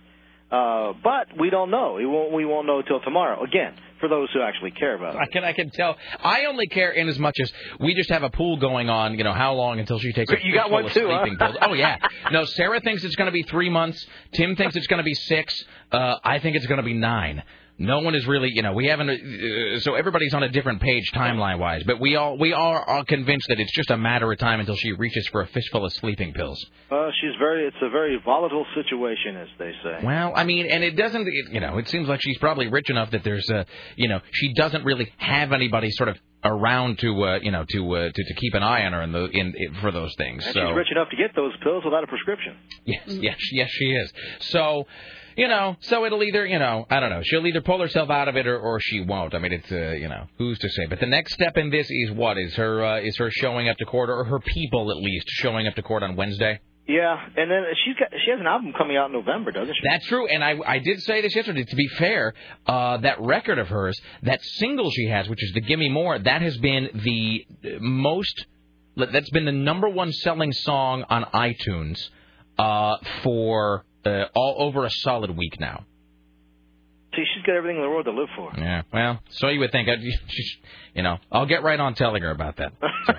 Uh, but we don't know. We won't. We won't know till tomorrow. Again, for those who actually care about it. I can I can tell. I only care in as much as we just have a pool going on. You know how long until she takes a You got one too, huh? pills? Oh yeah. No, Sarah thinks it's going to be three months. Tim thinks it's going to be six. Uh, I think it's going to be nine. No one is really, you know, we haven't. Uh, so everybody's on a different page timeline wise, but we all we are all are convinced that it's just a matter of time until she reaches for a fistful of sleeping pills. Uh, she's very. It's a very volatile situation, as they say. Well, I mean, and it doesn't, it, you know, it seems like she's probably rich enough that there's, uh, you know, she doesn't really have anybody sort of around to, uh, you know, to, uh, to to keep an eye on her in the in, in for those things. And so she's rich enough to get those pills without a prescription. yes, yes, yes, she is. So. You know, so it'll either, you know, I don't know. She'll either pull herself out of it or, or she won't. I mean, it's, uh, you know, who's to say? But the next step in this is what is her uh, is her showing up to court or her people at least showing up to court on Wednesday. Yeah, and then she's got she has an album coming out in November, doesn't she? That's true, and I I did say this yesterday. To be fair, uh, that record of hers, that single she has, which is the "Gimme More," that has been the most. That's been the number one selling song on iTunes uh, for uh, all over a solid week now. See, she's got everything in the world to live for. Yeah, well, so you would think. I'd, you know, I'll get right on telling her about that. So,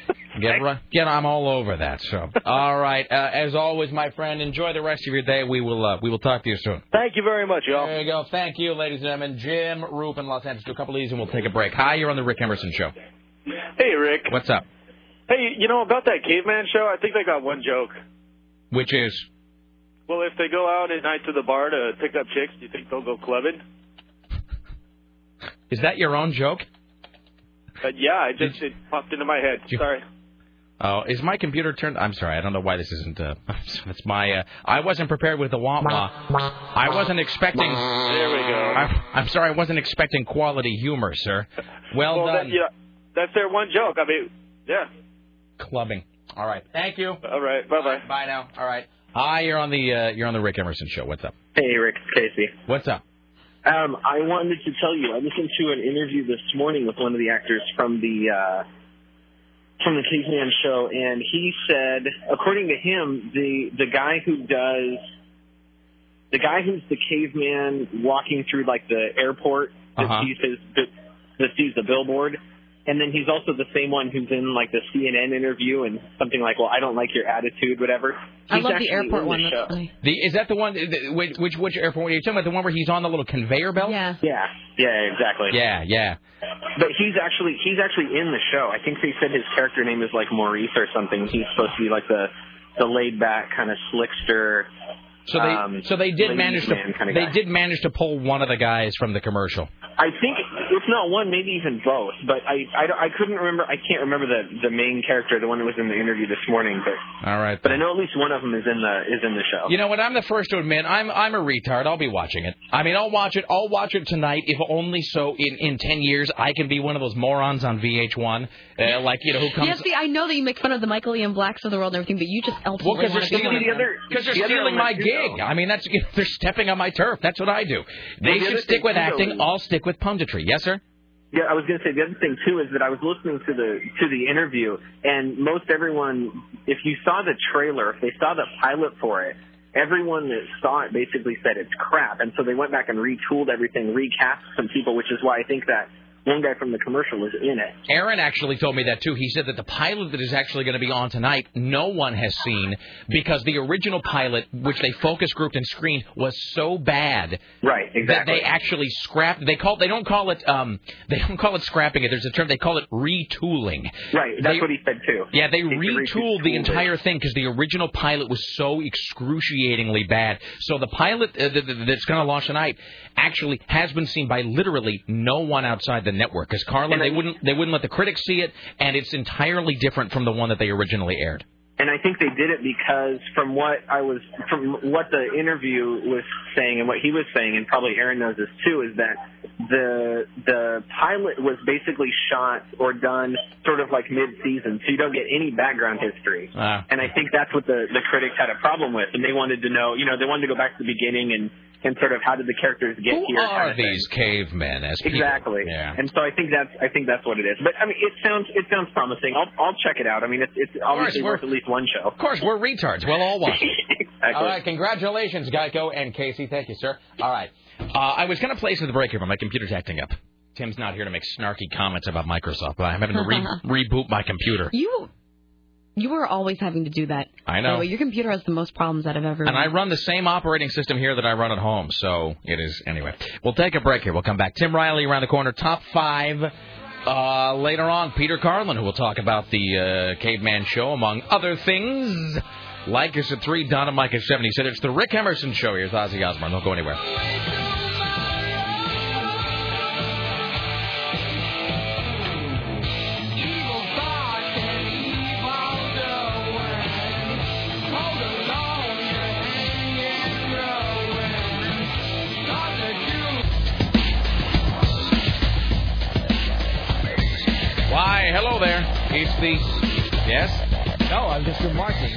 get right, get. I'm all over that. So, all right. Uh, as always, my friend, enjoy the rest of your day. We will. Uh, we will talk to you soon. Thank you very much, y'all. There you go. Thank you, ladies and gentlemen. Jim Roope in Los Angeles. Do a couple of these, and we'll take a break. Hi, you're on the Rick Emerson Show. Hey, Rick. What's up? Hey, you know about that caveman show? I think they got one joke. Which is Well, if they go out at night to the bar to pick up chicks, do you think they'll go clubbing? is that your own joke? Uh, yeah, it just it popped into my head. Sorry. Oh, is my computer turned? I'm sorry, I don't know why this isn't. Uh, it's my. Uh, I wasn't prepared with the wah wah. I wasn't expecting. There we go. I'm, I'm sorry, I wasn't expecting quality humor, sir. Well, well done. That, yeah, that's their one joke. I mean, yeah. Clubbing. All right. Thank you. All right. Bye bye. Bye now. All right. Hi, you're on the uh, you're on the Rick Emerson show. What's up? Hey, Rick, it's Casey. What's up? Um, I wanted to tell you, I listened to an interview this morning with one of the actors from the uh, from the Caveman show, and he said, according to him, the the guy who does the guy who's the caveman walking through like the airport that Uh-huh. sees his that, that sees the billboard. And then he's also the same one who's in like the CNN interview and something like, "Well, I don't like your attitude, whatever." I He's love the airport in one. the That's show. funny. The is that the one? the- Which which, which airport? Are you talking about the one where he's on the little conveyor belt? Yeah. Yeah, yeah, exactly. Yeah, yeah. But he's actually he's actually in the show. I think they said his character name is like Maurice or something. He's supposed to be like the the laid back kind of slickster. So they um, so they did manage to kind of they guy. did manage to pull one of the guys from the commercial. I think if not one, maybe even both. But I I, I couldn't remember. I can't remember the the main character, the one that was in the interview this morning. But All right. but I know at least one of them is in the is in the show. You know what? I'm the first to admit I'm I'm a retard. I'll be watching it. I mean, I'll watch it. I'll watch it tonight, if only so in in ten years I can be one of those morons on VH1, uh, like you know who comes. Yeah, see, I know that you make fun of the Michael Ian Blacks of the world and everything, but you just Well, ultimately because they're want to be stealing, one of them. because they're the other stealing my element, gig. I mean, that's you know, they're stepping on my turf. That's what I do. They Well, should stick with acting. is- I'll stick with punditry. Yes, sir. Yeah, I was going to say the other thing too is that I was listening to the to the interview, and most everyone, if you saw the trailer, if they saw the pilot for it, everyone that saw it basically said it's crap, and so they went back and retooled everything, recast some people, which is why I think that one guy from the commercial was in it. Aaron actually told me that too. He said that the pilot that is actually going to be on tonight, no one has seen because the original pilot, which they focus grouped and screened, was so bad. Right, exactly. That they actually scrapped. They call. They don't call it. Um. They don't call it scrapping it. There's a term. They call it retooling. Right, that's They- what he said too. Yeah, they He retooled the entire thing because the original pilot was so excruciatingly bad. So the pilot uh, th- th- that's going to launch tonight actually has been seen by literally no one outside the network. Because Carlin, they wouldn't they wouldn't let the critics see it, and it's entirely different from the one that they originally aired. And I think they did it because from what I was, from what the interview was saying and what he was saying, and probably Aaron knows this too, is that the the pilot was basically shot or done sort of like mid-season, so you don't get any background history. Ah. And I think that's what the the critics had a problem with, and they wanted to know, you know, they wanted to go back to the beginning and and sort of how did the characters get Who here? kind are of thing. these cavemen? As people? Exactly. Yeah. And so I think that's I think that's what it is. But I mean, it sounds it sounds promising. I'll I'll check it out. I mean, it's it's obviously we're- worth at least one show. Of course, we're retards. We'll all watch it. All right, congratulations, Geico and Casey. Thank you, sir. All right. Uh, I was going to place at the break here, but my computer's acting up. Tim's not here to make snarky comments about Microsoft, but I'm having to re- reboot my computer. You, you are always having to do that. I know. By the way, your computer has the most problems out of everyone. And I run the same operating system here that I run at home, so it is. Anyway, we'll take a break here. We'll come back. Tim Riley around the corner, top five. Uh, later on, Peter Carlin, who will talk about the uh, Caveman Show, among other things. Like us at 3, Donna Mike at 70. Said it's the Rick Emerson Show. Here's Ozzy Osbourne. Don't go anywhere. Why, hello there. It's the. Yes? No, I'm just remarking.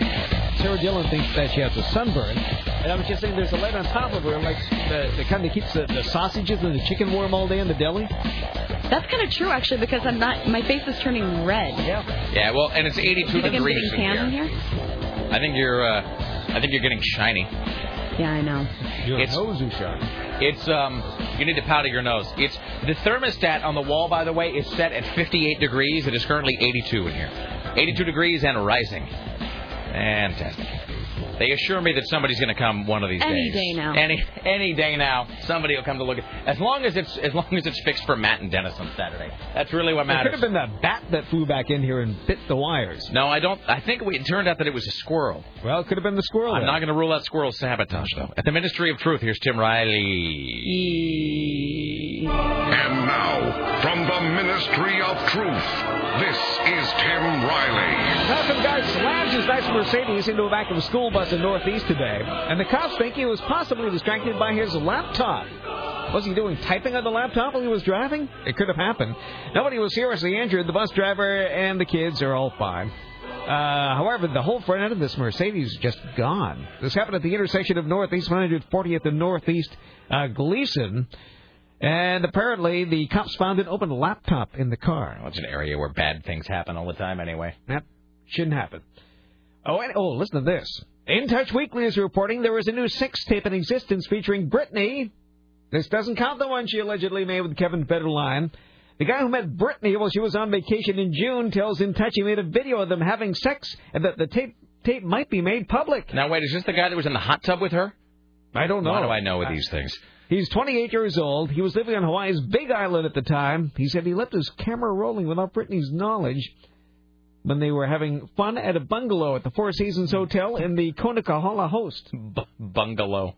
Sarah Dillon thinks that she has a sunburn. And I was just saying there's a light on top of her, like the, the kind that keeps the, the sausages and the chicken warm all day in the deli. That's kind of true, actually, because I'm not. My face is turning red. Yeah. Yeah, well, and it's 82 Do you degrees getting tan in in here. here? I think you're. Uh, I think you're getting shiny. Yeah, I know. Your It's- nose is shiny. It's um. You need to powder your nose. It's the thermostat on the wall, by the way, is set at 58 degrees. It is currently 82 in here. 82 degrees and rising. Fantastic. They assure me that somebody's going to come one of these Any days. Any day now. Any any day now, somebody will come to look at. As long as it's as long as it's fixed for Matt and Dennis on Saturday. That's really what matters. It matters. could have been that bat that flew back in here and bit the wires. No, I don't. I think we, it turned out that it was a squirrel. Well, it could have been the squirrel. I'm then. not going to rule out squirrel sabotage, though. At the Ministry of Truth, here's Tim Riley. And now, from the Ministry of Truth, this is Tim Riley. Now some guy slams his nice Mercedes into a back of a school bus in Northeast today, and the cops think he was possibly distracted by his laptop. Was he doing typing on the laptop while he was driving? It could have happened. Nobody was seriously injured. The bus driver and the kids are all fine. Uh, however, the whole front end of this Mercedes is just gone. This happened at the intersection of Northeast 140th and Northeast uh, Gleason. And apparently, the cops found an open laptop in the car. Well, it's an area where bad things happen all the time, anyway. That shouldn't happen. Oh, and, oh, listen to this. In Touch Weekly is reporting there is a new sex tape in existence featuring Britney. This doesn't count the one she allegedly made with Kevin Federline. The guy who met Britney while she was on vacation in June tells In Touch he made a video of them having sex and that the tape tape might be made public. Now, wait, is this the guy that was in the hot tub with her? I don't know. How do I know with these things? He's 28 years old. He was living on Hawaii's Big Island at the time. He said he left his camera rolling without Britney's knowledge when they were having fun at a bungalow at the Four Seasons Hotel in the Kona-Kohala coast. B- bungalow.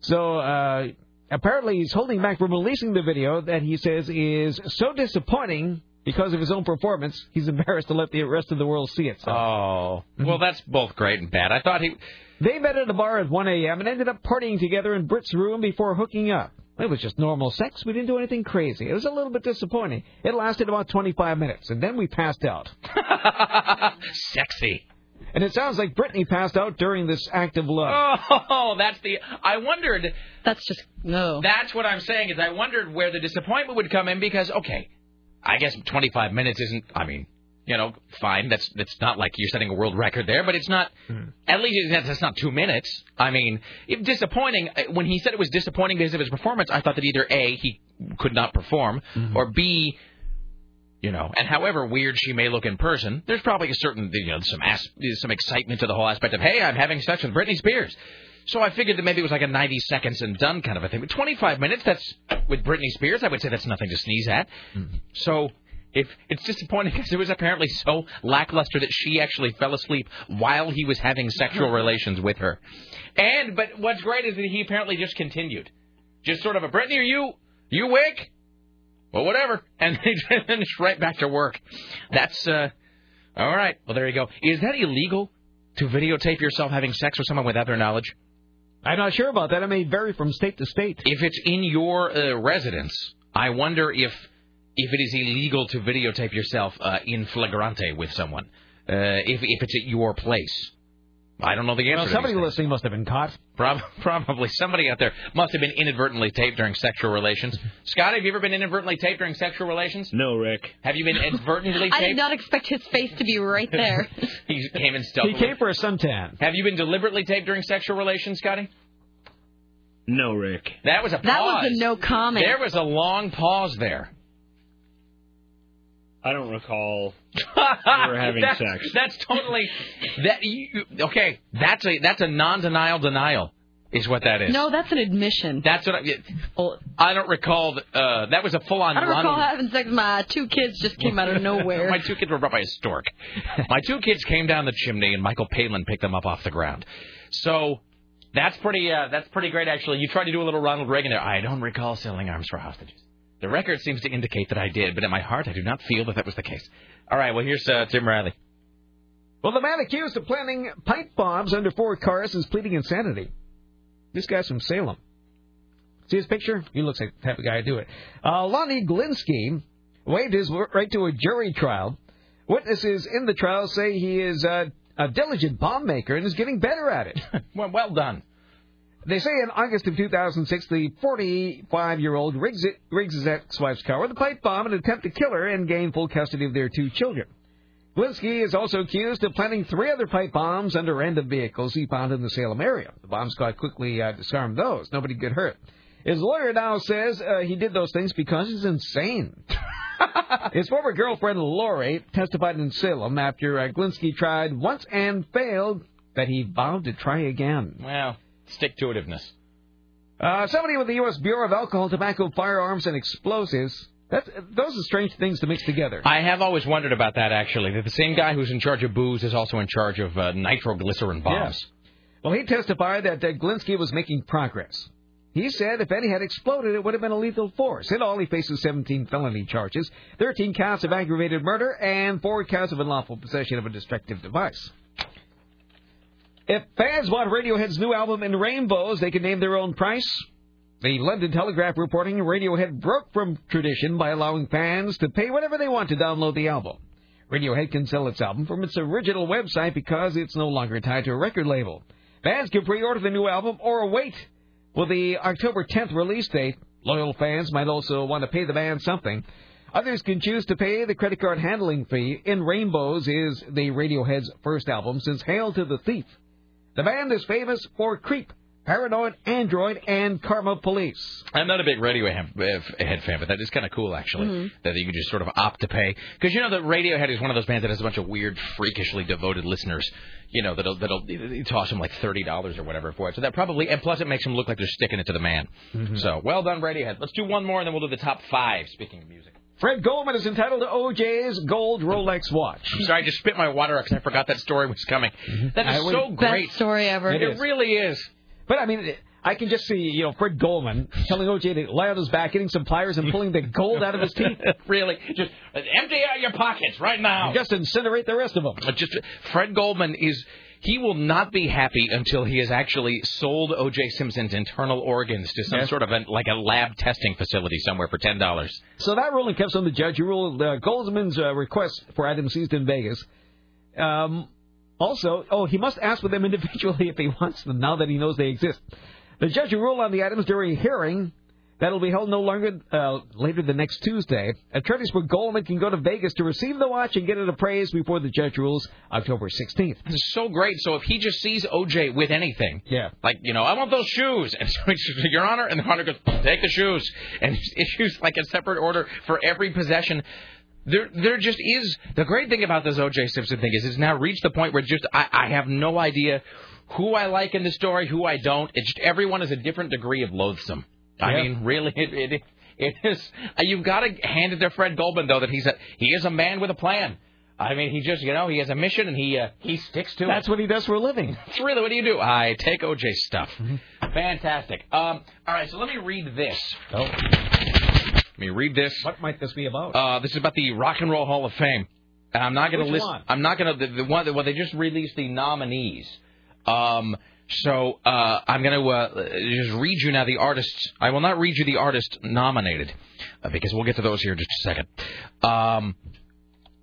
So uh, apparently he's holding back from releasing the video that he says is so disappointing because of his own performance. He's embarrassed to let the rest of the world see it. So. Oh, well, that's both great and bad. I thought he. They met at a bar at 1 a.m. and ended up partying together in Britt's room before hooking up. It was just normal sex. We didn't do anything crazy. It was a little bit disappointing. It lasted about 25 minutes, and then we passed out. Sexy. And it sounds like Britney passed out during this act of love. Oh, that's the. I wondered. That's just no. That's what I'm saying is I wondered where the disappointment would come in because okay, I guess 25 minutes isn't. I mean, you know, fine. That's that's not like you're setting a world record there, but it's not. Hmm. At least that's, that's not two minutes. I mean, if disappointing. uh, When he said it was disappointing because of his performance, I thought that either a he could not perform, mm-hmm. or b. You know, and however weird she may look in person, there's probably a certain, you know, some as- some excitement to the whole aspect of, hey, I'm having sex with Britney Spears. So I figured that maybe it was like a 90 seconds and done kind of a thing. But 25 minutes, that's with Britney Spears, I would say that's nothing to sneeze at. Mm-hmm. So if it's disappointing because it was apparently so lackluster that she actually fell asleep while he was having sexual relations with her. And but what's great is that he apparently just continued, just sort of a Britney, are you you awake? Well, whatever, and then just right back to work. That's uh, all right. Well, there you go. Is that illegal to videotape yourself having sex with someone without their knowledge? I'm not sure about that. It may vary from state to state. If it's in your uh, residence, I wonder if if it is illegal to videotape yourself uh, in flagrante with someone. Uh, if if it's at your place, I don't know the answer. Well, to somebody these listening must have been caught. Prob- probably somebody out there must have been inadvertently taped during sexual relations. Scott, have you ever been inadvertently taped during sexual relations? No, Rick. Have you been inadvertently I did not expect his face to be right there. he came in He came for a suntan. Have you been deliberately taped during sexual relations, Scotty? No, Rick. That was a pause. That was a no comment. There was a long pause there. I don't recall ever having that's, sex. That's totally that. You, okay, that's a that's a non-denial denial, is what that is. No, that's an admission. That's what I. I don't recall. Uh, that was a full-on. I don't run. recall having sex. My two kids just came out of nowhere. My two kids were brought by a stork. My two kids came down the chimney, and Michael Palin picked them up off the ground. So that's pretty. Uh, that's pretty great, actually. You tried to do a little Ronald Reagan there. I don't recall selling arms for hostages. The record seems to indicate that I did, but in my heart, I do not feel that that was the case. All right. Well, here's uh, Tim Riley. Well, the man accused of planting pipe bombs under four cars is pleading insanity. This guy's from Salem. See his picture? He looks like the type of guy to do it. Uh, Lonnie Glinsky waived his right to a jury trial. Witnesses in the trial say he is uh, a diligent bomb maker and is getting better at it. well, well done. They say in August of 2006, the 45-year-old Riggs, Riggs' ex-wife's car with a pipe bomb in an attempt to kill her and gain full custody of their two children. Glinsky is also accused of planting three other pipe bombs under random vehicles he found in the Salem area. The bomb squad quickly uh, disarmed those. Nobody got hurt. His lawyer now says uh, he did those things because he's insane. His former girlfriend Lori testified in Salem after uh, Glinsky tried once and failed that he vowed to try again. Well, stick to itiveness. Uh, somebody with the U.S. Bureau of Alcohol, Tobacco, Firearms, and Explosives. That's, those are strange things to mix together. I have always wondered about that, actually. That the same guy who's in charge of booze is also in charge of uh, nitroglycerin bombs. Well, he testified that uh, Glinsky was making progress. He said if any had exploded, it would have been a lethal force. In all, he faces 17 felony charges, 13 counts of aggravated murder, and 4 counts of unlawful possession of a destructive device. If fans want Radiohead's new album in rainbows, they can name their own price. The London Telegraph reporting Radiohead broke from tradition by allowing fans to pay whatever they want to download the album. Radiohead can sell its album from its original website because it's no longer tied to a record label. Fans can pre-order the new album or wait with the October 10th release date. Loyal fans might also want to pay the band something. Others can choose to pay the credit card handling fee. In Rainbows is the Radiohead's first album since Hail to the Thief. The band is famous for Creep, Paranoid Android, and Karma Police. I'm not a big Radiohead head fan, but that is kind of cool, actually, Mhm. that you can just sort of opt to pay. Because you know that Radiohead is one of those bands that has a bunch of weird, freakishly devoted listeners. You know that'll that'll toss them like thirty dollars or whatever for it. So that probably and plus it makes them look like they're sticking it to the man. So well done, Radiohead. Let's do one more and then we'll do the top five. Speaking of music. Fred Goldman is entitled to OJ's gold Rolex watch. I'm sorry, I just spit my water out because I forgot that story was coming. Mm-hmm. That is would- so great. Best story ever. It It is. really is. But I mean, I can just see, you know, Fred Goldman telling OJ to lie on his back, getting some pliers and pulling the gold out of his teeth. really, just uh, empty out your pockets right now. Just incinerate the rest of them. But just Fred Goldman is he will not be happy until he has actually sold O.J. Simpson's internal organs to some Yeah. sort of a, like a lab testing facility somewhere for ten dollars. So that ruling comes from the judge who ruled uh, Goldman's uh, request for items seized in Vegas. Um, also, oh, he must ask for them individually if he wants them now that he knows they exist. The judge who ruled on the items during a hearing that'll be held no longer uh, later than next Tuesday. Attorneys for Goldman can go to Vegas to receive the watch and get it appraised before the judge rules October 16th. It's so great. So if he just sees O.J. with anything, yeah, like you know, I want those shoes, and so he says, Your Honor, and the Honor goes, take the shoes, and issues like a separate order for every possession. There, there just is the great thing about this O.J. Simpson thing is it's now reached the point where just I, I have no idea who I like in the story, who I don't. It's just everyone is a different degree of loathsome. I mean, really, it, it it is. uh, You've got to hand it to Fred Goldman though that he's a he is a man with a plan. I mean, he just you know he has a mission and he uh, he sticks to it. That's what he does for a living. Really what do you do? I take OJ stuff. Fantastic. Um, all right, so let me read this. Oh. Let me read this. What might this be about? Uh, this is about the Rock and Roll Hall of Fame, and I'm not going to list. one? I'm not going to the, the one. Well, they just released the nominees. Um, so uh, I'm going to uh, just read you now the artists. I will not read you the artist nominated uh, because we'll get to those here in just a second. Um,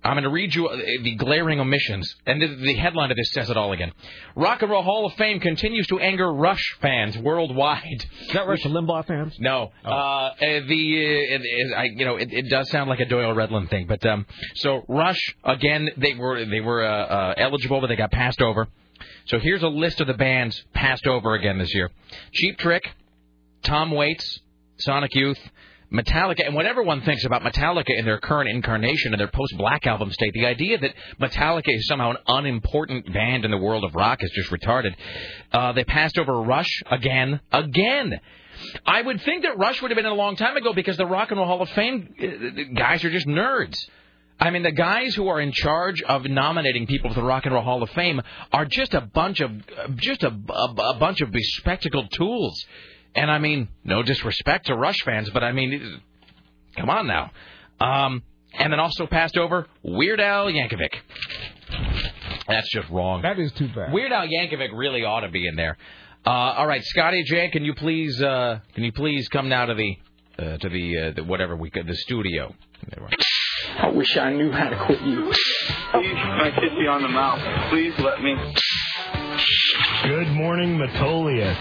I'm going to read you uh, the glaring omissions, and the, the headline of this says it all again. Rock and Roll Hall of Fame continues to anger Rush fans worldwide. Is that Rush Limbaugh fans? No. Uh, uh, the it, it, I, you know it, it does sound like a Doyle Redland thing, but um, so Rush again they were they were uh, uh, eligible, but they got passed over. So here's a list of the bands passed over again this year: Cheap Trick, Tom Waits, Sonic Youth. Metallica, and what everyone thinks about Metallica in their current incarnation and their post-Black album state, the idea that Metallica is somehow an unimportant band in the world of rock is just retarded. Uh, they passed over Rush again, again. I would think that Rush would have been in a long time ago because the Rock and Roll Hall of Fame uh, guys are just nerds. I mean, the guys who are in charge of nominating people for the Rock and Roll Hall of Fame are just a bunch of just a, a, a bunch of bespectacled tools. And I mean, no disrespect to Rush fans, but I mean, come on now. Um, and then also passed over Weird Al Yankovic. That's just wrong. That is too bad. Weird Al Yankovic really ought to be in there. Uh, all right, Scotty J, can you please uh, can you please come now to the uh, to the, uh, the whatever we could the studio? There we- I wish I knew how to quit you. Please, can I kiss you on the mouth? Please let me. Good morning, Metolius.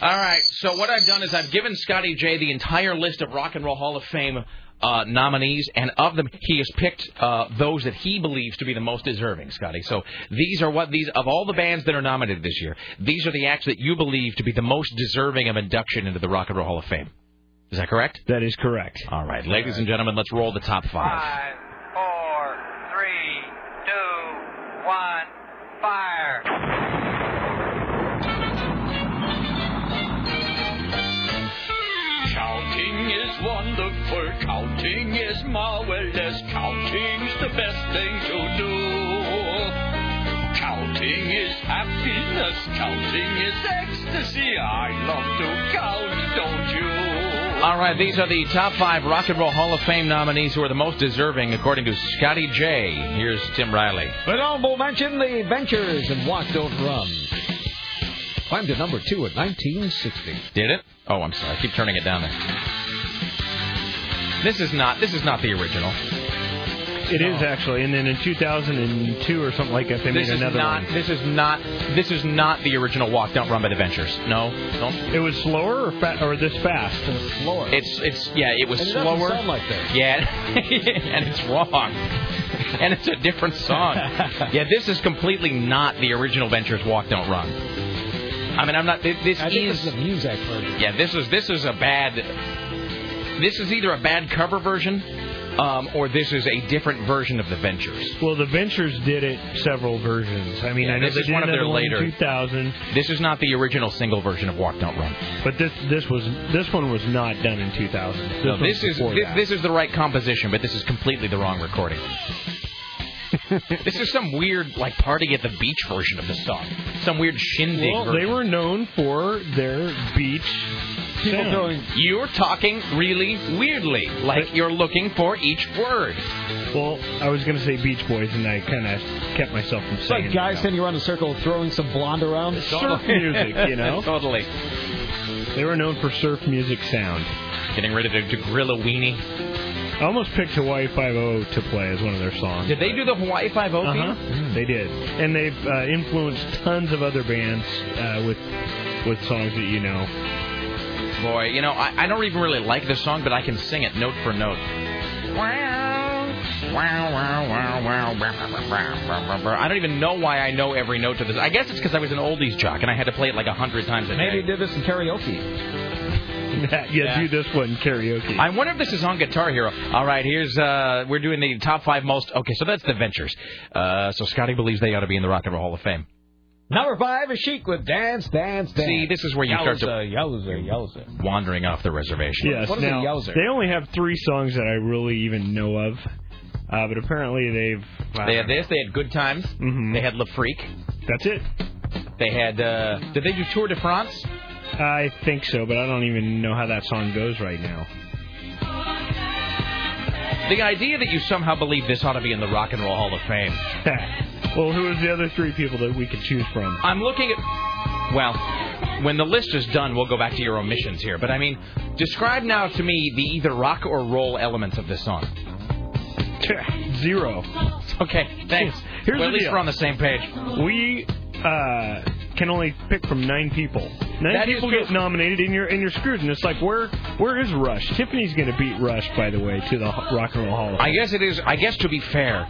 All right. So what I've done is I've given Scotty J the entire list of Rock and Roll Hall of Fame uh, nominees, and of them, he has picked uh, those that he believes to be the most deserving. Scotty. So these are what these of all the bands that are nominated this year. These are the acts that you believe to be the most deserving of induction into the Rock and Roll Hall of Fame. Is that correct? That is correct. All right, ladies and gentlemen, let's roll the top five. Five, four, three, two, one, fire. Counting is wonderful, counting is marvelous, counting's the best thing to do. Counting is happiness, counting is ecstasy. I love to count, don't you? All right, these are the top five Rock and Roll Hall of Fame nominees who are the most deserving, according to Scotty J. Here's Tim Riley. An honorable mention, the Ventures and Walk Don't Run. Climbed to number two at 1960. Did it? Oh, I'm sorry. I keep turning it down there. This is not. This is not the original. It is oh. actually, and then in 2002 or something like that, they This made is another not. one. This is not. This is not the original Walk Don't Run by the Ventures. No, no. It was slower or, fa- or this fast? It was slower. It's it's yeah. It was And it doesn't slower. sound like that. Yeah, and it's wrong. And it's a different song. yeah, this is completely not the original Ventures Walk Don't Run. I mean, I'm not. This, this I think is this is a music version. Yeah, this is this is a bad. This is either a bad cover version, um, or this is a different version of the Ventures. Well, the Ventures did it several versions. I mean, Yeah, I know this they is did one of their another one in later- 2000, This is not the original single version of Walk Don't Run. but this this was this one was not done in 2000. This, No, this is this, this is the right composition, but this is completely the wrong recording. this is some weird like party at the beach version of the song. Some weird shindig. Well, version. they were known for their beach. People sound. going, You're talking really weirdly, like you're looking for each word. Well, I was going to say Beach Boys, and I kind of kept myself from It's saying like guys standing around a circle throwing some blonde around. surf music, you know. totally. They were known for surf music sound. Getting ready to, to grill a weenie. I almost picked Hawaii Five O to play as one of their songs. Did they do the Hawaii Five O Uh-huh. theme? They did, and they've uh, influenced tons of other bands uh, with with songs that you know. Boy, you know, I, I don't even really like this song, but I can sing it note for note. I don't even know why I know every note to this. I guess it's because I was an oldies jock and I had to play it like a hundred times a Maybe day. he did this in karaoke. yeah, Yeah. do this one karaoke. I wonder if this is on Guitar Hero. All right, here's uh we're doing the top five most. Okay, so that's the Ventures. Uh, so Scotty believes they ought to be in the Rock and Roll Hall of Fame. Number five is Chic with Dance, Dance, Dance. See, this is where you start to Yowza, yowza. wandering off the reservation. Yes. What is a yowzer? they only have three songs that I really even know of, uh, but apparently they've. Uh, They had this. They had Good Times. Mhm. They had Le Freak. That's it. They had. uh Did they do Tour de France? I think so, but I don't even know how that song goes right now. The idea that you somehow believe this ought to be in the Rock and Roll Hall of Fame. well, who is the other three people that we could choose from? I'm looking at. Well, when the list is done, we'll go back to your omissions here. But I mean, describe now to me the either rock or roll elements of this song. Zero. Okay, thanks. Here's well, the at least deal. we're on the same page. We uh, can only pick from nine people. Nine That people get nominated, and you're and you're screwed. And it's like, where where is Rush? Tiffany's going to beat Rush, by the way, to the Rock and Roll Hall. of I guess it is. I guess to be fair,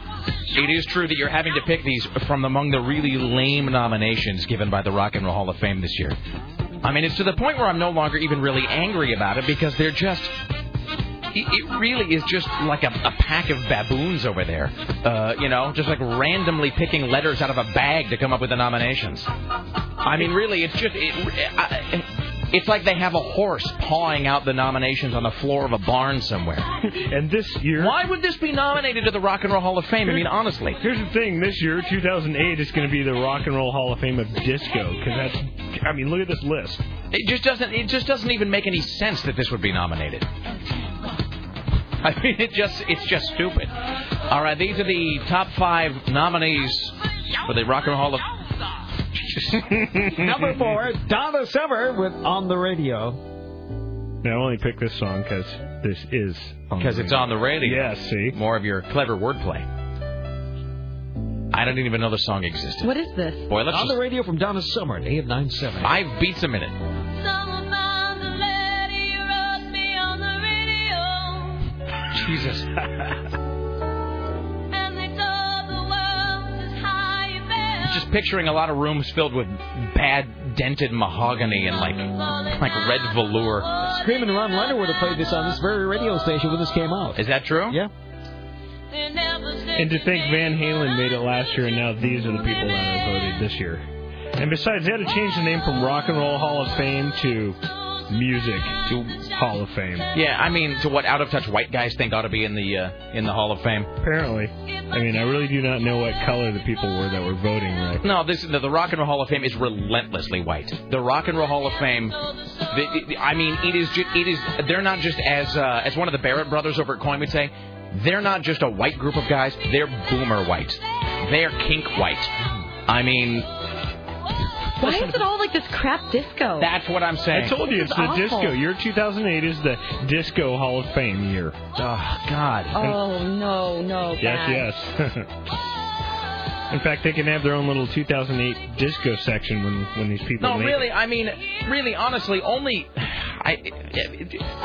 it is true that you're having to pick these from among the really lame nominations given by the Rock and Roll Hall of Fame this year. I mean, it's to the point where I'm no longer even really angry about it because they're just. It it really is just like a, a pack of baboons over there, uh, you know, just like randomly picking letters out of a bag to come up with the nominations. I mean, really, it's just it, I, it's like they have a horse pawing out the nominations on the floor of a barn somewhere. and this year, Why would this be nominated to the Rock and Roll Hall of Fame? I mean, honestly. Here's the thing: this year, 2008, is going to be the Rock and Roll Hall of Fame of disco. Because that's, I mean, look at this list. It just doesn't. It just doesn't even make any sense that this would be nominated. I mean, it just. It's just stupid. All right, these are the top five nominees for the Rock and Roll Hall of. Number four, Donna Summer with On the Radio. I only picked this song because this is Because it's on the radio. Yes, see? More of your clever wordplay. I didn't even know the song existed. What is this? Boy, let's on just... the radio from Donna Summer at AM 970. Five beats a minute. Jesus. Just picturing a lot of rooms filled with bad dented mahogany and like like red velour. Screaming Ron Leonard would have played this on this very radio station when this came out. Is that true? Yeah. And to think Van Halen made it last year, and now these are the people that are voted this year. And besides, they had to change the name from Rock and Roll Hall of Fame to Music to Hall of Fame. Yeah, I mean, to what out of touch white guys think ought to be in the uh, in the Hall of Fame. Apparently, I mean, I really do not know what color the people were that were voting. Right? No, this the, the Rock and Roll Hall of Fame is relentlessly white. The Rock and Roll Hall of Fame, the, the, I mean, it is ju- it is they're not just as uh, as one of the Barrett brothers over at Coin would say, they're not just a white group of guys. They're boomer white. They're kink white. I mean, Why is it all like this crap disco? that's what I'm saying. I told you This it's the awful. disco. Year 2008 is the Disco Hall of Fame year. Oh God. Oh no, no. Yes, bad. yes. In fact, they can have their own little 2008 disco section when when these people. No, make really. it. I mean, really, honestly, only. I,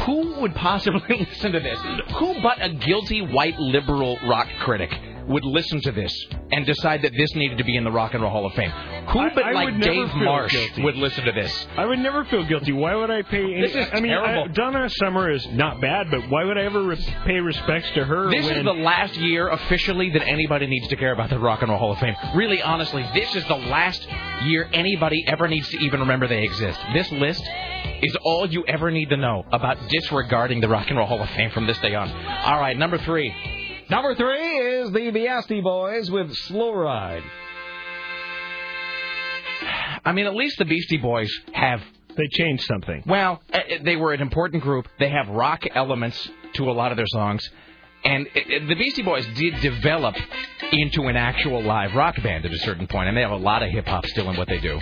who would possibly listen to this? Who but a guilty white liberal rock critic would listen to this and decide that this needed to be in the Rock and Roll Hall of Fame? Who I- but I like Dave Marsh guilty. would listen to this? I would never feel guilty. Why would I pay? Any, This is I mean, terrible. I, Donna Summer is not bad, but why would I ever re- pay respects to her? This when, is the last year officially that anybody needs to care about the Rock and Roll Hall of Fame. Really, honestly, this is the last year anybody ever needs to even remember they exist. This list is all you ever need to know about disregarding the Rock and Roll Hall of Fame from this day on. All right, number three. Number three is the Beastie Boys with Slow Ride. I mean, at least the Beastie Boys have. They changed something. Well, uh, they were an important group. They have rock elements to a lot of their songs. And uh, the Beastie Boys did develop into an actual live rock band at a certain point, and they have a lot of hip hop still in what they do.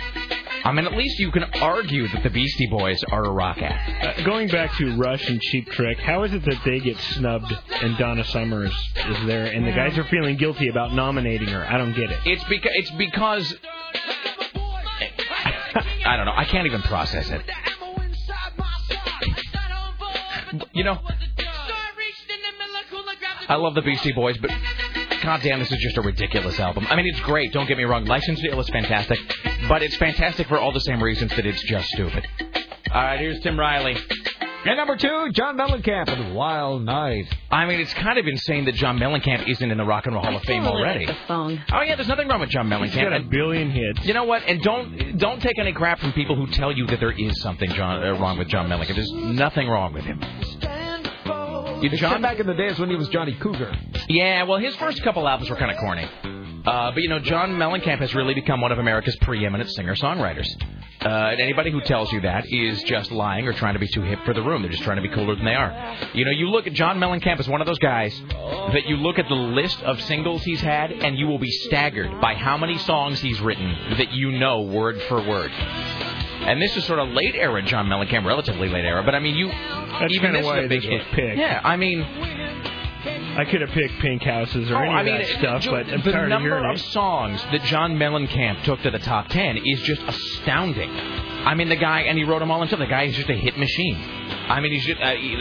I mean, at least you can argue that the Beastie Boys are a rock act. Uh, going back to Rush and Cheap Trick, how is it that they get snubbed and Donna Summers is, is there, and the guys are feeling guilty about nominating her? I don't get it. It's because it's because I don't know. I can't even process it. You know, I love the Beastie Boys, but goddamn, this is just a ridiculous album. I mean, it's great. Don't get me wrong. License to Ill is fantastic, but it's fantastic for all the same reasons that it's just stupid. All right, here's Tim Riley. And number two, John Mellencamp and Wild Night. I mean, it's kind of insane that John Mellencamp isn't in the Rock and Roll Hall of Fame already. like. Oh yeah, there's nothing wrong with John Mellencamp. He's got a billion hits. You know what? And don't don't take any crap from people who tell you that there is something John, uh, wrong with John Mellencamp. There's nothing wrong with him. You, John back in the days when he was Johnny Cougar. Yeah, well, his first couple albums were kind of corny. Uh, but you know, John Mellencamp has really become one of America's preeminent singer-songwriters. Uh, and anybody who tells you that is just lying or trying to be too hip for the room. They're just trying to be cooler than they are. You know, you look at John Mellencamp as one of those guys that you look at the list of singles he's had, and you will be staggered by how many songs he's written that you know word for word. And this is sort of late era John Mellencamp, relatively late era. But I mean, you That's even this is a big hit. picked. Yeah, I mean, I could have picked Pink Houses or Oh, any I of that stuff, but I'm the of number hearing of songs that John Mellencamp took to the top ten is just astounding. I mean, the guy, and he wrote them all himself. The guy is just a hit machine. I mean, he's just uh, he-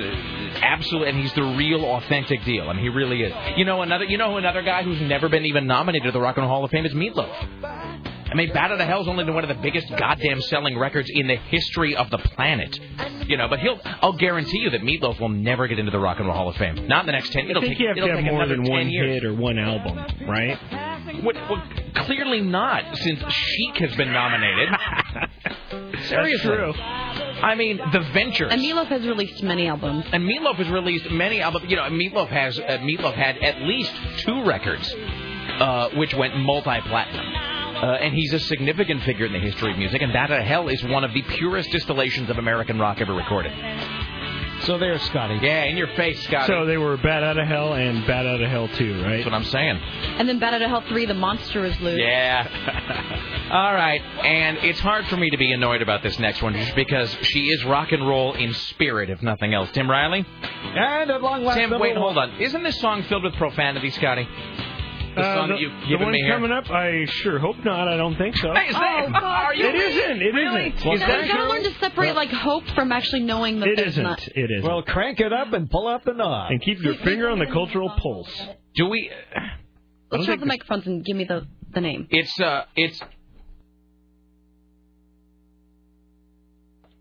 absolute, and he's the real, authentic deal. I mean, he really is. You know, another, you know, another guy who's never been even nominated to the Rock and Roll Hall of Fame is Meatloaf. I mean, Bat Out of Hell's only been one of the biggest goddamn selling records in the history of the planet. You know, but he'll, I'll guarantee you that Meatloaf will never get into the Rock and Roll Hall of Fame. Not in the next ten. I It'll think take, you have to have more than one years. hit or one album, right? What, well, clearly not, since Chic has been nominated. Seriously. true. I mean, The Ventures. And Meatloaf has released many albums. And Meatloaf has released many albums. You know, Meatloaf has uh, Meatloaf had at least two records, uh, which went multi-platinum. Uh, and he's a significant figure in the history of music. And Bat Out of Hell is one of the purest distillations of American rock ever recorded. So there's Scotty. Yeah, in your face, Scotty. So they were Bat Out of Hell and Bat Out of Hell 2, right? That's what I'm saying. And then Bat Out of Hell 3, The Monster is Loose. Yeah. All right, and it's hard for me to be annoyed about this next one just because she is rock and roll in spirit, if nothing else. Tim Riley? And at long last, Tim, wait, one. hold on. Isn't this song filled with profanity, Scotty? The Uh, song the, that you've the one me here? coming up, I sure hope not. I don't think so. Hey, is that- Oh, God. are you It isn't. It really? isn't. You gotta learn to separate like hope from actually knowing that It there's isn't. not. It isn't. Well, crank it up and pull up the knob. and keep your finger on the cultural pulse. Do we? Let's turn the microphones and give me the the name. It's uh, it's.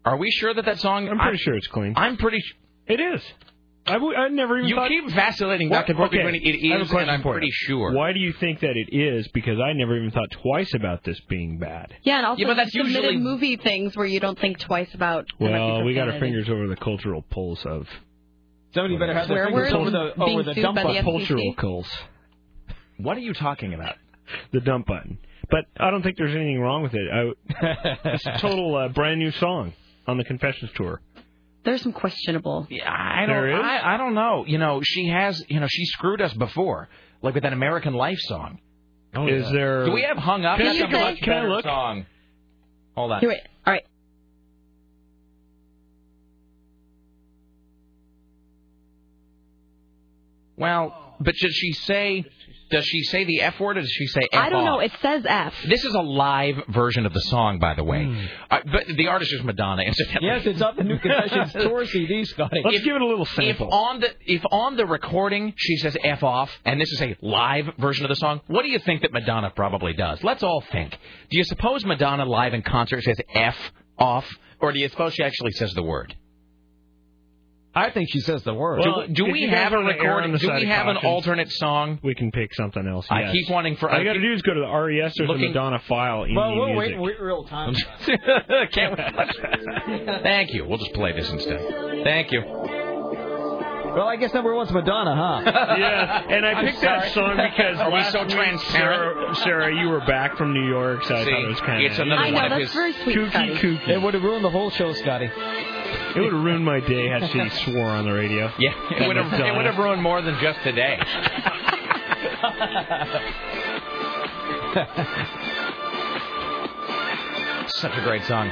Are we sure that that song? I'm pretty sure it's clean. I'm pretty. sh- It is. I, w- I never even You thought. keep vacillating back and forth between it I have a is question and I'm pretty you. sure. Why do you think that it is? Because I never even thought twice about this being bad. Yeah, and also Yeah, but that's submitted usually- movie things where you don't think twice about. there might be Well, we got our fingers over the cultural pulse of. Somebody better have their Swear fingers over the being over the dump button. FCC? Cultural pulse. What are you talking about? The dump button. But I don't think there's anything wrong with it. I, it's a total uh, brand new song on the Confessions tour. There's some questionable. Yeah, I don't. I, I don't know. You know, she has. You know, she screwed us before, like with that American Life song. Oh, Is yeah. there? Do we have hung up? Can That's you a much Can I look? song. Hold on. Here, wait. All right. Well, but does she say? Does she say the F word or does she say F I don't know. It says F. This is a live version of the song, by the way. Uh, but the artist is Madonna, incidentally. Yes, it's off the new Confessions tour CD, Scotty. Let's If- give it a little If sample. on the if on the recording she says "f off" and this is a live version of the song, what do you think that Madonna probably does? Let's all think. Do you suppose Madonna live in concert says "f off," or do you suppose she actually says the word? I think she says the word. Well, do do we have a wanna err on recording? Do we have an caution, alternate song? We can pick something else. I yes. keep wanting for. All you I got to do is go to the RES or Looking- the Madonna file in well, we'll music. wait, wait real time. Can't wait. Thank you. We'll just play this instead. Thank you. Well, I guess number one's Madonna, huh? yeah, and I picked that song because Are we last so week, transparent? Sarah, Sarah, you were back from New York, so I thought it was kind of. it's another I one know of that's his very sweet, kooky, Scotty. kooky. It would have ruined the whole show, Scotty. It would have ruined my day had she swore on the radio. Yeah, it would have it would have ruined more than just today. Such a great song.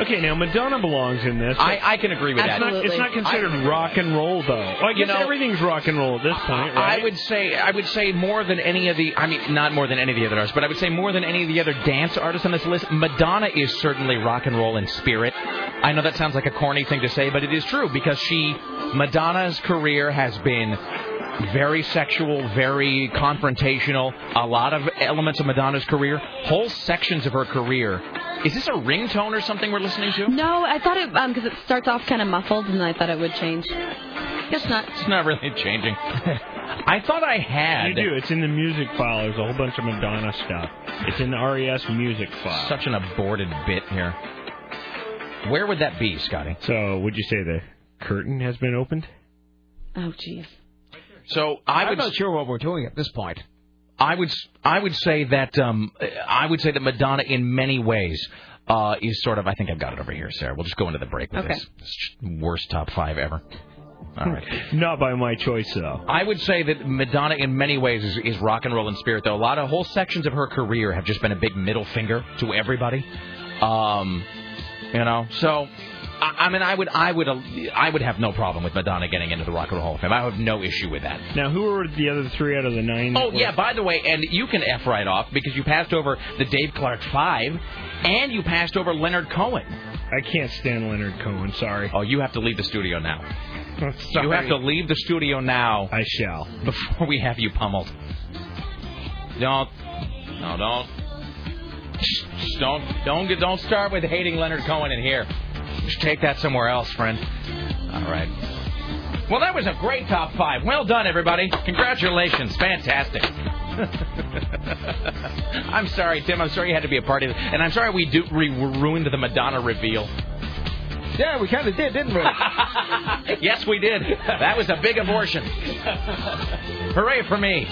Okay, now Madonna belongs in this. I, I can agree with that. not, it's not considered I- rock and roll, though. Well, I You guess know- everything's rock and roll at this point, right? I would say I would say more than any of the I mean not more than any of the other artists, but I would say more than any of the other dance artists on this list, Madonna is certainly rock and roll in spirit. I know that sounds like a corny thing to say, but it is true because she Madonna's career has been very sexual, very confrontational. A lot of elements of Madonna's career, whole sections of her career. Is this a ringtone or something we're listening to? No, I thought it um because it starts off kind of muffled, and I thought it would change. Guess not. It's not really changing. I thought I had. You do. It's in the music file. There's a whole bunch of Madonna stuff. It's in the RES music file. Such an aborted bit here. Where would that be, Scotty? So, would you say the curtain has been opened? Oh, jeez. So I I'm would. not sure what we're doing at this point. I would. I would say that. Um, I would say that Madonna, in many ways, uh, is sort of. I think I've got it over here, Sarah. We'll just go into the break with Okay. this. This worst top five ever. All right. Not by my choice, though. I would say that Madonna, in many ways, is, is rock and roll in spirit. Though a lot of whole sections of her career have just been a big middle finger to everybody. Um, you know, so I, I mean, I would, I would, uh, I would have no problem with Madonna getting into the Rock and Roll Hall of Fame. I have no issue with that. Now, who were the other three out of the nine? Oh yeah, by the way, and you can f right off because you passed over the Dave Clark Five, and you passed over Leonard Cohen. I can't stand Leonard Cohen. Sorry. Oh, you have to leave the studio now. Sorry. You have to leave the studio now I shall. before we have you pummeled. Don't, no, don't, Shh, don't, don't, get- don't start with hating Leonard Cohen in here. Just take that somewhere else, friend. All right. Well, that was a great top five. Well done, everybody. Congratulations. Fantastic. I'm sorry, Tim. I'm sorry you had to be a part of it. And I'm sorry we do we ruined the Madonna reveal. Yeah, we kind of did, didn't we? yes, we did. That was a big abortion. Hooray for me.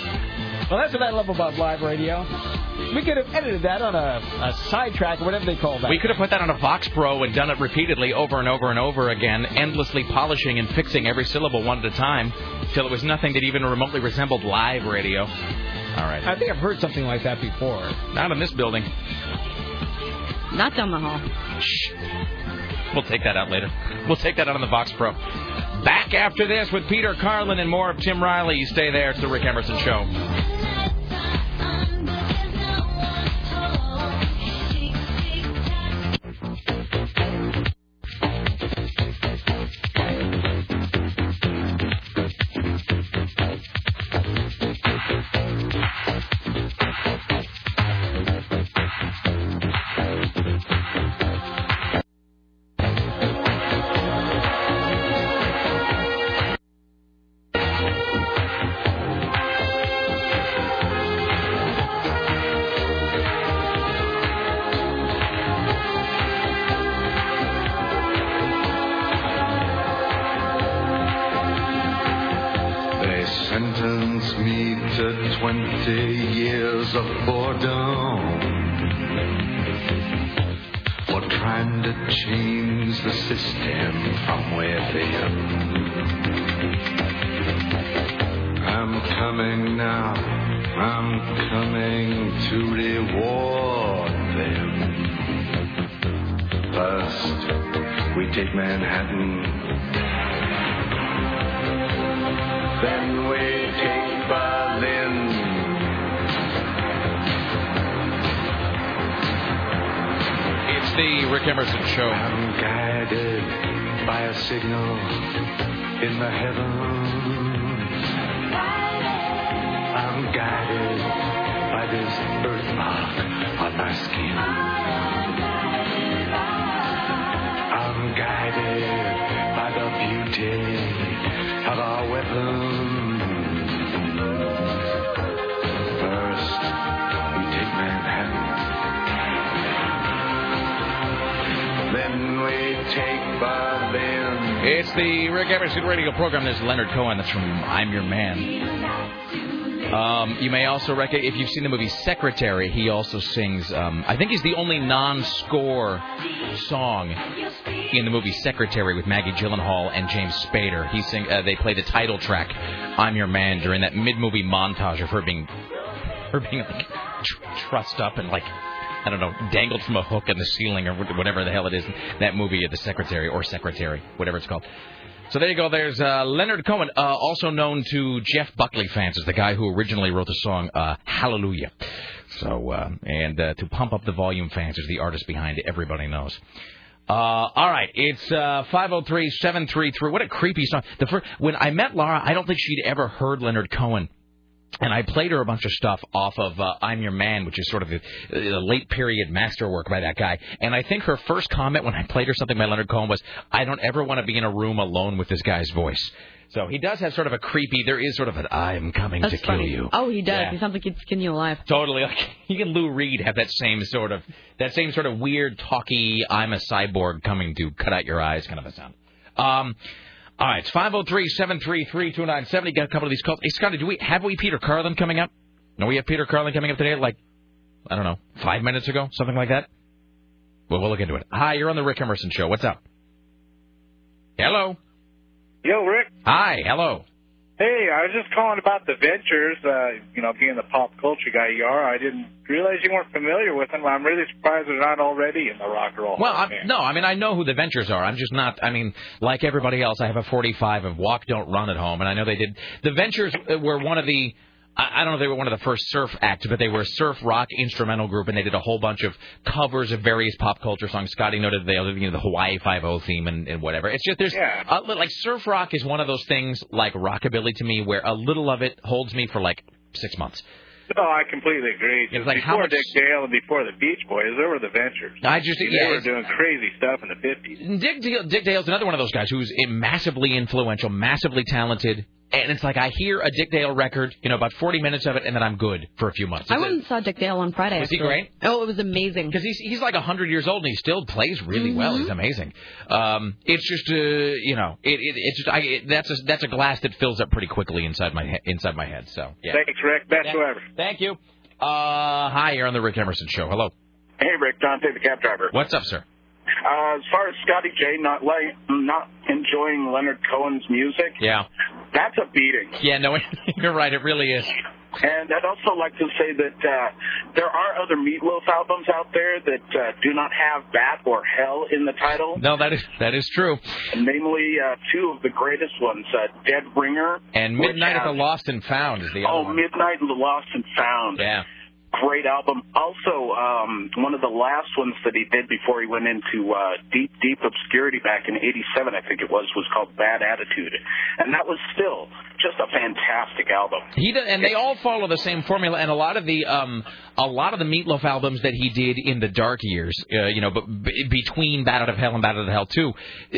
Well, that's what I love about live radio. We could have edited that on a, a sidetrack or whatever they call that. We could have put that on a Vox Pro and done it repeatedly over and over and over again, endlessly polishing and fixing every syllable one at a time, till it was nothing that even remotely resembled live radio. All right. I think I've heard something like that before. Not in this building. Not down the hall. Shh. We'll take that out later. We'll take that out on the Vox Pro. Back after this with Peter Carlin and more of Tim Riley. You stay there. It's the Rick Emerson Show. Rick Emerson radio program. There's Leonard Cohen. That's from I'm Your Man. Um, you may also recognize, if you've seen the movie Secretary, he also sings, um, I think he's the only non-score song in the movie Secretary with Maggie Gyllenhaal and James Spader. He sing, uh, they play the title track, I'm Your Man, during that mid-movie montage of her being, her being like tr- trussed up and like, I don't know, dangled from a hook in the ceiling or whatever the hell it is. That movie, The Secretary or Secretary, whatever it's called. So there you go. There's uh, Leonard Cohen, uh, also known to Jeff Buckley fans as the guy who originally wrote the song uh, Hallelujah. So uh, and uh, to pump up the volume fans is the artist behind it. Everybody knows. Uh, all right, it's uh, 503-733. What a creepy song. The first, when I met Laura, I don't think she'd ever heard Leonard Cohen. And I played her a bunch of stuff off of uh, I'm Your Man, which is sort of the, the late period masterwork by that guy. And I think her first comment when I played her something by Leonard Cohen was, I don't ever want to be in a room alone with this guy's voice. So he does have sort of a creepy, there is sort of an I'm coming That's to kill you. Oh, he does. Yeah. He sounds like he'd skin you alive. Totally. Like even Lou Reed have that same sort of that same sort of weird talky I'm a cyborg coming to cut out your eyes kind of a sound. Um all right, it's 503-733-2970. Got a couple of these calls. Hey, Scotty, do we have we Peter Carlin coming up? No, we have Peter Carlin coming up today at like I don't know, five minutes ago, something like that. Well, we'll look into it. Hi, you're on the Rick Emerson show. What's up? Hello. Yo, Rick. Hi. Hello. Hey, I was just calling about the Ventures. Uh, you know, being the pop culture guy you are, I didn't realize you weren't familiar with them. I'm really surprised they're not already in the Rock and Roll. Well, I'm, no, I mean I know who the Ventures are. I'm just not. I mean, like everybody else, I have a 45 of Walk Don't Run at home, and I know they did. The Ventures were one of the. I don't know if they were one of the first surf acts, but they were a surf rock instrumental group, and they did a whole bunch of covers of various pop culture songs. Scotty noted they did you know, the Hawaii Five O theme and, and whatever. It's just there's a uh, li- like surf rock is one of those things like rockabilly to me, where a little of it holds me for like six months. No, I completely agree. It's like before much- Dick Dale and before the Beach Boys, there were the Ventures. I just they yeah, were doing crazy stuff in the 50s. Dick, Dale, Dick Dale's another one of those guys who's massively influential, massively talented, and it's like I hear a Dick Dale record, you know, about 40 minutes of it, and then I'm good for a few months. I went and saw Dick Dale on Friday. Was he great? Oh, it was amazing. Because he's he's like 100 years old and he still plays really well. Mhm. He's amazing. Um, it's just uh, you know, it, it it's just I, it, that's a that's a glass that fills up pretty quickly inside my he- inside my head. So yeah. Thanks, Rick. Best Yeah. show ever. Thank you. Uh, hi, you're on the Rick Emerson show. Hello. Hey, Rick. Dante, the cab driver. What's up, sir? Uh, as far as Scotty J not like not enjoying Leonard Cohen's music, Yeah. that's a beating. Yeah. No, you're right. It really is. And I'd also like to say that uh, there are other Meatloaf albums out there that uh, do not have Bat or Hell in the title. No, that is that is true. Namely, uh, two of the greatest ones, uh, Dead Ringer. And Midnight at the Lost and Found is the other Oh, one. Midnight and the Lost and Found. Yeah. Great album. Also, um, one of the last ones that he did before he went into uh, deep, deep obscurity back in '87, I think it was, was called Bad Attitude, and that was still just a fantastic album. He does, and they all follow the same formula. And a lot of the um, a lot of the Meatloaf albums that he did in the dark years, uh, you know, but b- between Bat Out of Hell and Bat Out of Hell Two,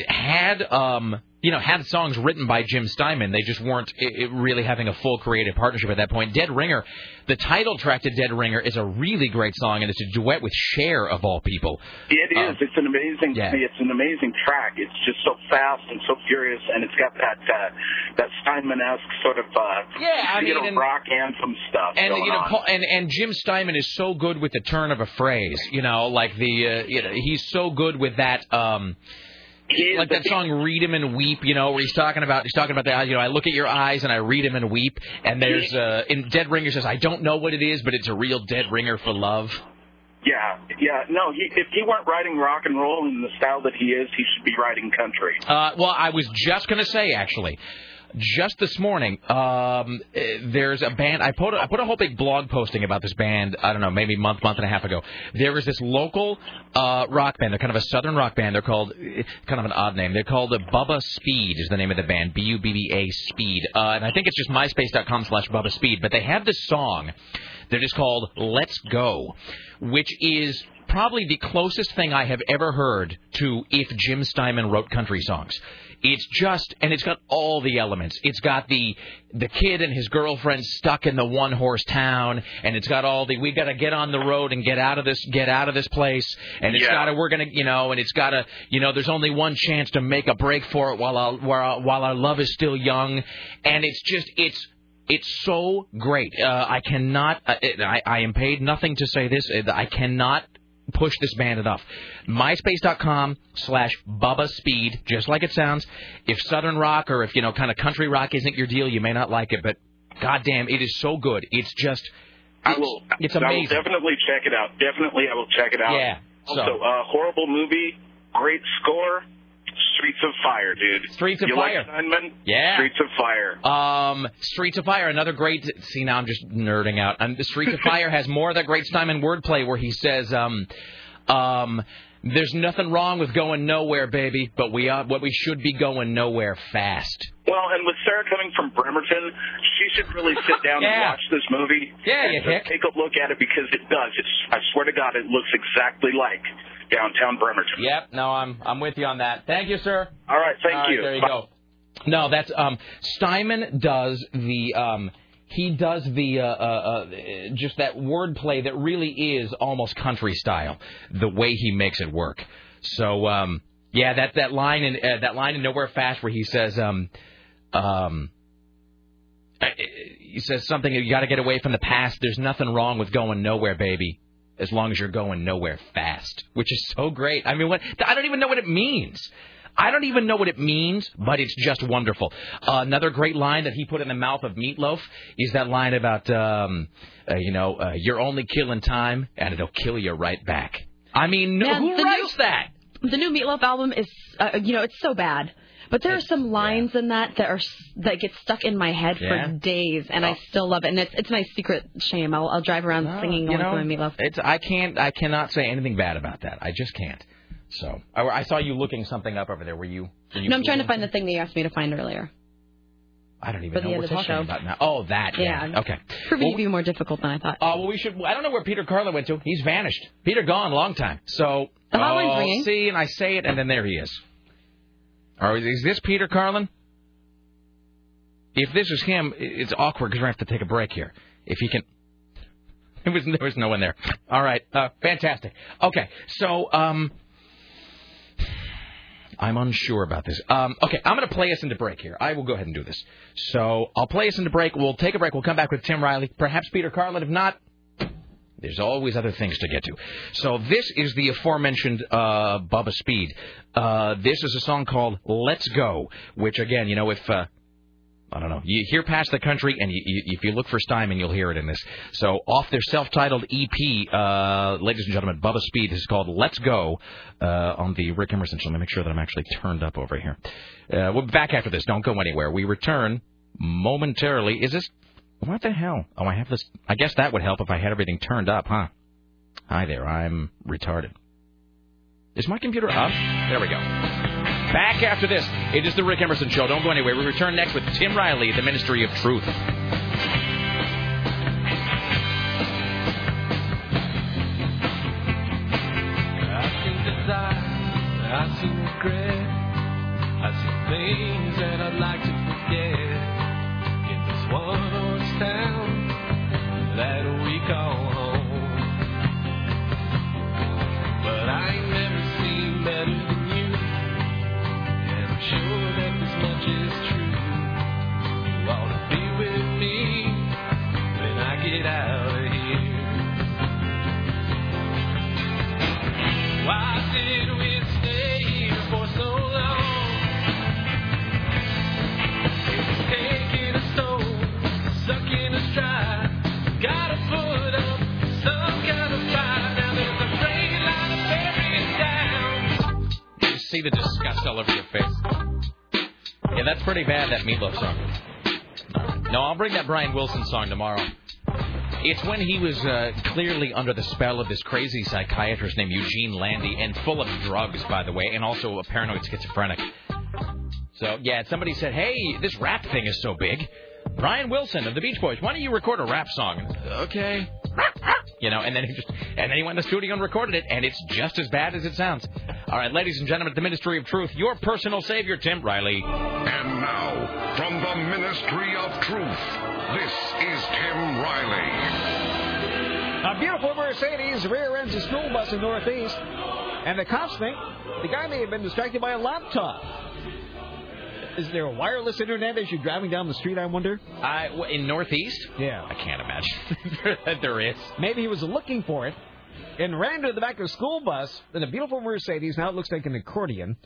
had um, you know had songs written by Jim Steinman. They just weren't really having a full creative partnership at that point. Dead Ringer, the title track to Dead Ringer is a really great song, and it's a duet with Cher of all people. It is. it's an amazing. yeah. It's an amazing track. It's just so fast and so furious, and it's got that uh, that Steinman-esque sort of uh, Yeah, I you mean, know, and- rock anthem stuff And you know. Paul, and and Jim Steinman is so good with the turn of a phrase. You know, like the uh, you know he's so good with that. um like that song "Read Him and Weep," you know, where he's talking about he's talking about the you know I look at your eyes and I read him and weep, and there's uh in Dead Ringer says I don't know what it is, but it's a real dead ringer for love. Yeah, yeah. No, he, if he weren't writing rock and roll in the style that he is, he should be writing country. Uh, well, I was just going to say actually, just this morning, um, eh, there's a band. I put a, I put a whole big blog posting about this band. I don't know, maybe a month, month and a half ago. There was this local uh, rock band. They're kind of a southern rock band. They're called eh, kind of an odd name. They're called uh, Bubba Speed is the name of the band. B U B B A Speed. Uh, and I think it's just MySpace.com/slash Bubba Speed. But they have this song that is called "Let's Go," which is probably the closest thing I have ever heard to if Jim Steinman wrote country songs. It's just, and it's got all the elements. It's got the the kid and his girlfriend stuck in the one horse town, and it's got all the we got to get on the road and get out of this get out of this place, and it's Yeah. got to we're gonna you know, and it's got to you know, there's only one chance to make a break for it while our while our, while our love is still young, and it's just it's it's so great. Uh, I cannot. Uh, it, I, I am paid nothing to say this. Uh, I cannot push this band enough. MySpace.com slash Bubba Speed, just like it sounds. If Southern rock or if you know kind of country rock isn't your deal, you may not like it, but goddamn, it is so good. It's just. I will. It's I will amazing. definitely check it out. Definitely, I will check it out. Yeah, so- Also, uh, horrible movie, great score. Streets of Fire, dude. Streets of you Fire. Like Steinman? Yeah. Streets of Fire. Um, Streets of Fire, another great. See, now I'm just nerding out. Um, the Streets of Fire has more of that great Steinman wordplay where he says, um, um, "There's nothing wrong with going nowhere, baby, but we are what we should be going nowhere fast." Well, and with Sarah coming from Bremerton, she should really sit down and watch this movie. Yeah, and you just hick. take a look at it because it does. It's. I swear to God, it looks exactly like downtown Bremerton. Yep, no, I'm I'm with you on that. Thank you, sir. All right, thank All right, you. There you Bye. go. No, that's um Steinman does the um he does the uh, uh, uh just that wordplay that really is almost country style. The way he makes it work. So um yeah, that that line in uh, that line in Nowhere Fast where he says um um uh, he says something you got to get away from the past. There's nothing wrong with going nowhere, baby. As long as you're going nowhere fast, which is so great. I mean, what I don't even know what it means. I don't even know what it means, but it's just wonderful. Uh, another great line that he put in the mouth of Meatloaf is that line about, um, uh, you know, uh, you're only killing time, and it'll kill you right back. I mean, no, Man, who writes that? The new Meatloaf album is, uh, you know, it's so bad. But there are some lines in that that are that get stuck in my head Yeah? for days, and I still love it. And it's it's my secret shame. I'll I'll drive around singing you know, my Meatloaf. It's I can't I cannot say anything bad about that. I just can't. So I, I saw you looking something up over there. Were you? Were you No, I'm trying to find the thing that you asked me to find earlier. I don't even the know what we're talking show. about now. Oh, that. Yeah. Yeah. Okay. Proving to be more difficult than I thought. Uh, well, we should. I don't know where Peter Carlin went to. He's vanished. Peter gone a long time. So The hotline's oh, ringing. See, and I say it, and then there he is. Or is this Peter Carlin? if this is him, it's awkward because we're going to have to take a break here. If he can. There was, there was no one there. All right. Uh, fantastic. Okay. So, um. I'm unsure about this. Um, okay, I'm going to play us into break here. I will go ahead and do this. So I'll play us into break. We'll take a break. We'll come back with Tim Riley, perhaps Peter Carlin. If not, there's always other things to get to. So this is the aforementioned uh, Bubba Speed. Uh, this is a song called "Let's Go," which again, you know, if uh, I don't know, you hear past the country, and you, you, if you look for Steinman, you'll hear it in this. So off their self-titled EP, uh, ladies and gentlemen, Bubba Speed. Is called "Let's Go" uh, on the Rick Emerson show. Let me make sure that I'm actually turned up over here. Uh, we'll be back after this. Don't go anywhere. We return momentarily. Is this what the hell? Oh, I have this. I guess that would help if I had everything turned up, huh? Hi there, I'm retarded. Is my computer up? There we go. Back after this. It is the Rick Emerson Show. Don't go anywhere. We return next with Tim Riley, the Ministry of Truth. I see things that I'd like to forget. In this town that we call home. But I ain't never seen better than you, and I'm sure all over your face. Yeah, that's pretty bad, that Meatloaf song. No, I'll bring that Brian Wilson song tomorrow. It's when he was uh, clearly under the spell of this crazy psychiatrist named Eugene Landy and full of drugs, by the way, and also a paranoid schizophrenic. So, yeah, somebody said, hey, this rap thing is so big. Brian Wilson of the Beach Boys, why don't you record a rap song? Okay. You know, and then he just and then he went in the studio and recorded it, and it's just as bad as it sounds. All right, ladies and gentlemen, the Ministry of Truth, your personal savior, Tim Riley. And now, from the Ministry of Truth, this is Tim Riley. A beautiful Mercedes rear ends a school bus in Northeast, and the cops think the guy may have been distracted by a laptop. Is there a wireless internet as you're driving down the street, I wonder? I, w- in Northeast? Yeah. I can't imagine that there is. Maybe he was looking for it and ran to the back of a school bus in a beautiful Mercedes. Now it looks like an accordion.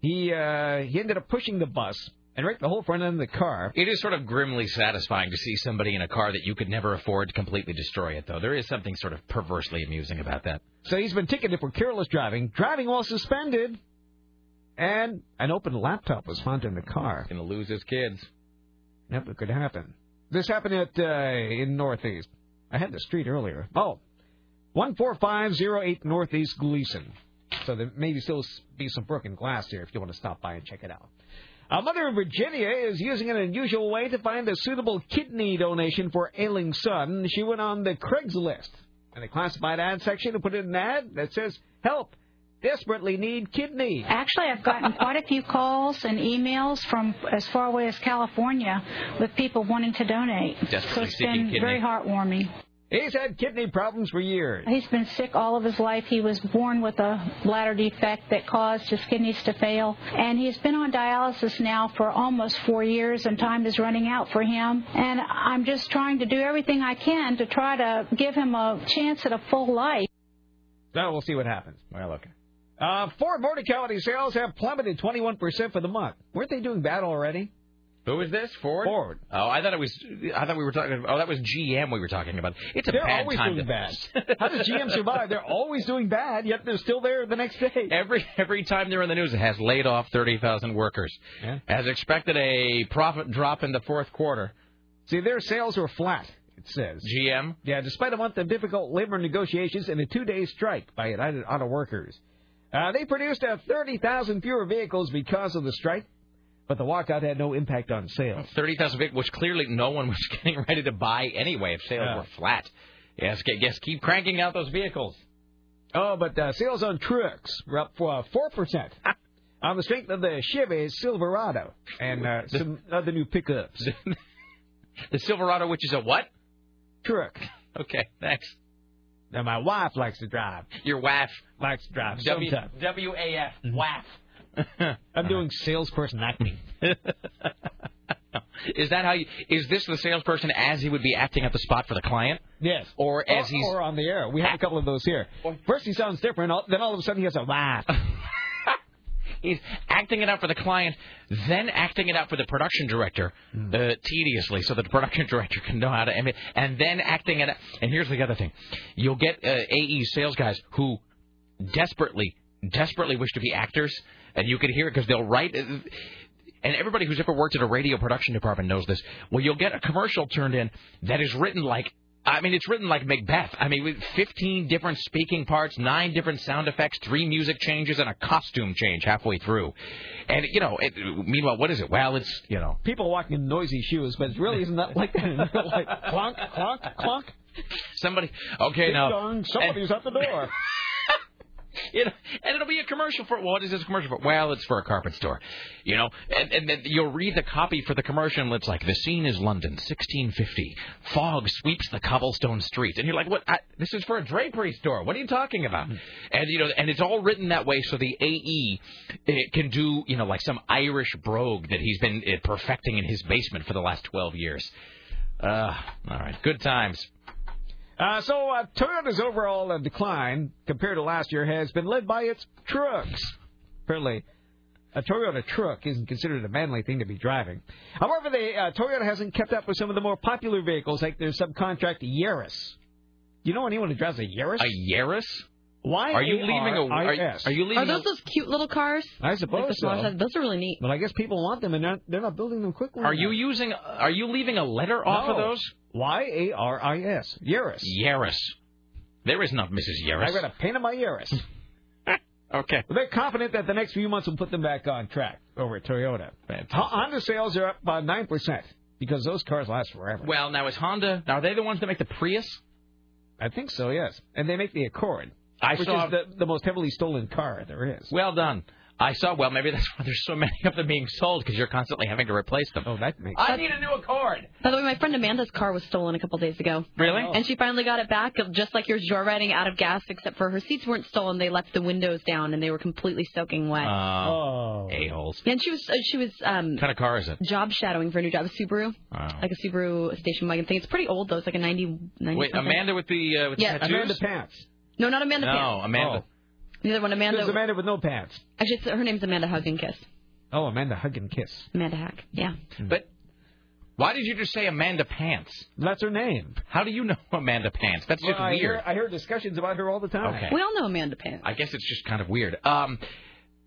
He uh, he ended up pushing the bus and wrecked the whole front end of the car. It is sort of grimly satisfying to see somebody in a car that you could never afford to completely destroy it, though. There is something sort of perversely amusing about that. So he's been ticketed for careless driving, driving while suspended, and an open laptop was found in the car. Gonna lose his kids. Yep, it could happen. This happened at uh, in Northeast. I had the street earlier. Oh, one four five zero eight Northeast Glisan. So there may still be some broken glass here if you want to stop by and check it out. A mother in Virginia is using an unusual way to find a suitable kidney donation for ailing son. She went on the Craigslist and the classified ad section and put in an ad that says, "Help! Desperately need kidney." Actually, I've gotten quite a few calls and emails from as far away as California with people wanting to donate. so Desperately it's seeking been kidney. very heartwarming. He's had kidney problems for years. He's been sick all of his life. He was born with a bladder defect that caused his kidneys to fail. And he's been on dialysis now for almost four years, and time is running out for him. And I'm just trying to do everything I can to try to give him a chance at a full life. So we'll see what happens. Well, okay. Uh, Ford Motor Company sales have plummeted 21% for the month. Weren't they doing bad already? Who is this? Ford? Ford. Oh, I thought it was. I thought we were talking. Oh, that was GM we were talking about. It's a They're bad always time doing to. bad. How does GM survive? They're always doing bad, yet they're still there the next day. Every every time they're in the news, it has laid off thirty thousand workers. Yeah. As expected, a profit drop in the fourth quarter. See, their sales were flat, it says. GM? Yeah, despite a month of difficult labor negotiations and a two-day strike by United Auto Workers. Uh, they produced uh, 30,000 fewer vehicles because of the strike, but the walkout had no impact on sales. Thirty thousand vehicles, which clearly no one was getting ready to buy anyway if sales Yeah. were flat. Yes, yes, keep cranking out those vehicles. Oh, but uh, sales on trucks were up for uh, 4%. on the strength of the Chevy Silverado and uh, some other new pickups. the Silverado, which is a what? Truck. Okay, thanks. Now my wife likes to drive. Your wife likes to drive. W sometimes. W A F waff. I'm doing salesperson acting. Is that how you? Is this the salesperson as he would be acting at the spot for the client? Yes. Or as or, he's or on the air. We have a couple of those here. First he sounds different, all- then all of a sudden he has a laugh. he's acting it out for the client, then acting it out for the production director Hmm. uh, tediously, so that the production director can know how to emit, and then acting it. out. And here's the other thing: you'll get uh, AE sales guys who desperately, desperately wish to be actors, and you can hear it because they'll write. uh, And everybody who's ever worked at a radio production department knows this. Well, you'll get a commercial turned in that is written like I mean, it's written like Macbeth. I mean, with 15 different speaking parts, nine different sound effects, three music changes, and a costume change halfway through. And, you know, it, meanwhile, what is it? Well, it's, you know. People walking in noisy shoes, but it really isn't that like like clunk, clunk, clunk. Somebody, okay, Ding now. dong, somebody's at the door. You know, and it'll be a commercial for what is this commercial for? Well, it's for a carpet store, you know. And, and then you'll read the copy for the commercial, and it's like the scene is London, 1650. Fog sweeps the cobblestone streets, and you're like, what? I, this is for a drapery store. What are you talking about? And you know, and it's all written that way so the AE it can do, you know, like some Irish brogue that he's been uh, perfecting in his basement for the last 12 years. Uh, all right, good times. Uh, so uh, Toyota's overall uh, decline compared to last year has been led by its trucks. Apparently, a Toyota truck isn't considered a manly thing to be driving. However, the uh, Toyota hasn't kept up with some of the more popular vehicles, like their subcompact Yaris. You know anyone who drives a Yaris? A Yaris? Why? Are you leaving a? Are, are you leaving? Are those a, those cute little cars? I suppose like so. size? Those are really neat. But I guess people want them, and they're, they're not building them quickly. Are you using? Are you leaving a letter off of those? Y A R I S. Yaris. Yaris. There is not Mrs. Yaris. I got a pain in my Yaris. okay. Well, they're confident that the next few months will put them back on track over at Toyota. Ho- Honda sales are up by 9% because those cars last forever. Well, now is Honda? Now are they the ones that make the Prius? I think so, yes. And they make the Accord, I which saw. is the, the most heavily stolen car there is. Well done. I saw. Well, maybe that's why there's so many of them being sold because you're constantly having to replace them. Oh, that makes. Sense I need a new Accord. By the way, my friend Amanda's car was stolen a couple days ago. Really? And she finally got it back, just like yours, joyriding out of gas, except for her seats weren't stolen. They left the windows down, and they were completely soaking wet. Oh, a holes. and she was uh, she was um, What kind of car is it? job shadowing for a new job, a Subaru, Oh. like a Subaru station wagon thing. It's pretty old though. It's like a 90, 90 Wait, something. Amanda with the uh, with the Yeah, tattoos? Amanda Pants. No, not Amanda. No, Pants. Amanda. The other one, Amanda. There's Amanda with no pants. Actually, it's, her name's Amanda Hug and Kiss. Oh, Amanda Hug and Kiss. Amanda Hack. Yeah. But why did you just say Amanda Pants? That's her name. How do you know Amanda Pants? That's just Well, I weird. hear, I hear discussions about her all the time. Okay. We all know Amanda Pants. I guess it's just kind of weird. Um,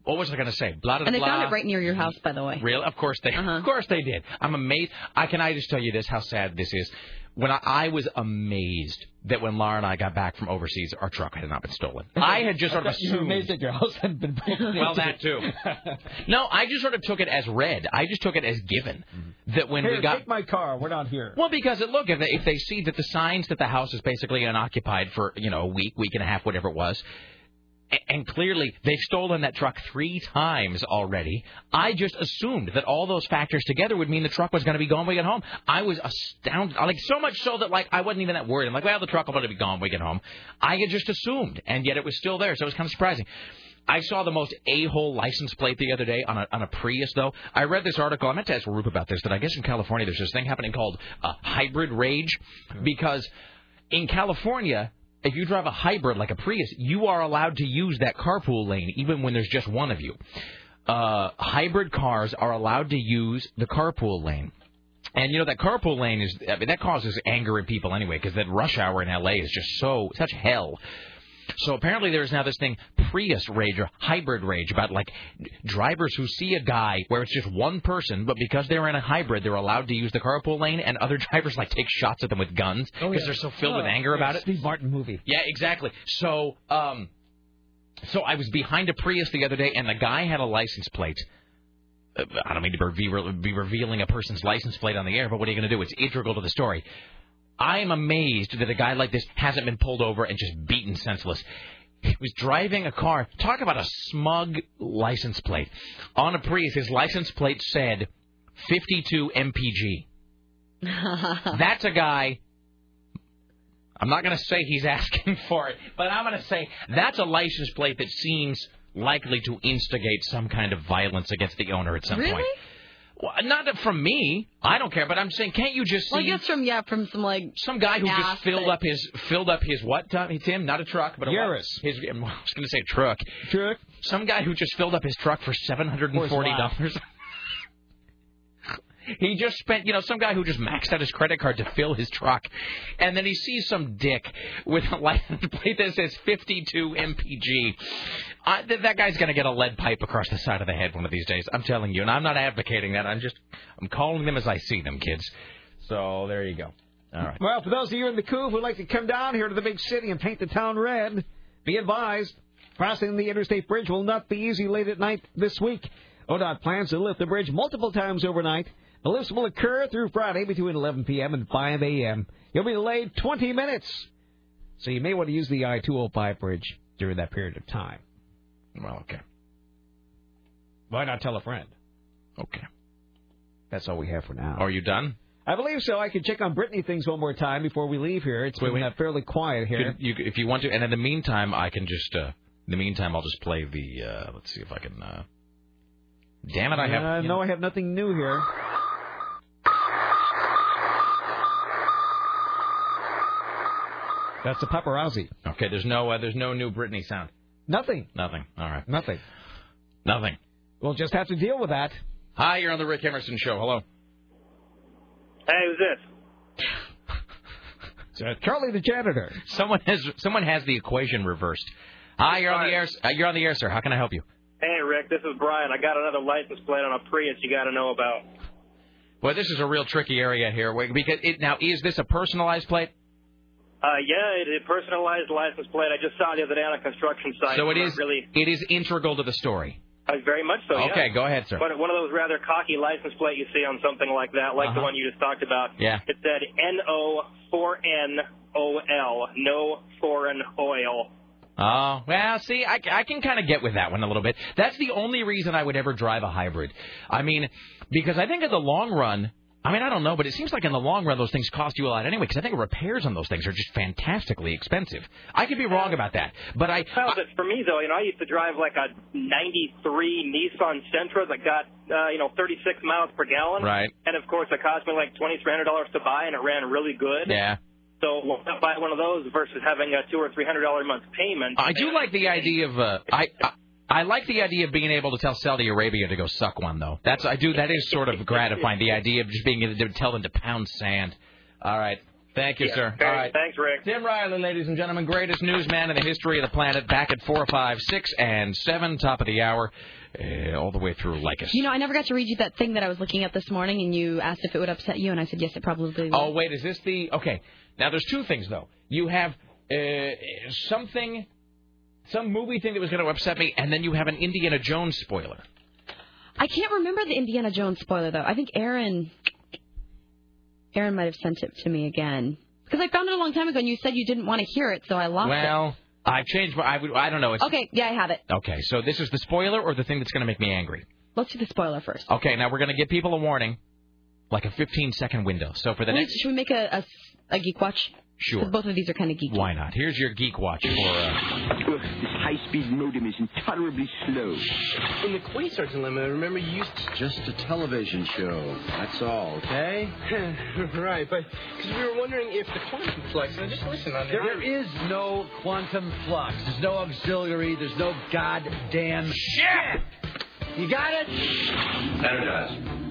what was I going to say? Blah blah And they blah. found it right near your house, by the way. Real? Of course they. Uh-huh. Of course they did. I'm amazed. I can I just tell you this? How sad this is. When I, I was amazed that when Laura and I got back from overseas, our truck had not been stolen. I had just sort of You were assumed. amazed that your house had been broken Well, that too. No, I just sort of took it as read. I just took it as given mm-hmm. that when Here, we got take my car. We're not here. well, because it, look, if they, if they see that the signs that the house is basically unoccupied for you know a week, week and a half, whatever it was, and clearly they've stolen that truck three times already, I just assumed that all those factors together would mean the truck was going to be gone when we get home. I was astounded, like so much so that like I wasn't even that worried. I'm like, well, the truck will probably be gone when we get home. I had just assumed, and yet it was still there, so it was kind of surprising. I saw the most a-hole license plate the other day on a on a Prius. Though I read this article, I meant to ask Roope about this. That I guess in California there's this thing happening called uh, hybrid rage, because in California. If you drive a hybrid like a Prius, you are allowed to use that carpool lane even when there's just one of you. Uh, hybrid cars are allowed to use the carpool lane. And you know that carpool lane is I mean, that causes anger in people anyway because that rush hour in LA is just so such hell. So apparently there's now this thing Prius rage or hybrid rage about like drivers who see a guy where it's just one person, but because they're in a hybrid, they're allowed to use the carpool lane, and other drivers like take shots at them with guns because Oh, yeah. they're so filled with Oh, anger yeah, about it. Steve Martin movie. Yeah, exactly. So, um, so I was behind a Prius the other day, and the guy had a license plate. Uh, I don't mean to be revealing a person's license plate on the air, but what are you going to do? It's integral to the story. I am amazed that a guy like this hasn't been pulled over and just beaten senseless. He was driving a car. Talk about a smug license plate. On a Prius, his license plate said 52 MPG. That's a guy. I'm not going to say he's asking for it, but I'm going to say that's a license plate that seems likely to instigate some kind of violence against the owner at some Really? point. Well, not from me. I don't care, but I'm saying, can't you just see Well, I guess from yeah, from some like some guy who just filled that- up his filled up his what, Tommy Tim? Not a truck, but a what? Yaris. His I was going to say truck. Truck. Some guy who just filled up his truck for seven hundred and forty dollars. He just spent, you know, some guy who just maxed out his credit card to fill his truck, and then he sees some dick with a license plate that says 52 MPG. I, th- that guy's going to get a lead pipe across the side of the head one of these days. I'm telling you, and I'm not advocating that. I'm just, I'm calling them as I see them, kids. So there you go. All right. Well, for those of you in the Couve who'd like to come down here to the big city and paint the town red, be advised, crossing the interstate bridge will not be easy late at night this week. ODOT plans to lift the bridge multiple times overnight. The lifts will occur through Friday between 11 p.m. and 5 a.m. You'll be delayed 20 minutes. So you may want to use the I-205 bridge during that period of time. Well, okay. Why not tell a friend? Okay. That's all we have for now. Are you done? I believe so. I can check on Britney things one more time before we leave here. It's Wait, been wait. uh, fairly quiet here. Could- you, if you want to, and in the meantime, I can just. Uh, in the meantime, I'll just play the. Uh, let's see if I can. Uh, damn it! I have. No, know- I have nothing new here. That's the paparazzi. Okay, there's no. Uh, there's no new Britney sound. Nothing. Nothing. All right. Nothing. Nothing. We'll just have to deal with that. Hi, you're on the Rick Emerson show. Hello. Hey, who's this? Charlie the janitor. Someone has someone has the equation reversed. Hi, you're on the air. Uh, you're on the air, sir. How can I help you? Hey, Rick, this is Brian. I got another license plate on a Prius you got to know about. Boy, this is a real tricky area here. Because it, now, is this a personalized plate? Uh, yeah, it, it personalized license plate. I just saw it the other day on a construction site. So it is really It is integral to the story. uh, very much so. yeah. Okay, go ahead, sir. But one of those rather cocky license plate you see on something like that, like the Uh-huh. one you just talked about. Yeah. It said N O 4 N O L, no foreign oil. Oh, well, see, I, I can kind of get with that one a little bit. That's the only reason I would ever drive a hybrid. I mean, because I think in the long run, I mean, I don't know, but it seems like in the long run those things cost you a lot anyway, because I think repairs on those things are just fantastically expensive. I could be wrong about that, but I. Well, but for me though, you know, I used to drive like a '93 Nissan Sentra that got uh, you know 36 miles per gallon. Right. And of course, it cost me like twenty three hundred dollars to buy, and it ran really good. Yeah. So why not buy one of those versus having a two or three hundred dollar a month payment? I do like the idea of uh, I, I I like the idea of being able to tell Saudi Arabia to go suck one though. That's I do that is sort of gratifying. The idea of just being able to tell them to pound sand. All right. Thank you, Yeah. sir. Okay, All right. Thanks, Rick. Tim Riley, ladies and gentlemen, greatest newsman in the history of the planet. Back at four, five, six, and seven, top of the hour, uh, all the way through Lycus. You know, I never got to read you that thing that I was looking at this morning, and you asked if it would upset you, and I said yes, it probably would. Oh wait, is this the okay? Now there's two things though. You have uh, something, some movie thing that was going to upset me, and then you have an Indiana Jones spoiler. I can't remember the Indiana Jones spoiler though. I think Aaron, Aaron might have sent it to me again because I found it a long time ago, and you said you didn't want to hear it, so I lost it. Well, I've changed. my I would. I don't know. it. It's, Okay, yeah, I have it. Okay, so this is the spoiler or the thing that's going to make me angry. Let's do the spoiler first. Okay, now we're going to give people a warning, like a 15 second window. So for the Wait, next, Should we make a, a, a geek watch? Sure. 'Cause both of these are kind of geeky. why not? Here's your geek watch for. Uh, Ugh, this high-speed modem is intolerably slow. In the Quasar dilemma, remember you used Just a television show. That's all, okay? right, but because we were wondering if the quantum flux. Now just listen on There is no quantum flux. There's no auxiliary. There's no goddamn shit. You got it? Energize.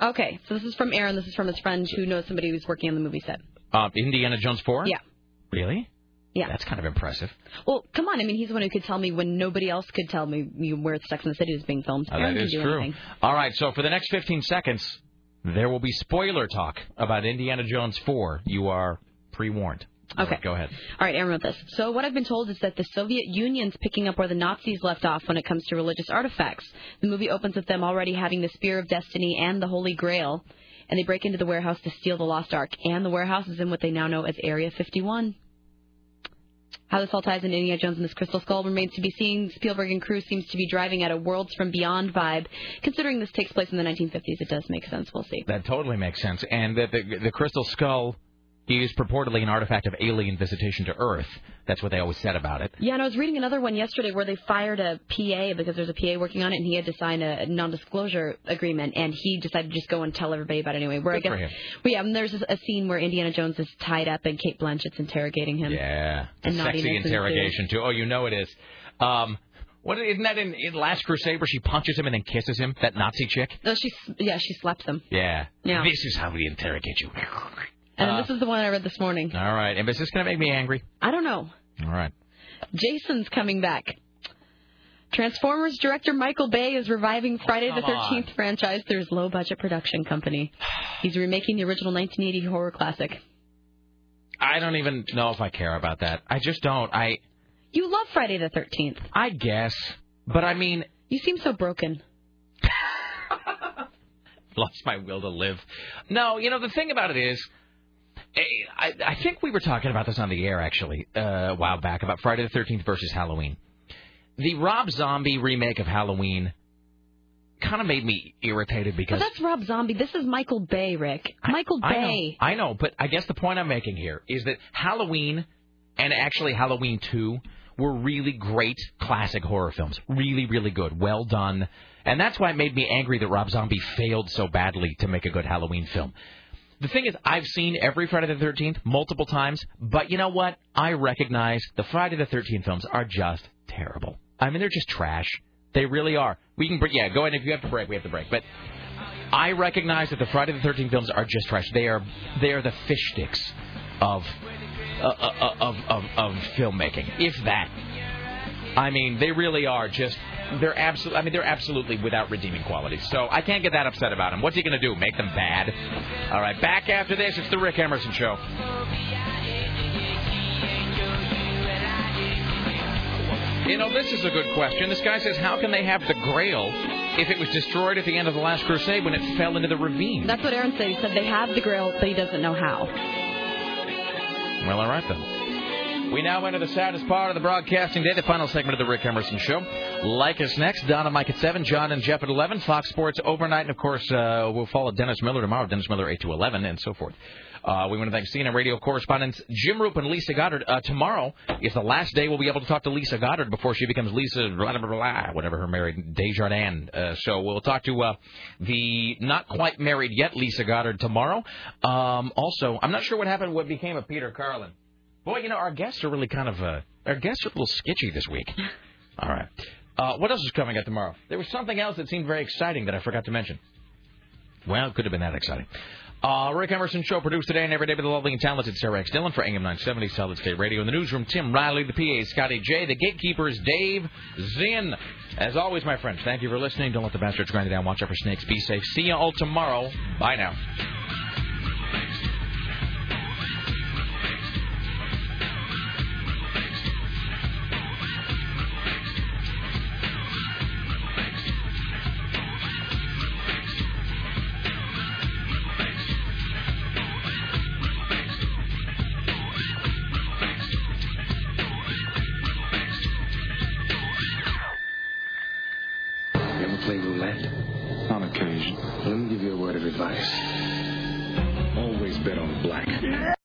Okay, so this is from Aaron. This is from his friend who knows somebody who's working on the movie set. Uh, Indiana Jones 4? Yeah. Really? Yeah. That's kind of impressive. Well, come on. I mean, he's the one who could tell me when nobody else could tell me where Sex and the City is being filmed. Aaron that is true. anything. All right, so for the next 15 seconds, there will be spoiler talk about Indiana Jones 4. You are pre warned. Okay. Go ahead. All right, Aaron wrote this. So what I've been told is that the Soviet Union's picking up where the Nazis left off when it comes to religious artifacts. The movie opens with them already having the Spear of Destiny and the Holy Grail, and they break into the warehouse to steal the Lost Ark. And the warehouse is in what they now know as Area 51. How this all ties into Indiana Jones and this Crystal Skull remains to be seen. Spielberg and crew seems to be driving at a Worlds from Beyond vibe. Considering this takes place in the 1950s, it does make sense. We'll see. That totally makes sense. And that the, the crystal skull is purportedly an artifact of alien visitation to Earth. That's what they always said about it. Yeah, and I was reading another one yesterday where they fired a PA because there's a PA working on it, and he had to sign a non-disclosure agreement, and he decided to just go and tell everybody about it anyway. Where Good I for guess, him. well, yeah, and there's a scene where Indiana Jones is tied up and Cate Blanchett's interrogating him. Yeah, And sexy interrogation too. Oh, you know it is. Um, what isn't that in, in Last Crusade where she punches him and then kisses him? That Nazi chick. No, she, yeah, she slaps him. Yeah. Yeah. This is how we interrogate you. And Uh, this is the one I read this morning. All right. And is this going to make me angry? I don't know. All right. Jason's coming back. Transformers director Michael Bay is reviving Friday the come on. 13th franchise through his low budget production company. He's remaking the original 1980 horror classic. I don't even know if I care about that. I just don't. I You love Friday the 13th. I guess, but I mean, You seem so broken. lost my will to live. No, you know the thing about it is, I, I think we were talking about this on the air actually uh, a while back about Friday the Thirteenth versus Halloween. The Rob Zombie remake of Halloween kind of made me irritated But because that's Rob Zombie. This is Michael Bay, Rick. Michael I know, Bay. I know, but I guess the point I'm making here is that Halloween and actually Halloween 2 were really great classic horror films. Really, really good. Well done. And that's why it made me angry that Rob Zombie failed so badly to make a good Halloween film. The thing is, I've seen every Friday the 13th multiple times, but you know what? I recognize the Friday the 13th films are just terrible. I mean, they're just trash. They really are. We can, yeah, go ahead. If you have to break, we have to break. But I recognize that the Friday the Thirteenth films are just trash. They are they are the fish sticks of uh, uh, of of of filmmaking, if that. I mean, they really are just they're absolutely. I mean, they're absolutely without redeeming qualities. So I can't get that upset about them. What's he going to do? Make them bad? All right, back after this. It's the Rick Emerson Show. You know, this is a good question. This guy says, how can they have the Grail if it was destroyed at the end of the Last Crusade when it fell into the ravine? That's what Aaron said. He said they have the Grail, but he doesn't know how. Well, all right then. We now enter the saddest part of the broadcasting day, the final segment of the Rick Emerson Show. Like us next, Don and Mike at 7, John and Jeff at 11, Fox Sports overnight, and of course, uh, we'll follow Dennis Miller tomorrow, Dennis Miller 8 to 11, and so forth. Uh, we want to thank CNN radio correspondents Jim Roope and Lisa Goddard. Uh, tomorrow is the last day we'll be able to talk to Lisa Goddard before she becomes Lisa, blah, blah, blah, whatever her married, Desjardins. Uh, so we'll talk to uh, the not quite married yet Lisa Goddard tomorrow. Um, also, I'm not sure what happened, what became of Peter Carlin. Boy, you know, our guests are really kind of, uh, our guests are a little sketchy this week. All right. Uh, what else is coming up tomorrow? There was something else that seemed very exciting that I forgot to mention. Well, it could have been that exciting. Uh, Rick Emerson Show produced today and every day by the lovely and talented Sarah X. Dillon for AM 970 Solid State Radio. In the newsroom, Tim Riley, the PA, Scotty J, the gatekeepers, Dave Zinn. As always, my friends, thank you for listening. Don't let the bastards grind you down. Watch out for snakes. Be safe. See you all tomorrow. Bye now.